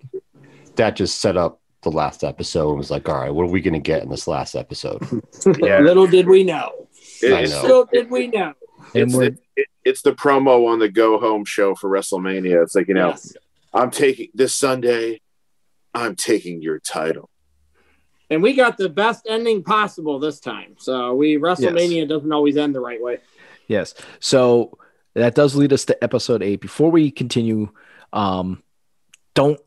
that just set up the last episode and was like, all right, what are we going to get in this last episode? yeah, Little did we know. It's, know. Little did we know. it's, we're it, it- it's the promo on the Go Home show for WrestleMania. It's like you know, Yes. I'm taking this Sunday. I'm taking your title. And we got the best ending possible this time. So we WrestleMania doesn't always end the right way. Yes. So that does lead us to episode eight. Before we continue, um, don't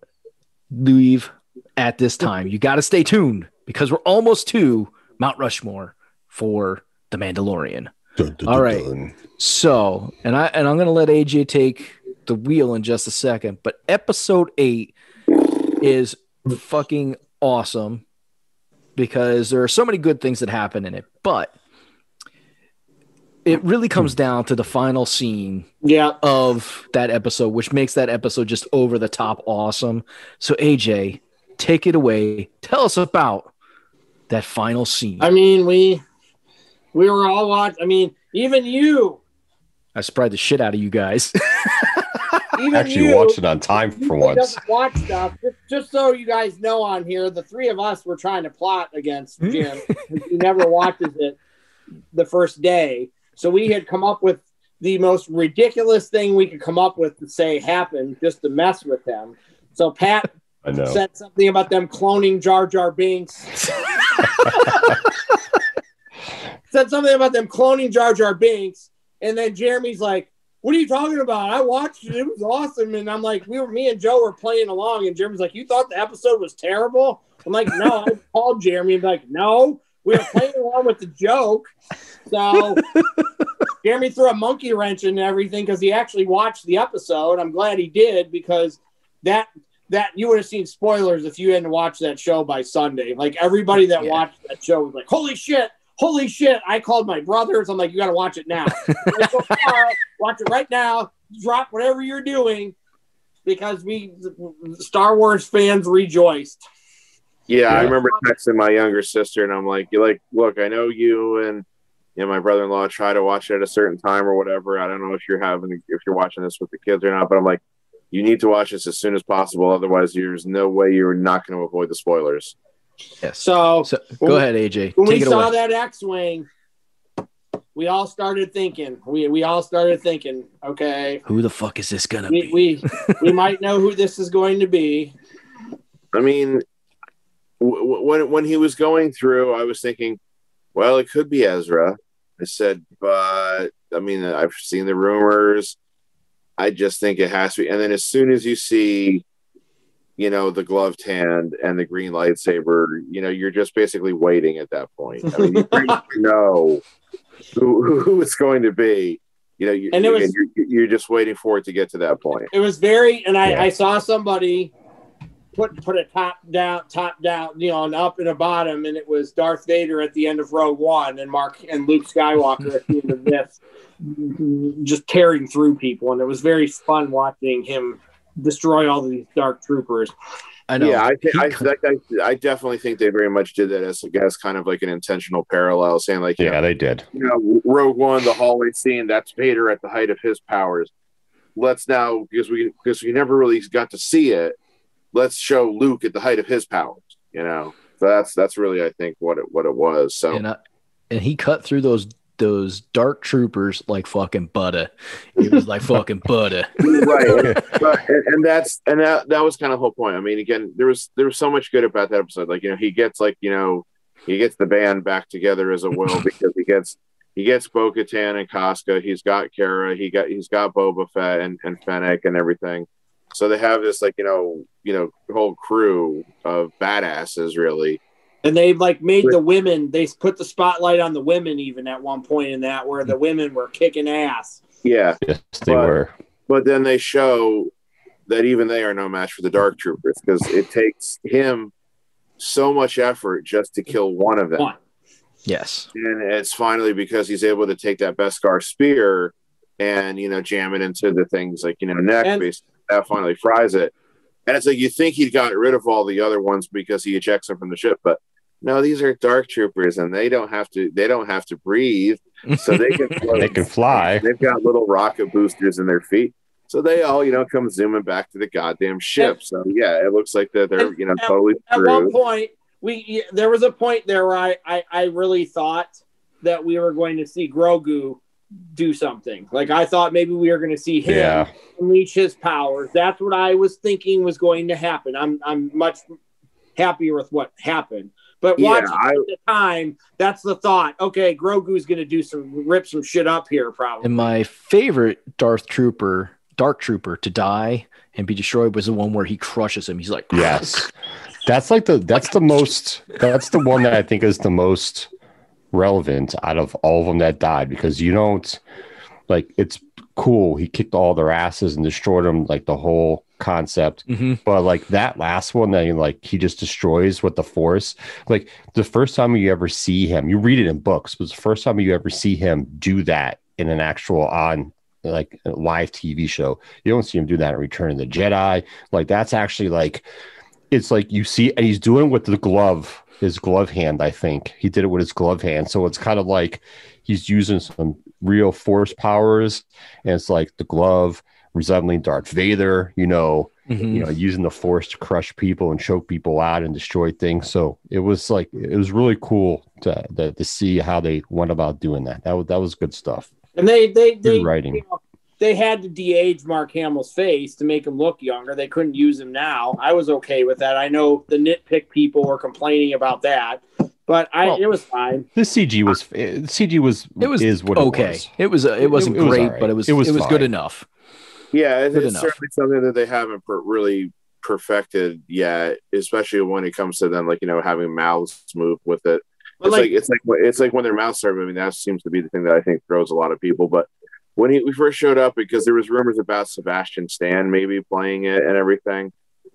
leave at this time. You got to stay tuned because we're almost to Mount Rushmore for The Mandalorian. Dun, dun, All dun, right. dun. So, and I and I'm gonna let AJ take the wheel in just a second, but episode eight is fucking awesome because there are so many good things that happen in it, but it really comes down to the final scene Yeah. of that episode, which makes that episode just over the top awesome. So, AJ, take it away. Tell us about that final scene. I mean, we we were all watching. I mean, even you, I surprised the shit out of you guys. even Actually, you, watched it on time for once. doesn't watch stuff. Just, just so you guys know, on here, the three of us were trying to plot against Hmm. Jim. he never watches it the first day, so we had come up with the most ridiculous thing we could come up with to say happened just to mess with him. So Pat I know. said something about them cloning Jar Jar Binks. said something about them cloning Jar Jar Binks, and then Jeremy's like, "What are you talking about? I watched it; it was awesome." And I'm like, "We were, me and Joe were playing along," and Jeremy's like, "You thought the episode was terrible?" I'm like, "No." I called Jeremy and like, "No, we were playing along with the joke." So Jeremy threw a monkey wrench and everything because he actually watched the episode. I'm glad he did because that that you would have seen spoilers if you hadn't watched that show by Sunday. Like everybody that Yeah. watched that show was like, "Holy shit! Holy shit!" I called my brothers. I'm like, "You got to watch it now. Like, go uh, watch it right now. Drop whatever you're doing." because we Star Wars fans rejoiced. Yeah, I remember texting my younger sister, and I'm like, "You like, look, I know you and you know my brother-in-law try to watch it at a certain time or whatever. I don't know if you're having if you're watching this with the kids or not, but I'm like, you need to watch this as soon as possible. Otherwise, there's no way you're not going to avoid the spoilers." Yes. So So go ahead, AJ. when Take we it saw away. that X-wing, we all started thinking. We we all started thinking, okay, Who the fuck is this gonna we be? we, we might know who this is going to be. I mean, w- w- when when he was going through, I was thinking, well, it could be Ezra. I said, but I mean, I've seen the rumors. I just think it has to be. And then as soon as you see, you know, the gloved hand and the green lightsaber, you know, you're just basically waiting at that point. I mean, you know who, who it's going to be. You know, you, And it was- you're, you're just waiting for it to get to that point. It was very, and I, Yeah. I saw somebody put put a top down, top down, you know, an up and a bottom, and it was Darth Vader at the end of Rogue One, and Mark and Luke Skywalker at the end of this, just tearing through people, and it was very fun watching him destroy all these dark troopers. I know. Yeah, I, th- I, co- I, I definitely think they very much did that as, as kind of like an intentional parallel, saying like, Yeah, yeah, they did. you know, Rogue One, the hallway scene, that's Vader at the height of his powers. Let's now because we because we never really got to see it. Let's show Luke at the height of his powers. You know, so that's that's really I think what it what it was. So and, I, and he cut through those those dark troopers like fucking butter. It was like fucking butter. right, and, and that's and that that was kind of the whole point. I mean, again, there was there was so much good about that episode. Like you know, he gets like you know, he gets the band back together as a will because he gets he gets Bo Katan and Koska. He's got Kara. He got he's got Boba Fett and and Fennec and everything. So they have this like you know you know whole crew of badasses really. And they like made the women. They put the spotlight on the women even at one point in that where the women were kicking ass. Yeah, Yes, they But- were. but then they show that even they are no match for the Dark Troopers because it takes him so much effort just to kill one of them. One. Yes. and it's finally because he's able to take that Beskar spear and you know jam it into the things like you know neck And- basically that finally fries it and it's like you think he'd gotten rid of all the other ones because he ejects them from the ship but no these are dark troopers and they don't have to they don't have to breathe so they can. They can fly. they've got little rocket boosters in their feet so they all you know come zooming back to the goddamn ship so yeah it looks like that they're And- you know and- totally At one point, we there was a point there where I, I I really thought that we were going to see Grogu do something. Like I thought maybe we were going to see him Yeah. unleash his powers. That's what I was thinking was going to happen. I'm I'm much happier with what happened. But Yeah, watching I- at the time, that's the thought. Okay, Grogu's going to do some rip some shit up here, probably. And my favorite Darth Trooper, Dark Trooper, to die and be destroyed was the one where he crushes him. He's like, Yes. That's like the that's the most that's the one that I think is the most relevant out of all of them that died because you don't like it's cool. He kicked all their asses and destroyed them like the whole concept. hmm But like that last one that he like he just destroys with the force. Like the first time you ever see him, you read it in books, but the first time you ever see him do that in an actual on like a live TV show. You don't see him do that in Return of the Jedi. Like that's actually like it's like you see and he's doing it with the glove, his glove hand, I think. He did it with his glove hand. So it's kind of like he's using some real force powers and it's like the glove resembling Darth Vader, you know, Mhm. you know, using the force to crush people and choke people out and destroy things. So it was like it was really cool to to, to see how they went about doing that. That was that was good stuff. And they they they writing. you know, they had to de-age Mark Hamill's face to make him look younger. They couldn't use him now. I was okay with that. I know the nitpick people were complaining about that, but I Well- it was fine. The CG was eh, CG was It was is what okay. it It was. was. It, wasn't it was great, all right. but it was. It It was was, good enough. Yeah, it's, it's enough. certainly something that they haven't per- really perfected yet, especially when it comes to them, like you know, having mouths move with it. But It's like, like, it's like it's like when their mouths start moving. That seems to be the thing that I think throws a lot of people. But when he we first showed up, because there was rumors about Sebastian Stan maybe playing it and everything.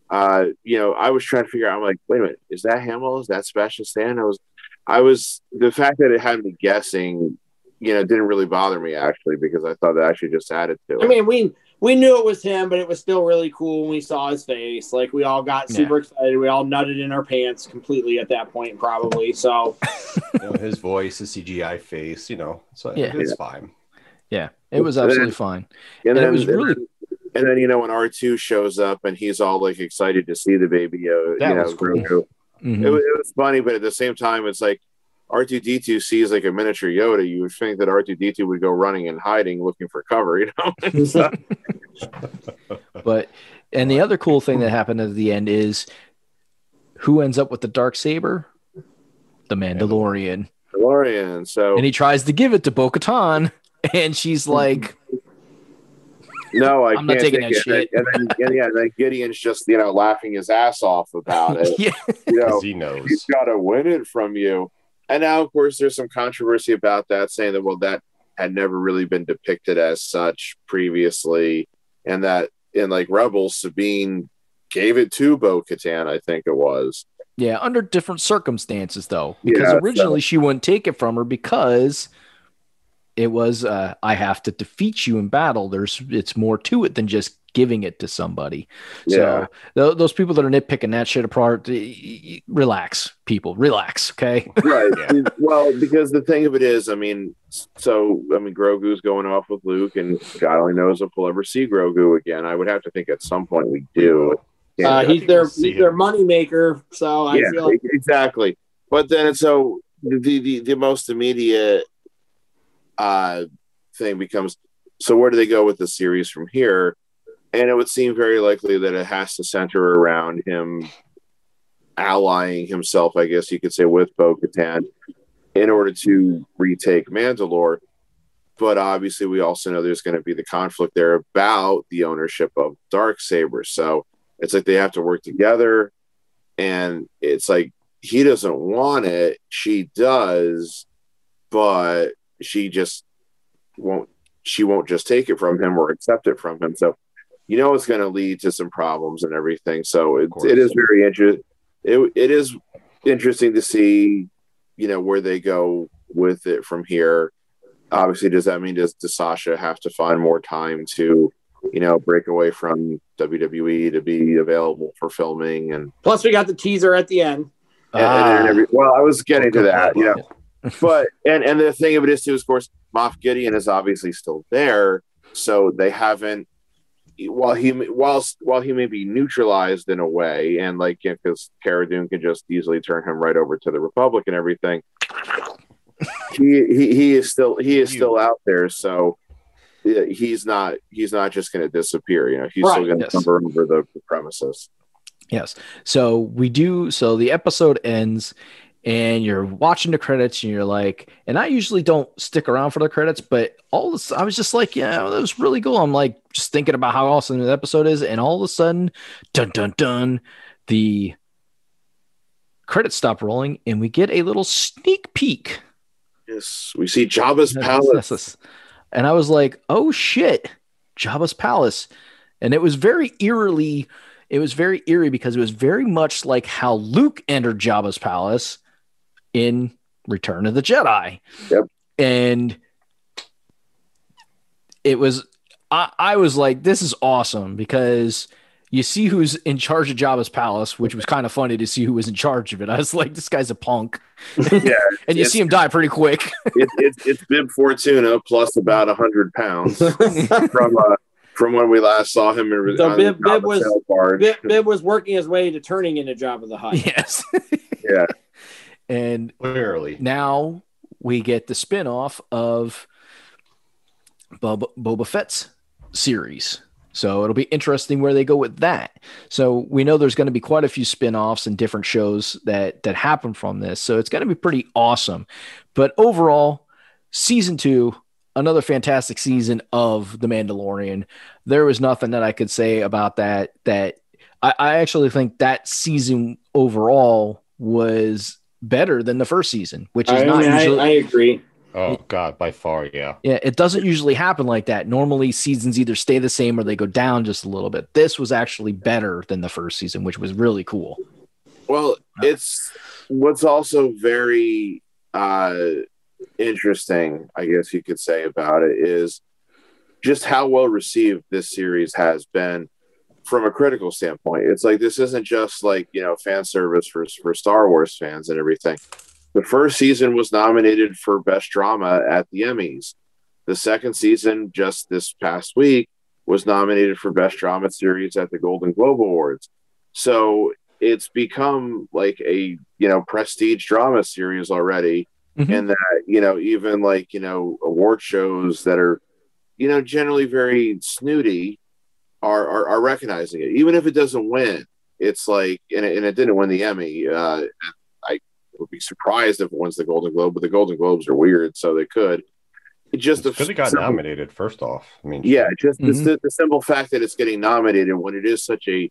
Uh, you know, I was trying to figure out. I'm like, wait a minute, is that Hamill? Is that Sebastian Stan? I was, I was the fact that it had me guessing. You know, didn't really bother me actually because I thought that actually just added to it. I mean, we we knew it was him, but it was still really cool when we saw his face. Like we all got super excited. We all nutted in our pants completely at that point, probably. So you know, his voice, his CGI face, you know, so Yeah. it's fine. Yeah, it was And then- absolutely fine. And And then it was really and then you know when R two shows up and he's all like excited to see the baby, uh, That you know, was cool. Grogu. mhm. It, was, it was funny, but at the same time, it's like R two D two sees like a miniature Yoda. You would think that R two D two would go running and hiding, looking for cover. You know, So- But and the other cool thing that happened at the end is who ends up with the dark saber? The Mandalorian. DeLorean. So And he tries to give it to Bo-Katan, and she's like, no, I I'm not can't taking that it. shit. And then, and yeah, then Gideon's just you know laughing his ass off about it. yeah, You know, Because he knows. he's got to win it from you. And now, of course, there's some controversy about that, saying that well, that had never really been depicted as such previously, and that in like Rebels, Sabine gave it to Bo Katan, I think it was. yeah, under different circumstances though, because Yeah, originally she wouldn't take it from her because it was uh, I have to defeat you in battle. There's it's more to it than just giving it to somebody. Yeah. So th- those people that are nitpicking that shit apart, y- y- relax, people, relax, okay? right. Yeah. Well, because the thing of it is, I mean, so I mean, Grogu's going off with Luke, and God only knows if we'll ever see Grogu again. I would have to think at some point we do. uh, he's their see he's their him. money maker. So I yeah, feel exactly. But then so the, the the most immediate uh thing becomes so where do they go with the series from here? And it would seem very likely that it has to center around him allying himself, I guess you could say, with Bo Katan in order to retake Mandalore. But obviously, we also know there's going to be the conflict there about the ownership of Dark Saber. So it's like they have to work together, and it's like he doesn't want it, she does, but she just won't. She won't just take it from him or accept it from him. So you know it's going to lead to some problems and everything. So it, it is very interesting. It, it is interesting to see, you know, where they go with it from here. Obviously, does that mean does, does Sasha have to find more time to, you know, break away from WWE to be available for filming and, plus we got the teaser at the end. and, and every, well, I was getting to that, you know, Ah. But and and the thing of it is too, of course, Moff Gideon is obviously still there, so they haven't. While he whilst while he may be neutralized in a way, and like because Cara Dune can just easily turn him right over to the Republic and everything, he he, he is still he is still out there. So he's not he's not just going to disappear. You know, he's still going to yes. cover over the, the premises. Yes. So we do. So the episode ends, and you're watching the credits, and you're like, and I usually don't stick around for the credits, but all this, I was just like, yeah, that was really cool. I'm like, just thinking about how awesome the episode is, and all of a sudden, dun dun dun, the credits stop rolling, and we get a little sneak peek. Yes, we see Jabba's Yes, palace. yes, yes. And I was like, oh shit, Jabba's palace. And it was very eerily, it was very eerie because it was very much like how Luke entered Jabba's palace in Return of the Jedi. Yep. And it was I, I was like, this is awesome because you see who's in charge of Jabba's palace, which was kind of funny to see who was in charge of it. I was like, this guy's a punk. Yeah, and you see him die pretty quick. it, it's it's Bib Fortuna plus about hundred pounds from uh, from when we last saw him in So Bib- the Bib was- Bib, Bib was working his way to turning into Jabba the Hutt. yes. Yeah, and Clearly. now we get the spin-off of Boba, Boba Fett's series. So it'll be interesting where they go with that. So we know there's going to be quite a few spin-offs and different shows that that happen from this. So it's going to be pretty awesome. But overall, season 2, another fantastic season of The Mandalorian. There was nothing that I could say about that that I, I actually think that season overall was better than the first season, which is I, not mean, I, usually I agree. Oh God, by far, yeah. yeah, it doesn't usually happen like that. Normally, seasons either stay the same or they go down just a little bit. This was actually better than the first season, which was really cool. well, it's what's also very uh, interesting, I guess you could say about it is just how well received this series has been from a critical standpoint. It's like this isn't just like you know fan service for for Star Wars fans and everything. The first season was nominated for best drama at the Emmys. The second season, just this past week, was nominated for best drama series at the Golden Globe Awards. So it's become like a you know prestige drama series already, Mhm. and that you know even like you know award shows that are you know generally very snooty are are, are recognizing it, even if it doesn't win. It's like and it, and it didn't win the Emmy. Uh, I would be surprised if it wins the Golden Globe, but the Golden Globes are weird, so they could. It just the Because it got simple- nominated first off. I mean, yeah, just the- Mhm. the, the simple fact that it's getting nominated when it is such a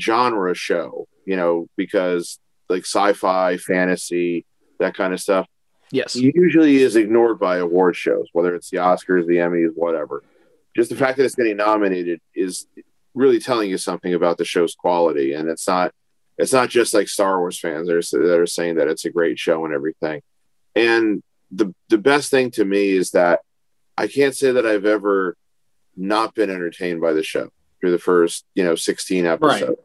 genre show, you know, because like sci-fi, fantasy, that kind of stuff Yes. usually is ignored by award shows, whether it's the Oscars, the Emmys, whatever. Just the fact that it's getting nominated is really telling you something about the show's quality, and it's not it's not just like Star Wars fans that are, that are saying that it's a great show and everything. And the the best thing to me is that I can't say that I've ever not been entertained by the show through the first you know 16 episodes.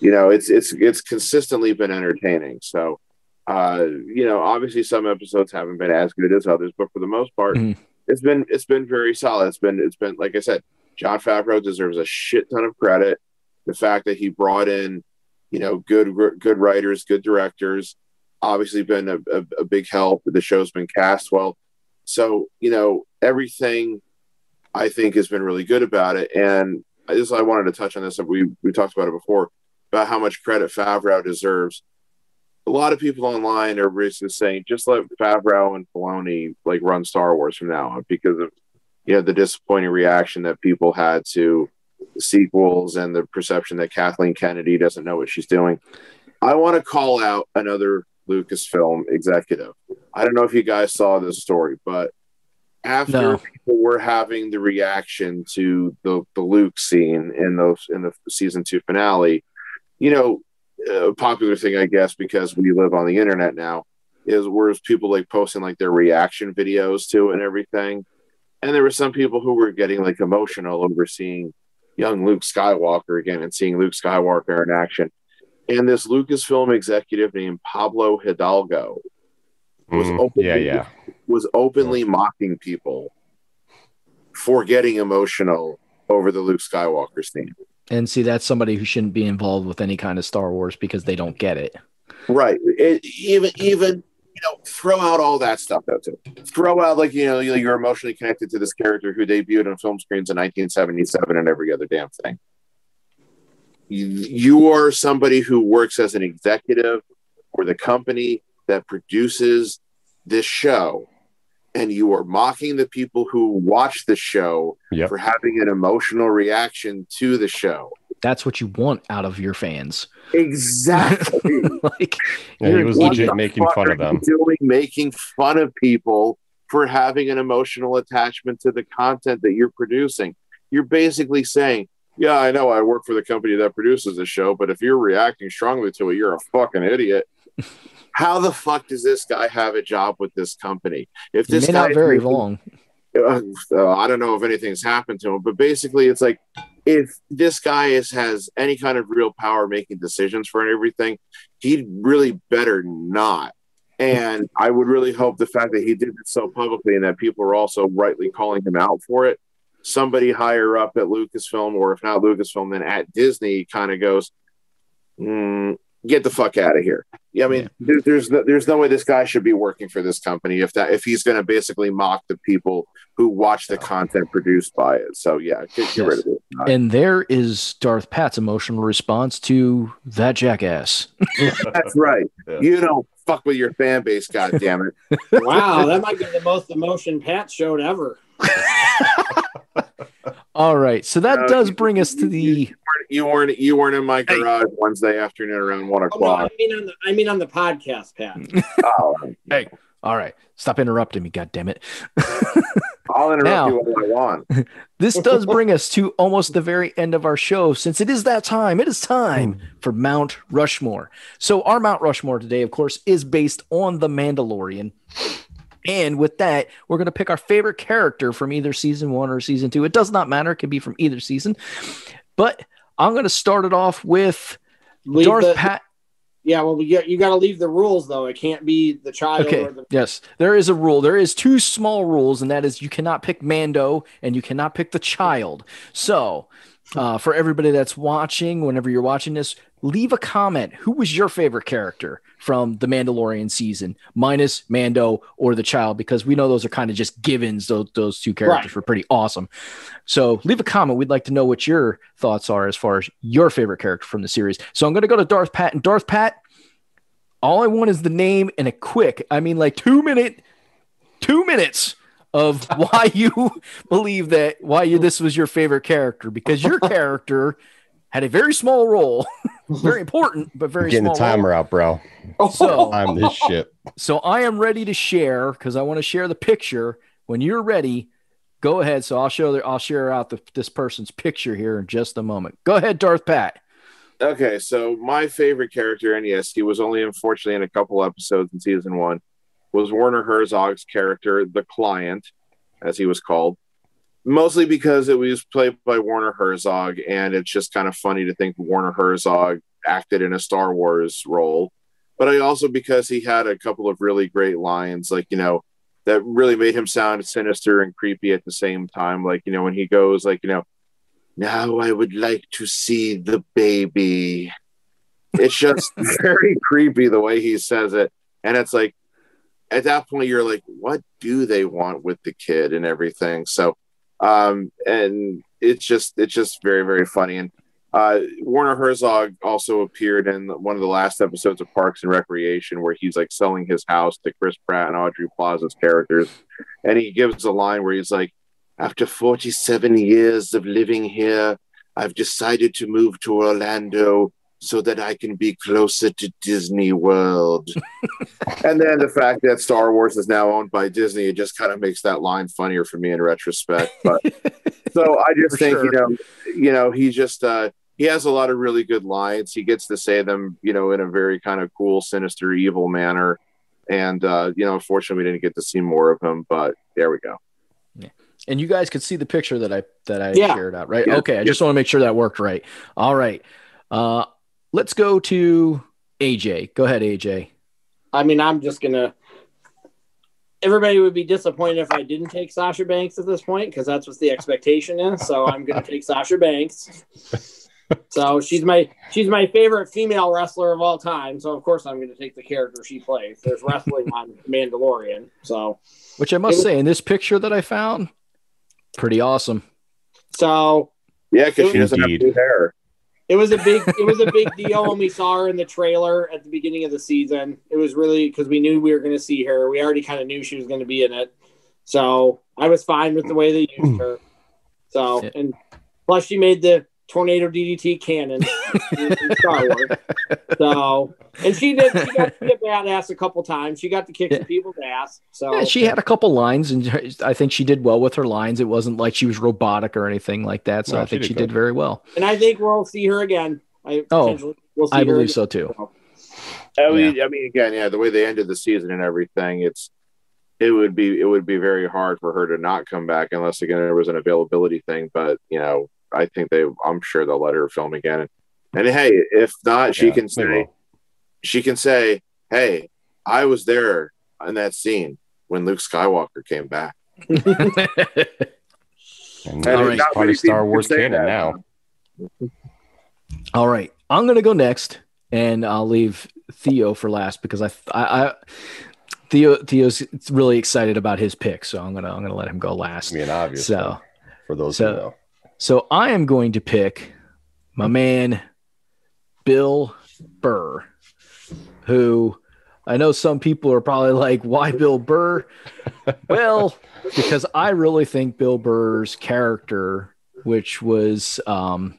You know, it's it's it's consistently been entertaining. So uh, you know, obviously some episodes haven't been as good as others, but for the most part, Mhm. It's been it's been very solid. It's been it's been like I said, Jon Favreau deserves a shit ton of credit. The fact that he brought in, you know, good good writers, good directors, obviously been a, a, a big help. The show's been cast well, so you know everything. I think has been really good about it, and I just I wanted to touch on this. We we talked about it before about how much credit Favreau deserves a lot of people online are basically saying just let Favreau and Filoni like run Star Wars from now on because of you know the disappointing reaction that people had to the sequels and the perception that Kathleen Kennedy doesn't know what she's doing. I want to call out another Lucasfilm executive. I don't know if you guys saw this story, but after No. people were having the reaction to the the Luke scene in those in the season two finale, you know, a popular thing, I guess, because we live on the internet now, is whereas people like posting like their reaction videos to it and everything. And there were some people who were getting like emotional over seeing young Luke Skywalker again and seeing Luke Skywalker in action. And this Lucasfilm executive named Pablo Hidalgo was Mm, open- yeah, yeah. was openly mocking people for getting emotional over the Luke Skywalker scene. And see, that's somebody who shouldn't be involved with any kind of Star Wars because they don't get it. Right. It, even even you know, throw out all that stuff though too. Throw out like you know you- you're emotionally connected to this character who debuted on film screens in 1977 and every other damn thing. You, you are somebody who works as an executive for the company that produces this show, and you are mocking the people who watch the show Yep. for having an emotional reaction to the show. That's what you want out of your fans. Exactly. like, Yeah, he you're was legit making fuck fun of them. you Doing making fun of people for having an emotional attachment to the content that you're producing. You're basically saying, "Yeah, I know I work for the company that produces the show, but if you're reacting strongly to it, you're a fucking idiot." How the fuck does this guy have a job with this company? If this guy not very long. uh, uh, I don't know if anything's happened to him, but basically, it's like if this guy is has any kind of real power making decisions for everything, he'd really better not. And I would really hope the fact that he did it so publicly and that people are also rightly calling him out for it, somebody higher up at Lucasfilm, or if not Lucasfilm, then at Disney, kind of goes, mm, "Get the fuck out of here." Yeah, I mean, there, there's no, there's no way this guy should be working for this company if that if he's going to basically mock the people who watch the content produced by it. So yeah, get, get rid of it. And there is Darth Pat's emotional response to that jackass. That's right. Yeah. You don't fuck with your fan base, god damn it. Wow, that might be the most emotion Pat showed ever. All right. So that Uh, does you- bring us to the. You weren't you weren't in my garage Wednesday afternoon around one Oh, no, I o'clock. mean on the I mean on the podcast, Pat. Oh, All right. Stop interrupting me. God damn it. I'll interrupt Now- you all I want. This does bring us to almost the very end of our show. Since it is that time, it is time hmm. for Mount Rushmore. So, our Mount Rushmore today, of course, is based on The Mandalorian. And with that, we're going to pick our favorite character from either season one or season two. It does not matter. It can be from either season. But I'm going to start it off with Leave Darth the- Pat. Yeah, well, we get, you got to leave the rules though. It can't be the child Okay. or the. Yes, there is a rule. There is two small rules, and that is you cannot pick Mando and you cannot pick the child. So, uh, for everybody that's watching, whenever you're watching this, leave a comment. Who was your favorite character from the Mandalorian season, minus Mando or the child? Because we know those are kind of just givens. Those those two characters Right. were pretty awesome. So, leave a comment. We'd like to know what your thoughts are as far as your favorite character from the series. So, I'm going to go to Darth Pat and Darth Pat. All I want is the name and a quick, I mean, like two minute, two minutes of why you believe that why you this was your favorite character because your character had a very small role, very important but very Getting the small. role. timer out, bro. So, I'm this shit. so I am ready to share because I want to share the picture. When you're ready, go ahead. So I'll show the, I'll share out the, this person's picture here in just a moment. Go ahead, Darth Pat. Okay, so my favorite character, and yes, he was only unfortunately in a couple episodes in season one, was Werner Herzog's character, the client, as he was called. Mostly because it was played by Werner Herzog, and it's just kind of funny to think Werner Herzog acted in a Star Wars role. But I also because he had a couple of really great lines, like you know, that really made him sound sinister and creepy at the same time. Like you know, when he goes, like you know, now I would like to see the baby. It's just very creepy the way he says it. And it's like, at that point, you're like, what do they want with the kid and everything? So, um, and it's just, it's just very, very funny. And uh, Werner Herzog also appeared in one of the last episodes of Parks and Recreation where he's like selling his house to Chris Pratt and Aubrey Plaza's characters. And he gives a line where he's like, after 47 years of living here, I've decided to move to Orlando so that I can be closer to Disney World. and then the fact that Star Wars is now owned by Disney, it just kind of makes that line funnier for me in retrospect. But so I just For think, sure. you know, you know, he just uh he has a lot of really good lines. He gets to say them, you know, in a very kind of cool, sinister, evil manner. And uh, you know, unfortunately we didn't get to see more of him, but there we go. Yeah. And you guys could see the picture that I that I Yeah. shared out, right? Yeah. Okay, I just want to make sure that worked right. All right. Uh let's go to AJ. Go ahead, AJ. I mean, I'm just gonna. Everybody would be disappointed if I didn't take Sasha Banks at this point because that's what the expectation is. So I'm gonna take Sasha Banks. So she's my she's my favorite female wrestler of all time. So of course I'm gonna take the character she plays. There's wrestling on Mandalorian. So Which I must was- say, in this picture that I found, pretty awesome. so Yeah, because she doesn't have blue hair. It was a big it was a big deal when we saw her in the trailer at the beginning of the season. It was really because we knew we were going to see her. We already kind of knew she was going to be in it, so I was fine with the way they used hmm. her. So and plus she made the tornado DDT cannon in Star Wars. So and she did she got to be a badass a couple times. She got to kick Yeah. some people's ass. So Yeah, she had a couple lines, and I think she did well with her lines. It wasn't like she was robotic or anything like that. So No, I think she she did did very well. and I think we'll see her again. I Oh, we'll see I believe again. so too. I mean, oh, I mean, again, yeah, the way they ended the season and everything, it's it would be it would be very hard for her to not come back unless again there was an availability thing. But you know, I think they, I'm sure they'll let her film again. And, and hey, if not, she Yeah, can say she can say, "Hey, I was there in that scene when Luke Skywalker came back." And And All it's part of Star Wars canon that. now. All right, I'm gonna go next, and I'll leave Theo for last because I, I, I Theo, Theo's really excited about his pick, so I'm gonna, I'm gonna let him go last. I mean, obvious. So, for those so- who know. So I am going to pick my man, Bill Burr, who I know some people are probably like, why Bill Burr? well, because I really think Bill Burr's character, which was, um,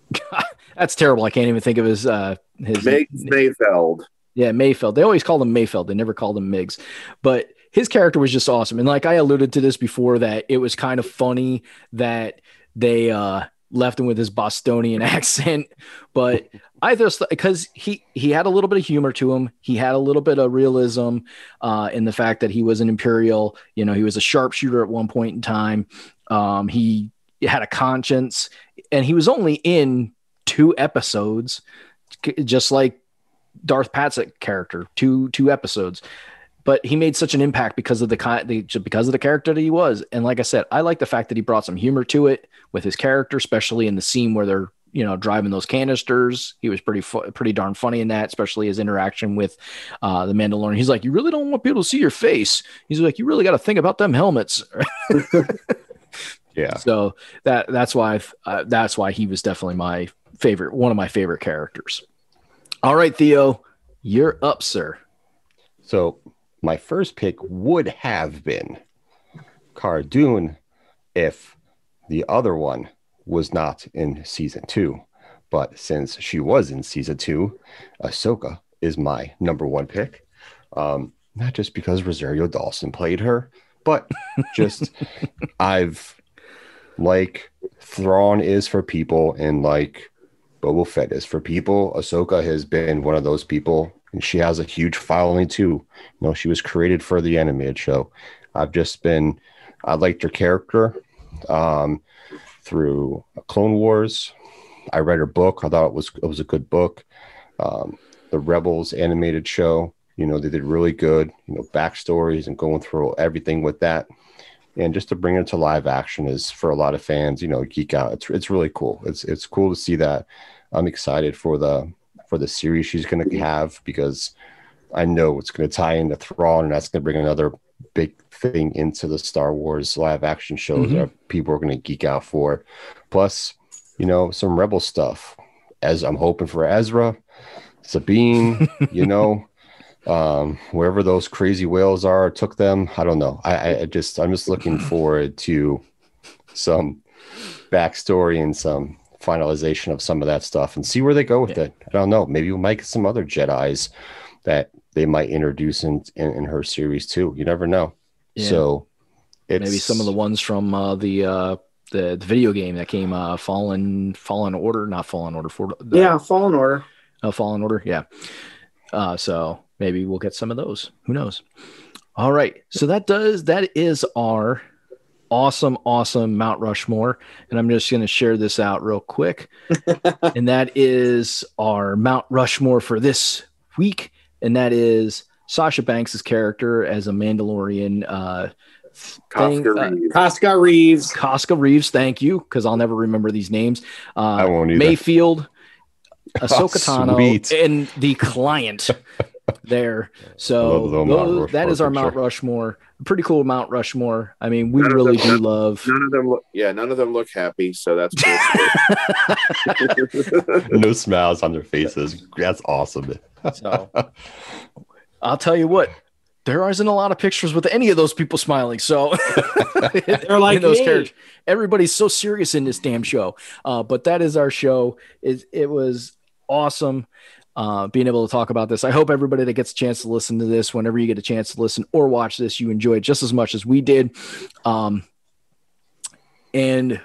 that's terrible. I can't even think of his, uh, his Miggs Mayfeld. yeah, Mayfeld. They always called him Mayfeld. They never called him Miggs. But his character was just awesome. And like I alluded to this before, that it was kind of funny that they uh left him with his Bostonian accent. But I just because he he had a little bit of humor to him. He had a little bit of realism uh, in the fact that he was an Imperial. You know, he was a sharpshooter at one point in time. Um, he had a conscience, and he was only in two episodes, just like Darth Pat's character, two two episodes but he made such an impact because of the kind because of the character that he was. And like i said i like the fact that he brought some humor to it with his character especially in the scene where they're you know driving those canisters. He was pretty fu- pretty darn funny in that especially his interaction with uh, the mandalorian. He's like you really don't want people to see your face. He's like you really got to think about them helmets. Yeah. So that that's why uh, that's why he was definitely my favorite one of my favorite characters. All right theo you're up sir. So my first pick would have been Cara Dune if the other one was not in season two. But since she was in season two, Ahsoka is my number one pick. Um, not just because Rosario Dawson played her, but just I've like Thrawn is for people and like Boba Fett is for people. Ahsoka has been one of those people and she has a huge following too. You know, she was created for the animated show. I've just been, I liked her character um, through Clone Wars. I read her book. I thought it was it was a good book. Um, the Rebels animated show, you know, they did really good. You know, backstories and going through everything with that. And just to bring it to live action is for a lot of fans, you know, geek out. It's it's really cool. It's it's cool to see that. I'm excited for the for the series she's going to have because I know it's going to tie into Thrawn and that's going to bring another big thing into the Star Wars live action shows mm-hmm. that people are going to geek out for. Plus, you know, some Rebel stuff. As I'm hoping for Ezra, Sabine, you know, um, wherever those crazy whales are, took them. I don't know. I, I just I'm just looking forward to some backstory and some finalization of some of that stuff and see where they go with yeah. it. I don't know. Maybe we might get some other Jedi's that they might introduce in, in, in her series too. You never know. Yeah. So maybe some of the ones from uh, the, uh, the, the video game that came uh, Fallen Fallen Order, not Fallen Order for the, yeah Fallen Order. Uh, Fallen Order, yeah. Uh, so maybe we'll get some of those. Who knows? All right. So that does that is our awesome, awesome Mount Rushmore. And I'm just going to share this out real quick. and that is our Mount Rushmore for this week. And that is Sasha Banks' character as a Mandalorian. Uh, Koska uh, Reeves. Koska Reeves. Koska Reeves, thank you, because I'll never remember these names. Uh, I won't either. Mayfeld, Ahsoka Tano, oh, and the client there. So those, that is our Mount Rushmore. Pretty cool Mount Rushmore. I mean, we none really do none, love. None of them look. Yeah, none of them look happy. So that's cool. no smiles on their faces. That's awesome. so, I'll tell you what. There isn't a lot of pictures with any of those people smiling. So they're like those me. characters. Everybody's so serious in this damn show. Uh, but that is our show. It, it was awesome uh, being able to talk about this. I hope everybody that gets a chance to listen to this, whenever you get a chance to listen or watch this, you enjoy it just as much as we did. Um, and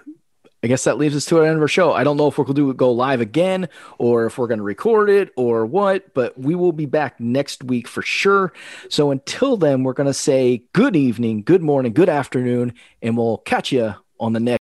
I guess that leaves us to the end of our show. I don't know if we'll do go live again or if we're going to record it or what, but we will be back next week for sure. So until then, we're going to say good evening, good morning, good afternoon, and we'll catch you on the next.